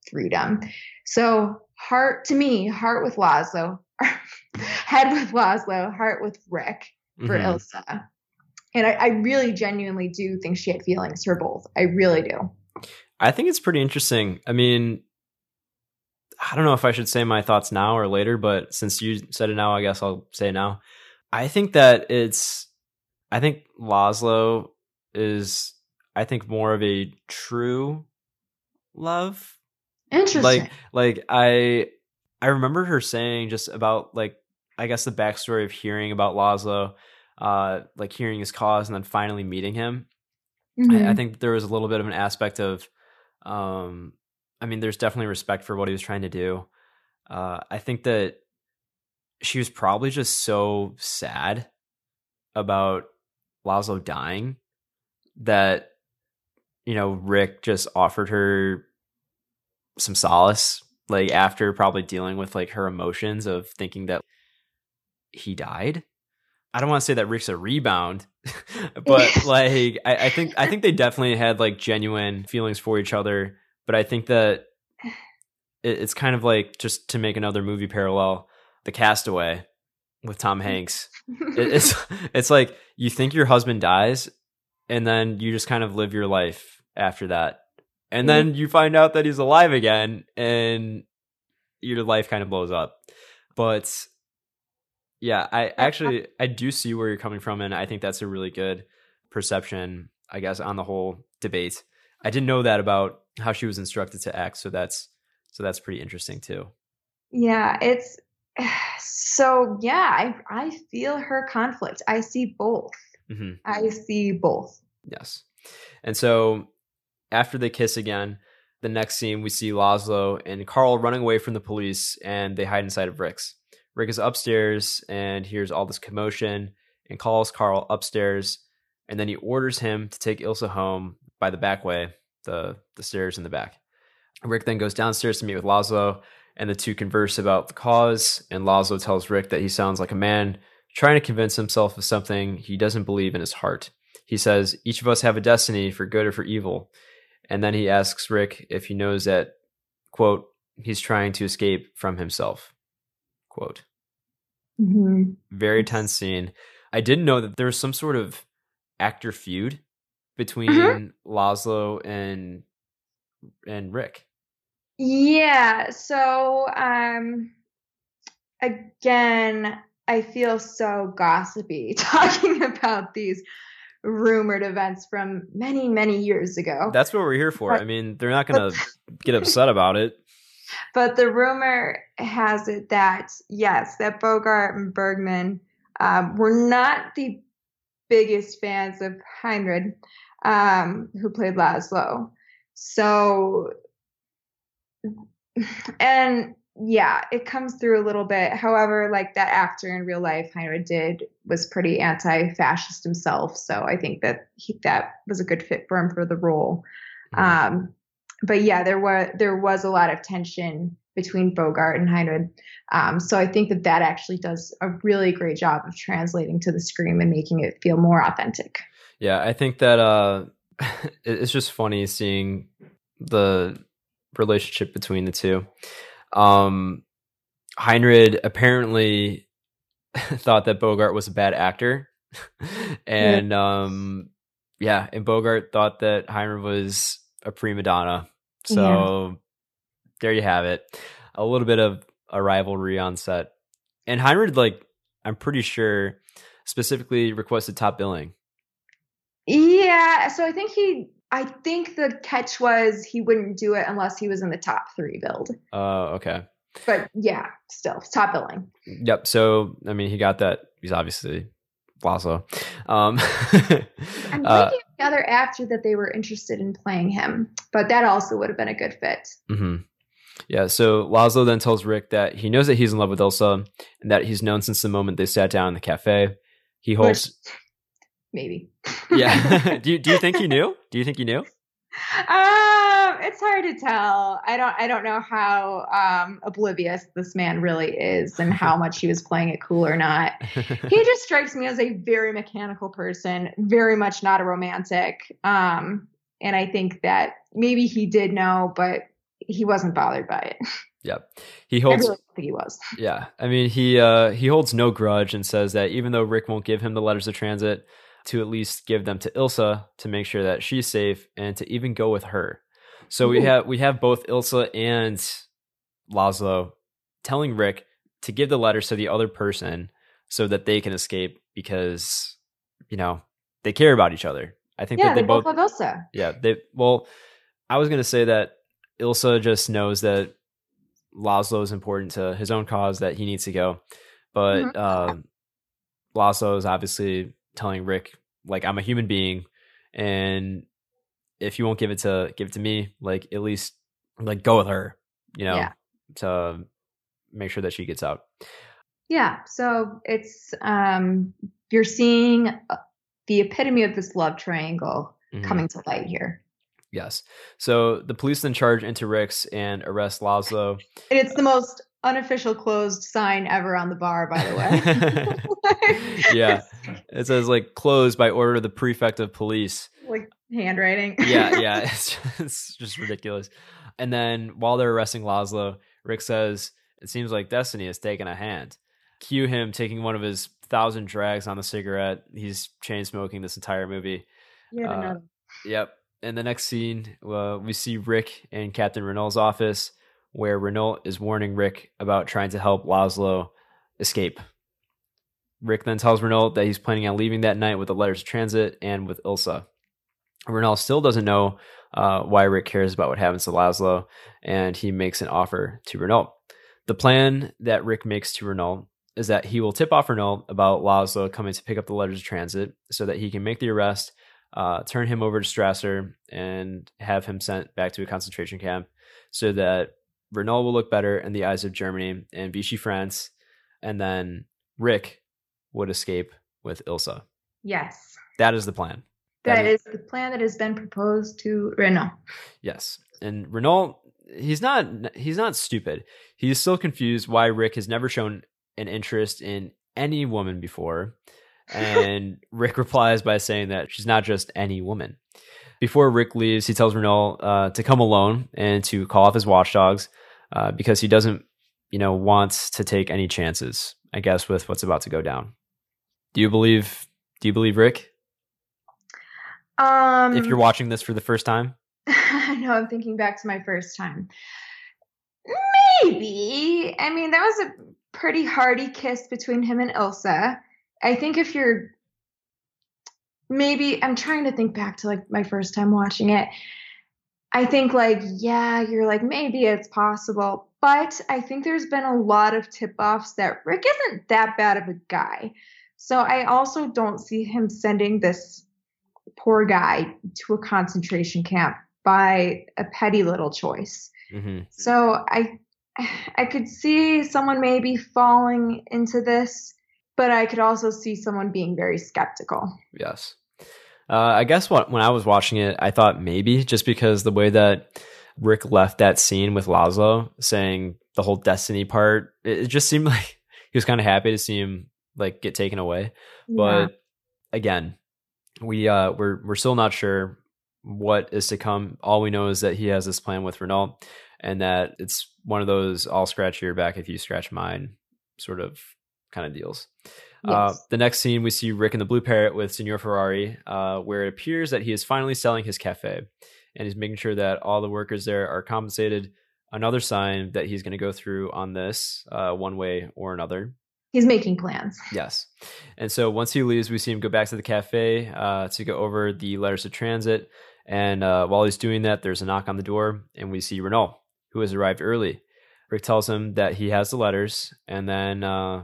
freedom. So, heart to me, heart with Laszlo, head with Laszlo, heart with Rick for mm-hmm. Ilsa. And I, I really genuinely do think she had feelings for both. I really do. I think it's pretty interesting. I mean, I don't know if I should say my thoughts now or later, but since you said it now, I guess I'll say now. I think that it's I think Laszlo is I think more of a true love. Interesting. Like like I I remember her saying just about like I guess the backstory of hearing about Laszlo, uh, like hearing his cause and then finally meeting him. Mm-hmm. I, I, mm-hmm. think there was a little bit of an aspect of, um, I mean, there's definitely respect for what he was trying to do. Uh, I think that she was probably just so sad about Laszlo dying that you know Rick just offered her some solace like after probably dealing with like her emotions of thinking that he died. I don't want to say that Rick's a rebound, but like I, I think I think they definitely had like genuine feelings for each other. But I think that it, it's kind of like just to make another movie parallel, The Castaway with Tom Hanks. it, it's it's like you think your husband dies, and then you just kind of live your life after that, and then mm-hmm. you find out that he's alive again, and your life kind of blows up. But yeah, I actually I do see where you're coming from, and I think that's a really good perception, I guess, on the whole debate. I didn't know that about how she was instructed to act, so that's so that's pretty interesting too. Yeah, it's so yeah, I I feel her conflict. I see both. Mm-hmm. I see both. Yes, and so after they kiss again, the next scene we see Laszlo and Carl running away from the police, and they hide inside of Rick's. Rick is upstairs and hears all this commotion and calls Carl upstairs, and then he orders him to take Ilsa home by the back way, the the stairs in the back. Rick then goes downstairs to meet with Laszlo, and the two converse about the cause. And Laszlo tells Rick that he sounds like a man trying to convince himself of something he doesn't believe in his heart. He says, Each of us have a destiny for good or for evil. And then he asks Rick if he knows that, quote, he's trying to escape from himself, quote. Mm-hmm. Very tense scene. I didn't know that there was some sort of actor feud between mm-hmm. Laszlo and and Rick. Yeah. So, um, again, I feel so gossipy talking about these rumored events from many, many years ago. That's what we're here for. But, I mean, they're not going to get upset about it. But the rumor has it that, yes, that Bogart and Bergman um, were not the biggest fans of Henreid, um, who played Laszlo. So, and yeah, it comes through a little bit. However, like that actor in real life, Henreid did was pretty anti-fascist himself, so I think that he, that was a good fit for him for the role. Mm-hmm. Um, but yeah, there was there was a lot of tension between Bogart and Henreid. Um, so I think that that actually does a really great job of translating to the screen and making it feel more authentic. Yeah, I think that uh, it's just funny seeing the relationship between the two. Um, Henreid apparently thought that Bogart was a bad actor, and yeah. um, yeah, and Bogart thought that Henreid was a prima donna. So yeah. there you have it, a little bit of a rivalry on set. And Henreid, like, I'm pretty sure, specifically requested top billing. Yeah, so I think he I think the catch was he wouldn't do it unless he was in the top three build. Oh, uh, okay. But yeah, still top billing. Yep. So I mean, he got that. He's obviously Laszlo. Um, I'm uh, thinking the other actor that they were interested in playing him, but that also would have been a good fit. Mm-hmm. Yeah, so Laszlo then tells Rick that he knows that he's in love with Ilsa and that he's known since the moment they sat down in the cafe. He hopes Which, maybe. yeah. do you do you think he knew? Do you think he knew? Um, it's hard to tell. I don't. I don't know how um, oblivious this man really is, and how much he was playing it cool or not. he just strikes me as a very mechanical person, very much not a romantic. Um, and I think that maybe he did know, but he wasn't bothered by it. Yep. He holds I really think he was. Yeah. I mean he uh he holds no grudge and says that even though Rick won't give him the letters of transit, to at least give them to Ilsa to make sure that she's safe and to even go with her. So Ooh. we have we have both Ilsa and Laszlo telling Rick to give the letters to the other person so that they can escape because you know they care about each other. I think yeah, that they, they both, both love Ilsa. Yeah, they well, I was gonna say that Ilsa just knows that Laszlo is important to his own cause that he needs to go, but mm-hmm. uh, Laszlo is obviously telling Rick like I'm a human being, and if you won't give it to give it to me, like at least like go with her, you know, yeah. to make sure that she gets out. Yeah, so it's um you're seeing uh, the epitome of this love triangle mm-hmm. coming to light here. Yes. So the police then charge into Rick's and arrest Laszlo. And it's the most unofficial closed sign ever on the bar, by the way. yeah. It says like closed by order of the prefect of police. Like handwriting. yeah, yeah. It's just, it's just ridiculous. And then while they're arresting Laszlo, Rick says, It seems like destiny has taken a hand. Cue him taking one of his thousand drags on the cigarette. He's chain smoking this entire movie. Yeah, uh, Yep. In the next scene, uh, we see Rick in Captain Renault's office where Renault is warning Rick about trying to help Laszlo escape. Rick then tells Renault that he's planning on leaving that night with the letters of transit and with Ilsa. Renault still doesn't know uh, why Rick cares about what happens to Laszlo, and he makes an offer to Renault. The plan that Rick makes to Renault is that he will tip off Renault about Laszlo coming to pick up the letters of transit so that he can make the arrest, uh, turn him over to Strasser, and have him sent back to a concentration camp so that Renault will look better in the eyes of Germany and Vichy France, and then Rick would escape with Ilsa. Yes. That is the plan. that, that is, is, the plan that has been proposed to Renault. Yes. And Renault he's not he's not stupid. He's still confused why Rick has never shown an interest in any woman before. And Rick replies by saying that she's not just any woman. Before Rick leaves, he tells Renault uh, to come alone and to call off his watchdogs uh, because he doesn't, you know, want to take any chances. I guess with what's about to go down. Do you believe? Do you believe Rick? Um, if you're watching this for the first time, I know I'm thinking back to my first time. Maybe. I mean, that was a pretty hearty kiss between him and Ilsa. I think if you're maybe I'm trying to think back to like my first time watching it. I think like yeah, you're like maybe it's possible, but I think there's been a lot of tip-offs that Rick isn't that bad of a guy. So I also don't see him sending this poor guy to a concentration camp by a petty little choice. Mm-hmm. So I I could see someone maybe falling into this, but I could also see someone being very skeptical. Yes. Uh, I guess what, when I was watching it, I thought maybe just because the way that Rick left that scene with Laszlo saying the whole destiny part, it, it just seemed like he was kind of happy to see him like get taken away. Yeah. But again, we uh we're we're still not sure what is to come. All we know is that he has this plan with Renault and that it's one of those I'll scratch your back if you scratch mine sort of kind of deals. Uh, yes. Uh, the next scene, we see Rick and the Blue Parrot with Signor Ferrari, uh, where it appears that he is finally selling his cafe and he's making sure that all the workers there are compensated. Another sign that he's going to go through on this uh, one way or another. He's making plans. Yes. And so once he leaves, we see him go back to the cafe uh, to go over the letters of transit. And uh, while he's doing that, there's a knock on the door, and we see Renault, who has arrived early. Rick tells him that he has the letters, and then uh,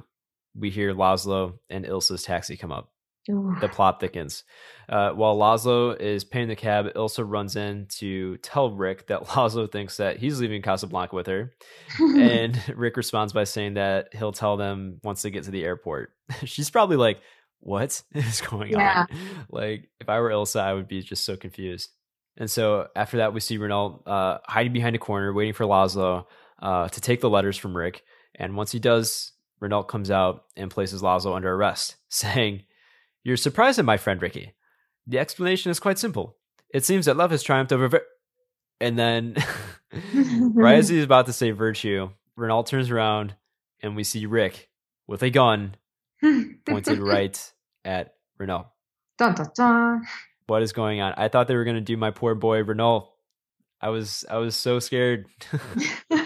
we hear Laszlo and Ilsa's taxi come up. Ooh. The plot thickens. Uh, while Laszlo is paying the cab, Ilsa runs in to tell Rick that Laszlo thinks that he's leaving Casablanca with her. and Rick responds by saying that he'll tell them once they get to the airport. She's probably like, What is going yeah. on? Like, if I were Ilsa, I would be just so confused. And so after that, we see Renault uh, hiding behind a corner, waiting for Laszlo uh, to take the letters from Rick. And once he does, Renault comes out and places Laszlo under arrest, saying, You're surprised at my friend Ricky. The explanation is quite simple. It seems that love has triumphed over. Vir-. And then, right as he's about to say virtue, Renault turns around and we see Rick with a gun pointed right at Renault. Dun, dun, dun what is going on? I thought they were going to do my poor boy Renault. I was I was so scared.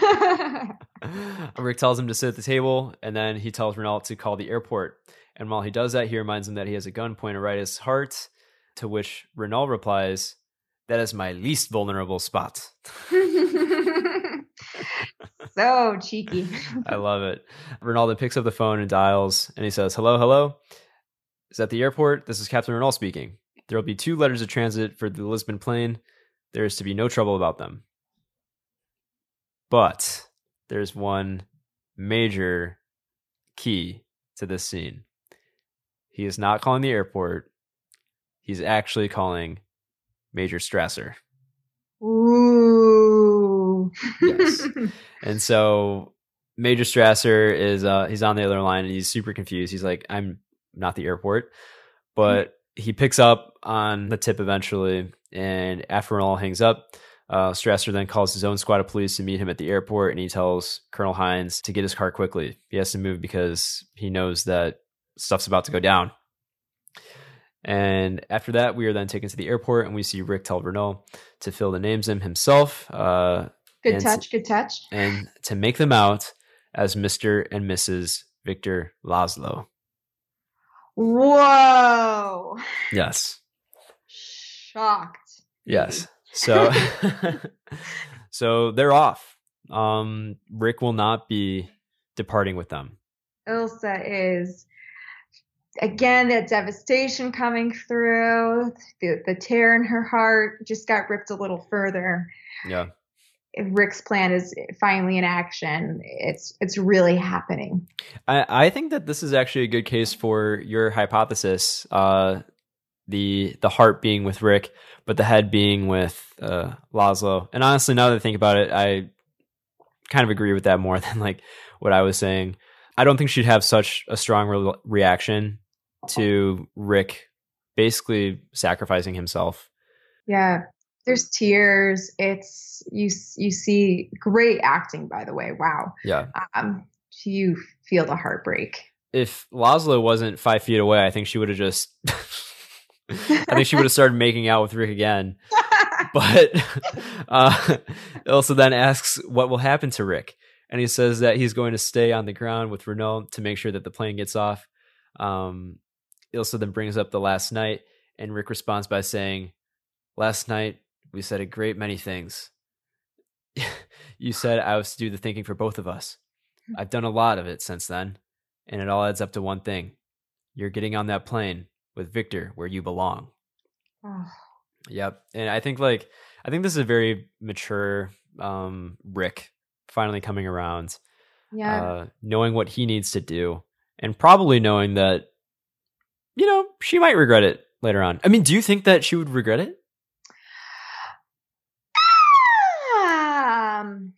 Rick tells him to sit at the table, and then he tells Renault to call the airport. And while he does that, he reminds him that he has a gun pointed right at his heart. To which Renault replies, "That is my least vulnerable spot." so cheeky. I love it. Renault picks up the phone and dials, and he says, "Hello, hello. Is that the airport? This is Captain Renault speaking." There will be two letters of transit for the Lisbon plane. There is to be no trouble about them. But there's one major key to this scene. He is not calling the airport. He's actually calling Major Strasser. Ooh. yes. And so Major Strasser is uh he's on the other line and he's super confused. He's like, I'm not the airport. But he picks up on the tip eventually, and after it all hangs up, uh, Strasser then calls his own squad of police to meet him at the airport, and he tells Colonel Heinze to get his car quickly. He has to move because he knows that stuff's about to go down. And after that, we are then taken to the airport, and we see Rick tell Renault to fill the names in himself. Uh, good touch, good touch. And to make them out as Mr. and Mrs. Victor Laszlo. Whoa. Yes. Shocked. Yes. So so they're off. Um Rick will not be departing with them. Ilsa is again that devastation coming through, the the tear in her heart just got ripped a little further. Yeah. Rick's plan is finally in action. It's it's really happening. I, I think that this is actually a good case for your hypothesis. Uh, the the heart being with Rick, but the head being with uh, Laszlo. And honestly, now that I think about it, I kind of agree with that more than like what I was saying. I don't think she'd have such a strong re- reaction to Rick basically sacrificing himself. Yeah, there's tears. It's you you see great acting by the way. Wow. Yeah. Um you feel the heartbreak. If Laszlo wasn't five feet away, I think she would have just I think she would have started making out with Rick again. but uh also then asks what will happen to Rick. And he says that he's going to stay on the ground with Renault to make sure that the plane gets off. Um, Ilsa then brings up the last night And Rick responds by saying, Last night we said a great many things. you said I was to do the thinking for both of us. Hmm. I've done a lot of it since then, and it all adds up to one thing. You're getting on that plane with Victor where you belong. Oh, Yep. And I think like I think this is a very mature um Rick finally coming around, yeah. uh knowing what he needs to do and probably knowing that you know, she might regret it later on. I mean, do you think that she would regret it? um,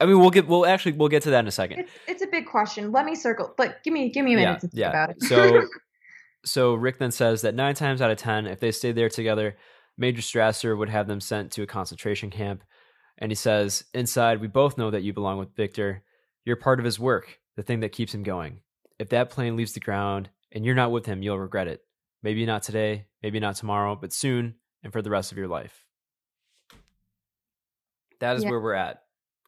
I mean, we'll get we'll actually we'll get to that in a second. it's it's a big question. Let me circle, but give me give me a minute to think about it. So so Rick then says that 9 times out of 10 if they stayed there together, Major Strasser would have them sent to a concentration camp. And he says, "Inside, we both know that you belong with Victor. You're part of his work, the thing that keeps him going. If that plane leaves the ground and you're not with him, you'll regret it. Maybe not today, maybe not tomorrow, but soon and for the rest of your life. That is Yeah. where we're at.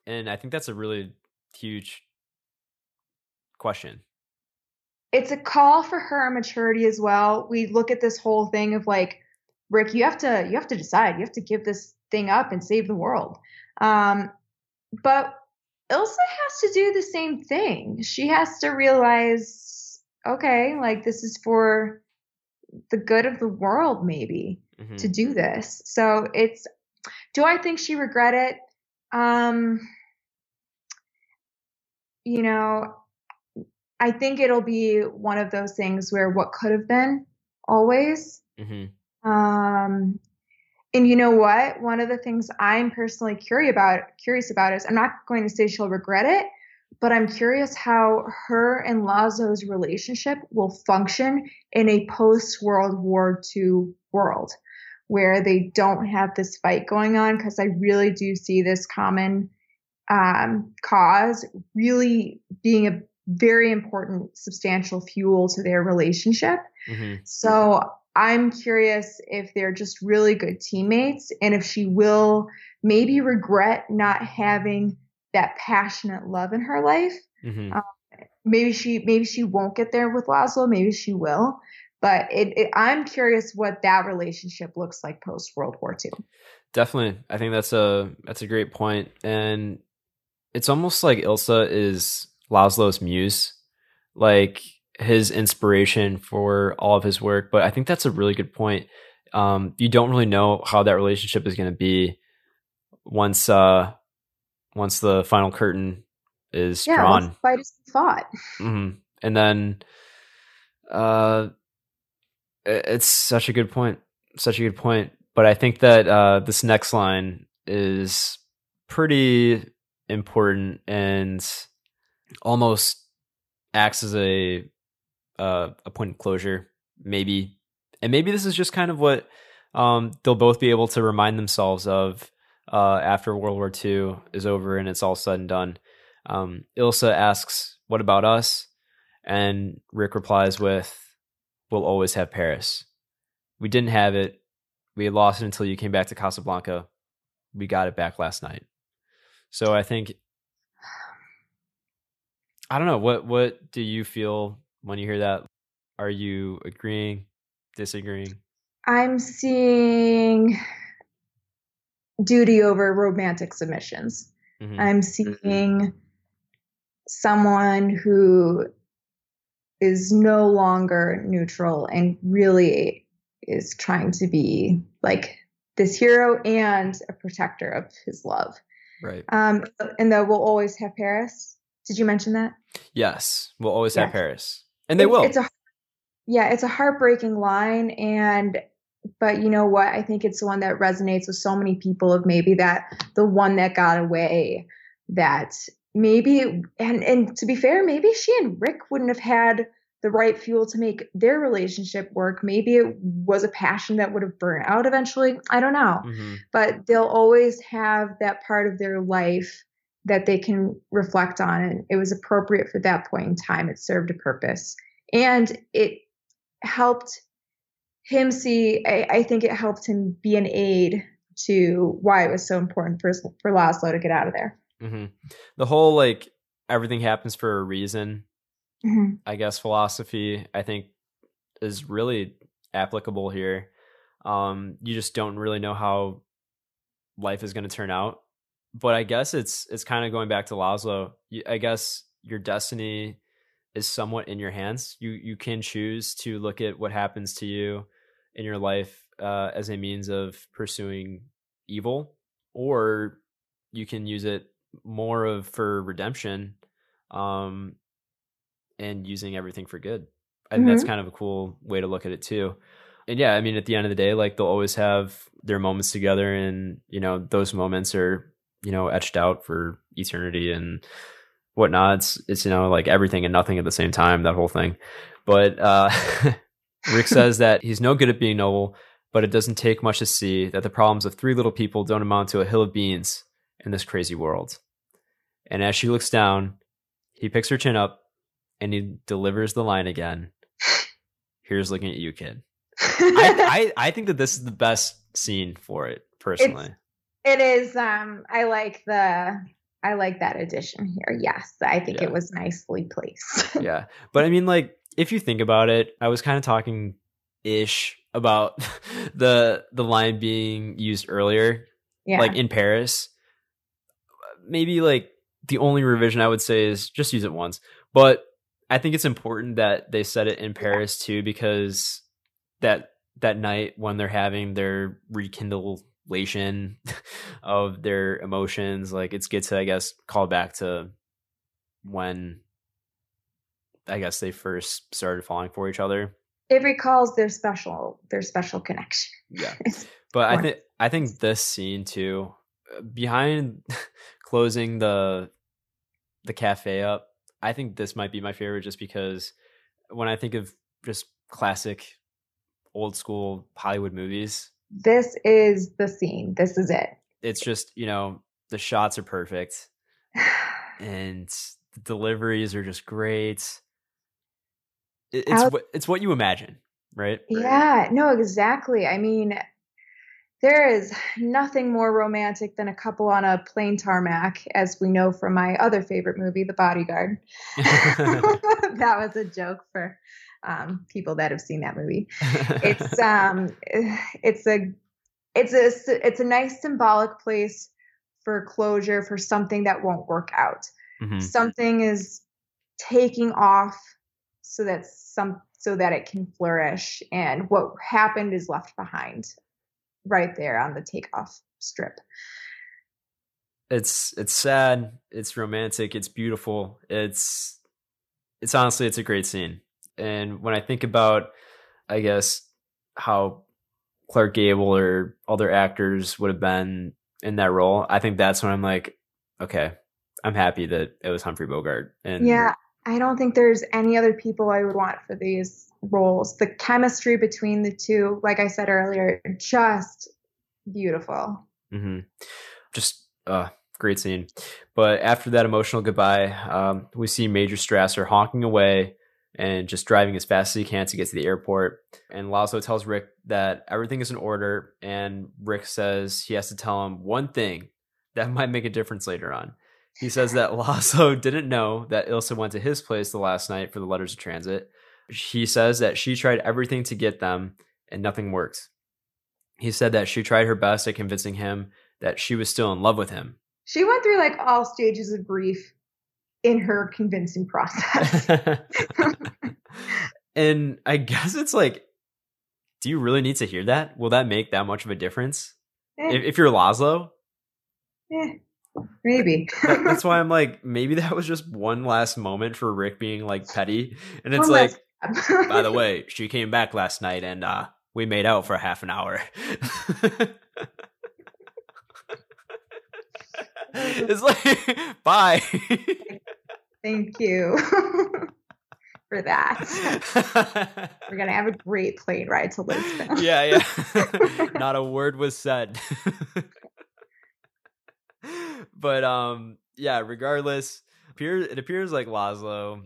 And I think that's a really huge question. it's a call for her maturity as well. We look at this whole thing of like, Rick, you have to you have to decide. You have to give this thing up and save the world. Um, but Ilsa has to do the same thing. She has to realize, okay, like this is for the good of the world, maybe Mhm. to do this. So it's do I think she regret it? Um you know, I think it'll be one of those things where what could have been always Mhm. um and you know what? One of the things I'm personally curious about curious about is I'm not going to say she'll regret it, but I'm curious how her and Laszlo's relationship will function in a post World War II world where they don't have this fight going on because I really do see this common um, cause really being a very important substantial fuel to their relationship. Mhm. So I'm curious if they're just really good teammates and if she will maybe regret not having that passionate love in her life. Mhm. Uh, Maybe she maybe she won't get there with Laszlo, maybe she will. But it, it, I'm curious what that relationship looks like post World War II. Definitely. I think that's a that's a great. And it's almost like Ilsa is Laszlo's muse. Like his inspiration for all of his work. But I think that's a really good point. Um, you don't really know how that relationship is gonna be once uh once the final curtain is Yeah, drawn. fight is fought. hmm And then, uh, it's such a good point. Such a good point. But I think that uh, this next line is pretty important and almost acts as a uh, a point of closure, maybe. And maybe this is just kind of what um, they'll both be able to remind themselves of uh, after World War II is over and it's all said and done. Um, Ilsa asks, "What about us?" And Rick replies with, "We'll always have Paris. We didn't have it. We lost it until you came back to Casablanca. We got it back last night." So I think I don't know what what do you feel when you hear that? Are you agreeing, disagreeing? I'm seeing duty over romantic submissions. Mhm. I'm seeing someone who is no longer neutral and really is trying to be like this hero and a protector of his love. Right. Um, and that we'll always have Paris. Did you mention that? Yes, we'll always have Paris, and they It's- will. It's a yeah, it's a heartbreaking line, and but you know what? I think it's the one that resonates with so many people. Of maybe that the one that got away, that maybe and and to be fair, maybe she and Rick wouldn't have had the right fuel to make their relationship work. Maybe it was a passion that would have burned out eventually. I don't know Mhm. but they'll always have that part of their life that they can reflect on and it was appropriate for that point in time it served a purpose and it helped him see I, I think it helped him be an aid to why it was so important for for Laszlo to get out of there hmm The whole like everything happens for a reason, I guess philosophy I think is really applicable here. Um, you just don't really know how life is going to turn out. But I guess it's it's kind of going back to Laszlo. I guess your destiny is somewhat in your hands. You you can choose to look at what happens to you in your life uh, as a means of pursuing evil, or you can use it more of for redemption, um, and using everything for good. I think mm-hmm. that's kind of a cool way to look at it too. And yeah, I mean, at the end of the day, like they'll always have their moments together, and you know, those moments are you know etched out for eternity and whatnot. It's, it's you know like everything and nothing at the same time. That whole thing. But uh, Rick says that he's no good at being noble, but it doesn't take much to see that the problems of three little people don't amount to a hill of beans in this crazy world. And as she looks down, he picks her chin up and he delivers the line again. Here's looking at you, kid. I, I, I think that this is the best scene for it personally. It's, it is. Um, I like the I like that addition here. Yes, I think yeah. it was nicely placed. yeah, but I mean, like if you think about it, I was kind of talking ish about the the line being used earlier, yeah. like in Paris. Maybe like the only revision I would say is just use it once, but I think it's important that they said it in Paris too because that that night when they're having their rekindlation of their emotions, like it's good to I guess call back to when I guess they first started falling for each other. It recalls their special their special connection. Yeah. but I think I think this scene too uh, behind closing the the cafe up, I think this might be my favorite just because when I think of just classic old school Hollywood movies, this is the scene. This is it. It's just, you know, the shots are perfect and the deliveries are just great it's Out, what it's what you imagine, right? Yeah, no, exactly. I mean, there is nothing more romantic than a couple on a plane tarmac, as we know from my other favorite movie, The Bodyguard. that was a joke for um, people that have seen that movie. It's um, it's a it's a it's a nice symbolic place for closure for something that won't work out. Mm-hmm. Something is taking off so that some so that it can flourish and what happened is left behind right there on the takeoff strip. It's it's sad it's romantic it's beautiful it's it's honestly it's a great scene. And when i think about i guess how clark gable or other actors would have been in that role i think that's when i'm like okay i'm happy that it was humphrey bogart and yeah I don't think there's any other people I would want for these roles. The chemistry between the two, like I said earlier, just beautiful. Mm-hmm. Just uh, great scene. But after that emotional goodbye, um, we see Major Strasser honking away and just driving as fast as he can to get to the airport. And Laszlo tells Rick that everything is in order, and Rick says he has to tell him one thing that might make a difference later on. He says that Laszlo didn't know that Ilsa went to his place the last night for the letters of transit. He says that she tried everything to get them and nothing worked. He said that she tried her best at convincing him that she was still in love with him. She went through like all stages of grief in her convincing process. and I guess it's like, do you really need to hear that? Will that make that much of a difference? Eh. If, if, you're Laszlo? Eh. Maybe. that, that's why I'm like, maybe that was just one last moment for Rick being like petty. And it's like, by the way, she came back last night and uh, we made out for half an hour. it's like, bye. Thank you for that. We're going to have a great plane ride to Lisbon. yeah, yeah. Not a word was said but um, yeah. Regardless, appears it appears like Laszlo.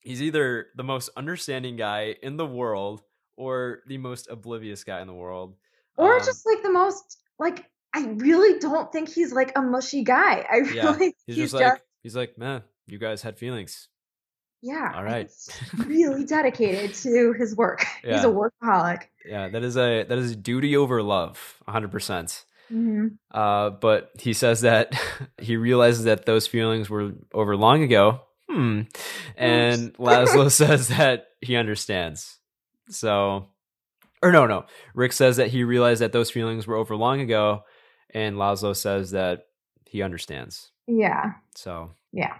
He's either the most understanding guy in the world or the most oblivious guy in the world, or um, just like the most like. I really don't think he's like a mushy guy. I really yeah, he's, he's just like just, he's like, man, you guys had feelings. Yeah. All right. really dedicated to his work. Yeah. He's a workaholic. Yeah, that is a that is duty over love, 100%. Mm-hmm. uh, but he says that he realizes that those feelings were over long ago. Hmm. And Laszlo says that he understands. So, or no, no. Rick says that he realized that those feelings were over long ago, and Laszlo says that he understands. Yeah. So. Yeah.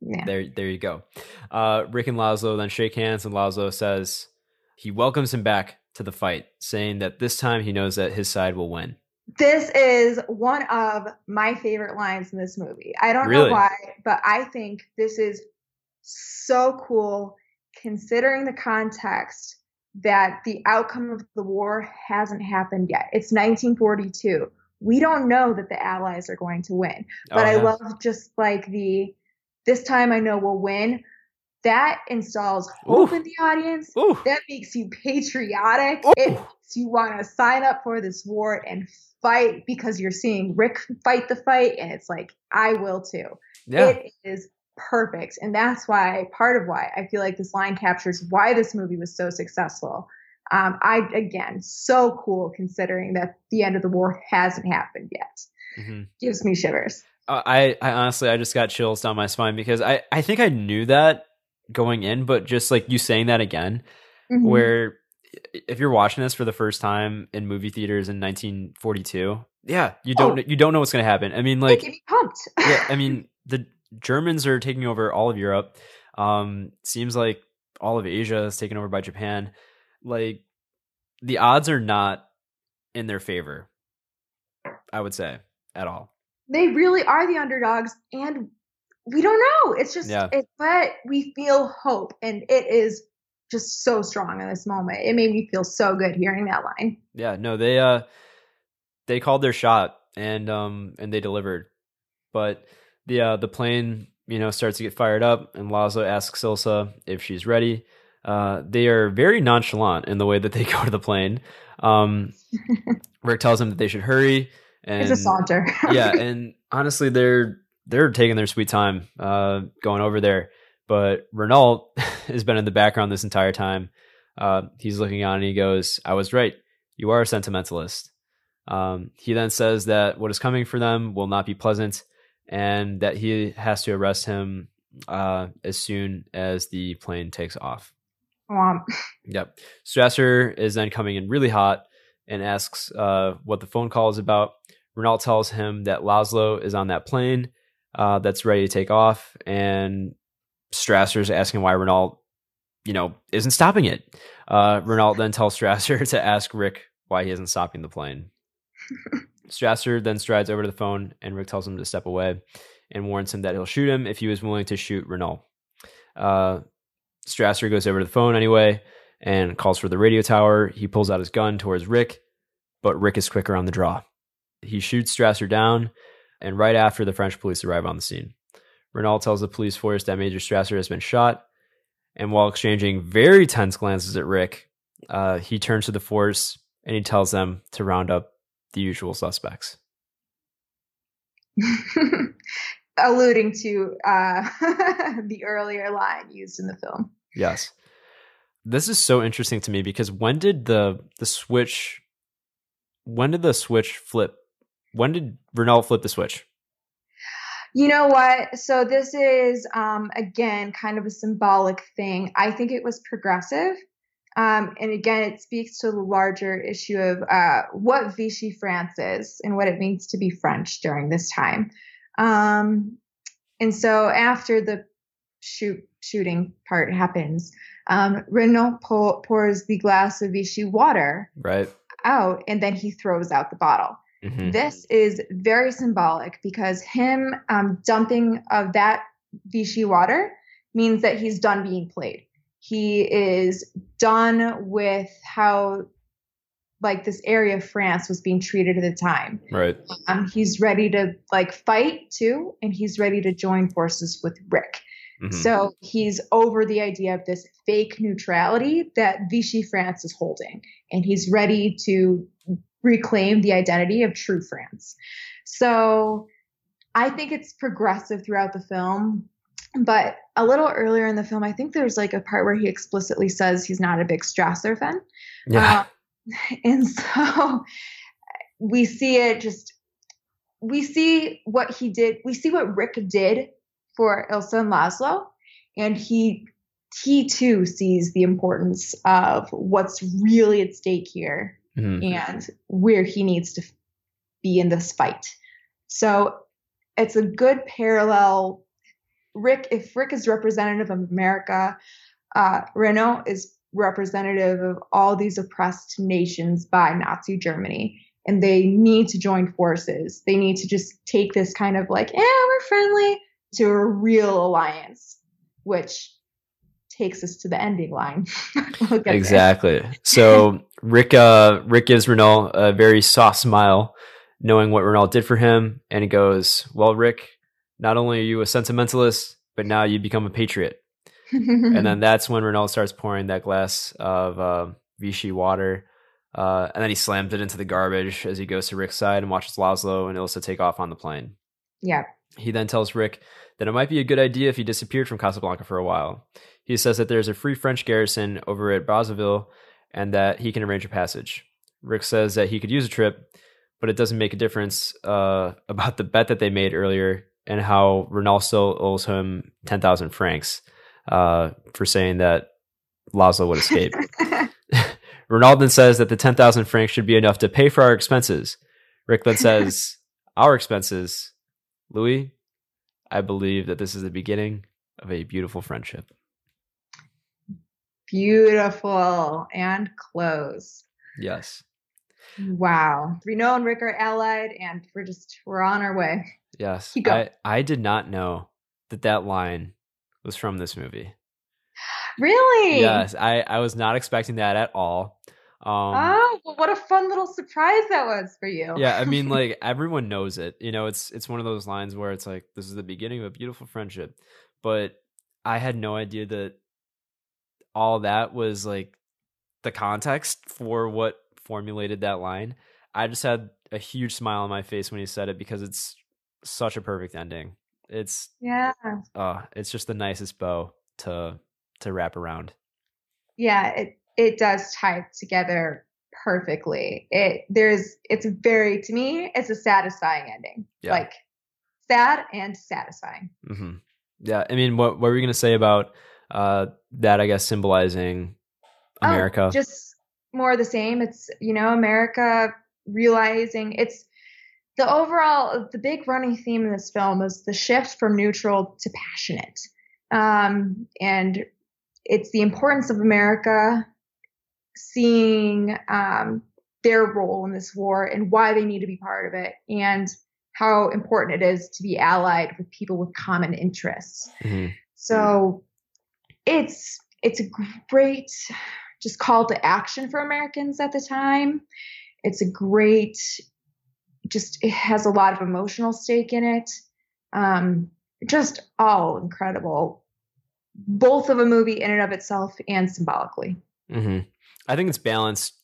Yeah. There, there you go. Uh, Rick and Laszlo then shake hands, and Laszlo says he welcomes him back to the fight, saying that this time he knows that his side will win. This is one of my favorite lines in this movie. I don't really? know why, but I think this is so cool considering the context that the outcome of the war hasn't happened yet. It's 1942. We don't know that the Allies are going to win. Oh, but oh, yeah. I love just like the this time I know we'll win. That installs hope Ooh. in the audience. Ooh. That makes you patriotic. Ooh. It makes you want to sign up for this war and fight because you're seeing Rick fight the fight, and it's like, I will too. Yeah. It is perfect. And that's why, part of why I feel like this line captures why this movie was so successful. Um, I, again, so cool considering that the end of the war hasn't happened yet. Mm-hmm. Gives me shivers. Uh, I, I honestly, I just got chills down my spine because I, I think I knew that going in, but just like you saying that again, mm-hmm. where if you're watching this for the first time in movie theaters in 1942, yeah, you don't, oh. you don't know what's going to happen. I mean, like, pumped. yeah, I mean, the Germans are taking over all of Europe. Um, seems like all of Asia is taken over by Japan. Like, the odds are not in their favor. I would say at all they really are the underdogs and we don't know it's just yeah. it, but we feel hope and it is just so strong in this moment. It made me feel so good hearing that line. Yeah no they uh they called their shot and um and they delivered. But the uh the plane you know starts to get fired up and Laszlo asks Ilsa if she's ready. Uh they are very nonchalant in the way that they go to the plane. Um Rick tells them that they should hurry and, it's a saunter. yeah, and honestly, they're they're taking their sweet time uh, going over there. But Renault has been in the background this entire time. Uh, he's looking on and he goes, "I was right. You are a sentimentalist." Um, he then says that what is coming for them will not be pleasant, and that he has to arrest him uh, as soon as the plane takes off. Yep. Strasser is then coming in really hot and asks uh, what the phone call is about. Renault tells him that Laszlo is on that plane uh, that's ready to take off, and Strasser's asking why Renault, you know, isn't stopping it. Uh, Renault then tells Strasser to ask Rick why he isn't stopping the plane. Strasser then strides over to the phone, and Rick tells him to step away and warns him that he'll shoot him if he was willing to shoot Renault. Uh, Strasser goes over to the phone anyway and calls for the radio tower. He pulls out his gun towards Rick, but Rick is quicker on the draw. He shoots Strasser down, and right after the French police arrive on the scene, Renault tells the police force that Major Strasser has been shot. And while exchanging very tense glances at Rick, uh, he turns to the force and he tells them to round up the usual suspects. Alluding to uh, the earlier line used in the film. Yes. This is so interesting to me because when did the the switch when did the switch flip? When did Renault flip the switch? You know what? So this is um, again kind of a symbolic thing. I think it was progressive. Um, and again, it speaks to the larger issue of uh, what Vichy France is and what it means to be French during this time. Um, and so after the shoot shooting part happens, um, Renault pour, pours the glass of Vichy water right out, and then he throws out the bottle. Mm-hmm. This is very symbolic because him um, dumping of that Vichy water means that he's done being played. He is done with how like this area of France was being treated at the time. Right. Um, he's ready to like fight too, and he's ready to join forces with Rick. Mm-hmm. So he's over the idea of this fake neutrality that Vichy France is holding, and he's ready to reclaim the identity of true France. So I think it's progressive throughout the film. but a little earlier in the film, I think there's like a part where he explicitly says he's not a big Strasser fan. Yeah. Um, and so we see it just, we see what he did, we see what Rick did for Ilsa and Laszlo, and he he too sees the importance of what's really at stake here mm-hmm. and where he needs to be in this fight. So it's a good parallel. Rick, if Rick is representative of America, uh, Renault is representative of all these oppressed nations by Nazi Germany. And they need to join forces. They need to just take this kind of like, yeah, we're friendly to a real alliance, which takes us to the ending line. we'll exactly. so Rick, uh, Rick gives Renault a very soft smile knowing what Renault did for him. And he goes, Well, Rick, not only are you a sentimentalist, but now you become a patriot. and then that's when Renault starts pouring that glass of uh, Vichy water. Uh, and then he slams it into the garbage as he goes to Rick's side and watches Laszlo and Ilsa take off on the plane. Yeah. He then tells Rick that it might be a good idea if he disappeared from Casablanca for a while. He says that there's a free French garrison over at Brazzaville and that he can arrange a passage. Rick says that he could use a trip, but it doesn't make a difference uh, about the bet that they made earlier and how Renault still owes him 10,000 francs uh, for saying that Laszlo would escape. Renault then says that the 10,000 francs should be enough to pay for our expenses. Rick then says, Our expenses. Louis, I believe that this is the beginning of a beautiful friendship. Beautiful and close. Yes. Wow. Renault and Rick are allied, and we're just we're on our way. Yes. I I did not know that that line was from this movie. Really? Yes. I I was not expecting that at all. Um, oh, well, what a fun little surprise that was for you. yeah, I mean, like everyone knows it. You know, it's it's one of those lines where it's like this is the beginning of a beautiful friendship, but I had no idea that all that was like the context for what formulated that line, I just had a huge smile on my face when he said it because it's such a perfect ending. It's yeah. Uh, it's just the nicest bow to to wrap around. Yeah, it it does tie together perfectly. It there's it's very to me it's a satisfying ending. Yeah. Like sad and satisfying. Mm-hmm. Yeah, I mean, what what were you gonna say about uh, that? I guess symbolizing oh, America. Oh, just more the same. It's, you know, America realizing it's the overall, the big running theme in this film is the shift from neutral to passionate. Um, and it's the importance of America seeing um, their role in this war and why they need to be part of it and how important it is to be allied with people with common interests. Mm-hmm. So it's it's a great just call to action for Americans at the time. It's a great, just it has a lot of emotional stake in it. Um, just all incredible, both of a movie in and of itself and symbolically. Mm-hmm. I think it's balanced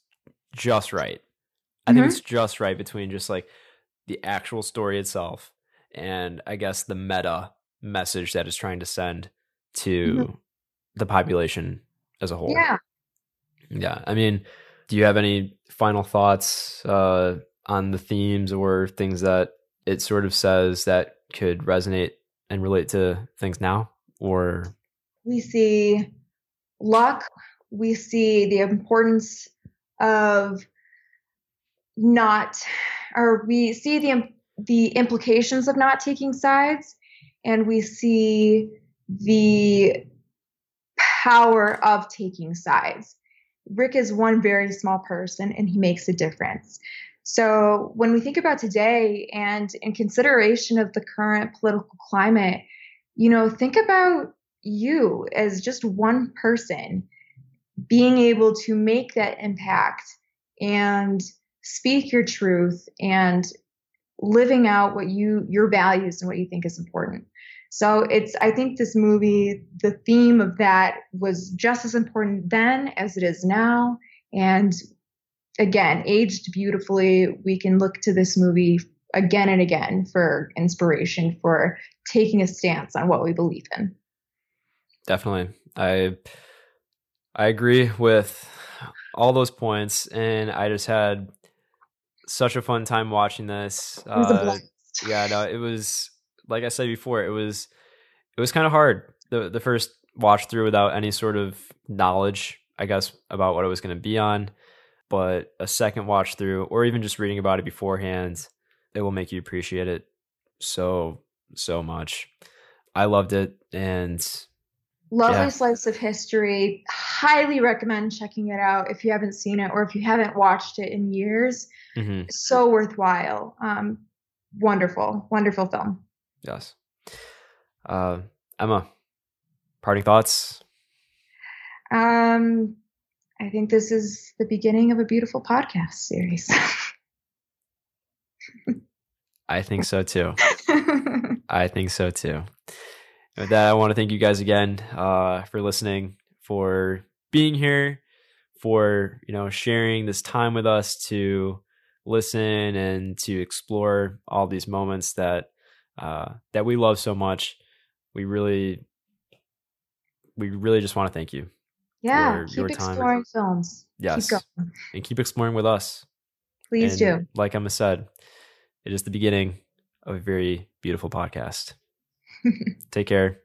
just right. I mm-hmm. think it's just right between just like the actual story itself and I guess the meta message that it's trying to send to mm-hmm. The population as a whole. Yeah. Yeah. I mean, do you have any final thoughts uh, on the themes or things that it sort of says that could resonate and relate to things now? Or we see luck, we see the importance of not, or we see the the implications of not taking sides, and we see the power of taking sides. Rick is one very small person and he makes a difference. So when we think about today and in consideration of the current political climate, you know, think about you as just one person being able to make that impact and speak your truth and living out what you your values and what you think is important. So it's, I think this movie, the theme of that was just as important then as it is now. And again, aged beautifully. We can look to this movie again and again for inspiration for taking a stance on what we believe in. Definitely. I I agree with all those points and I just had such a fun time watching this. Uh, yeah, no, it was like I said before, it was it was kind of hard the the first watch through without any sort of knowledge, I guess, about what it was going to be on. But a second watch through, or even just reading about it beforehand, it will make you appreciate it so so much. I loved it, and lovely yeah. slice of history. Highly recommend checking it out if you haven't seen it or if you haven't watched it in years. Mm-hmm. So worthwhile. Um, wonderful, wonderful film. Yes. Uh, Emma, parting thoughts? Um, I think this is the beginning of a beautiful podcast series. I think so too. I think so too. With that, I want to thank you guys again uh, for listening, for being here, for you know sharing this time with us to listen and to explore all these moments that uh, that we love so much. We really, we really just want to thank you. Yeah, keep exploring films. Yes, keep and keep exploring with us. Please and do. Like Emma said, it is the beginning of a very beautiful podcast. Take care.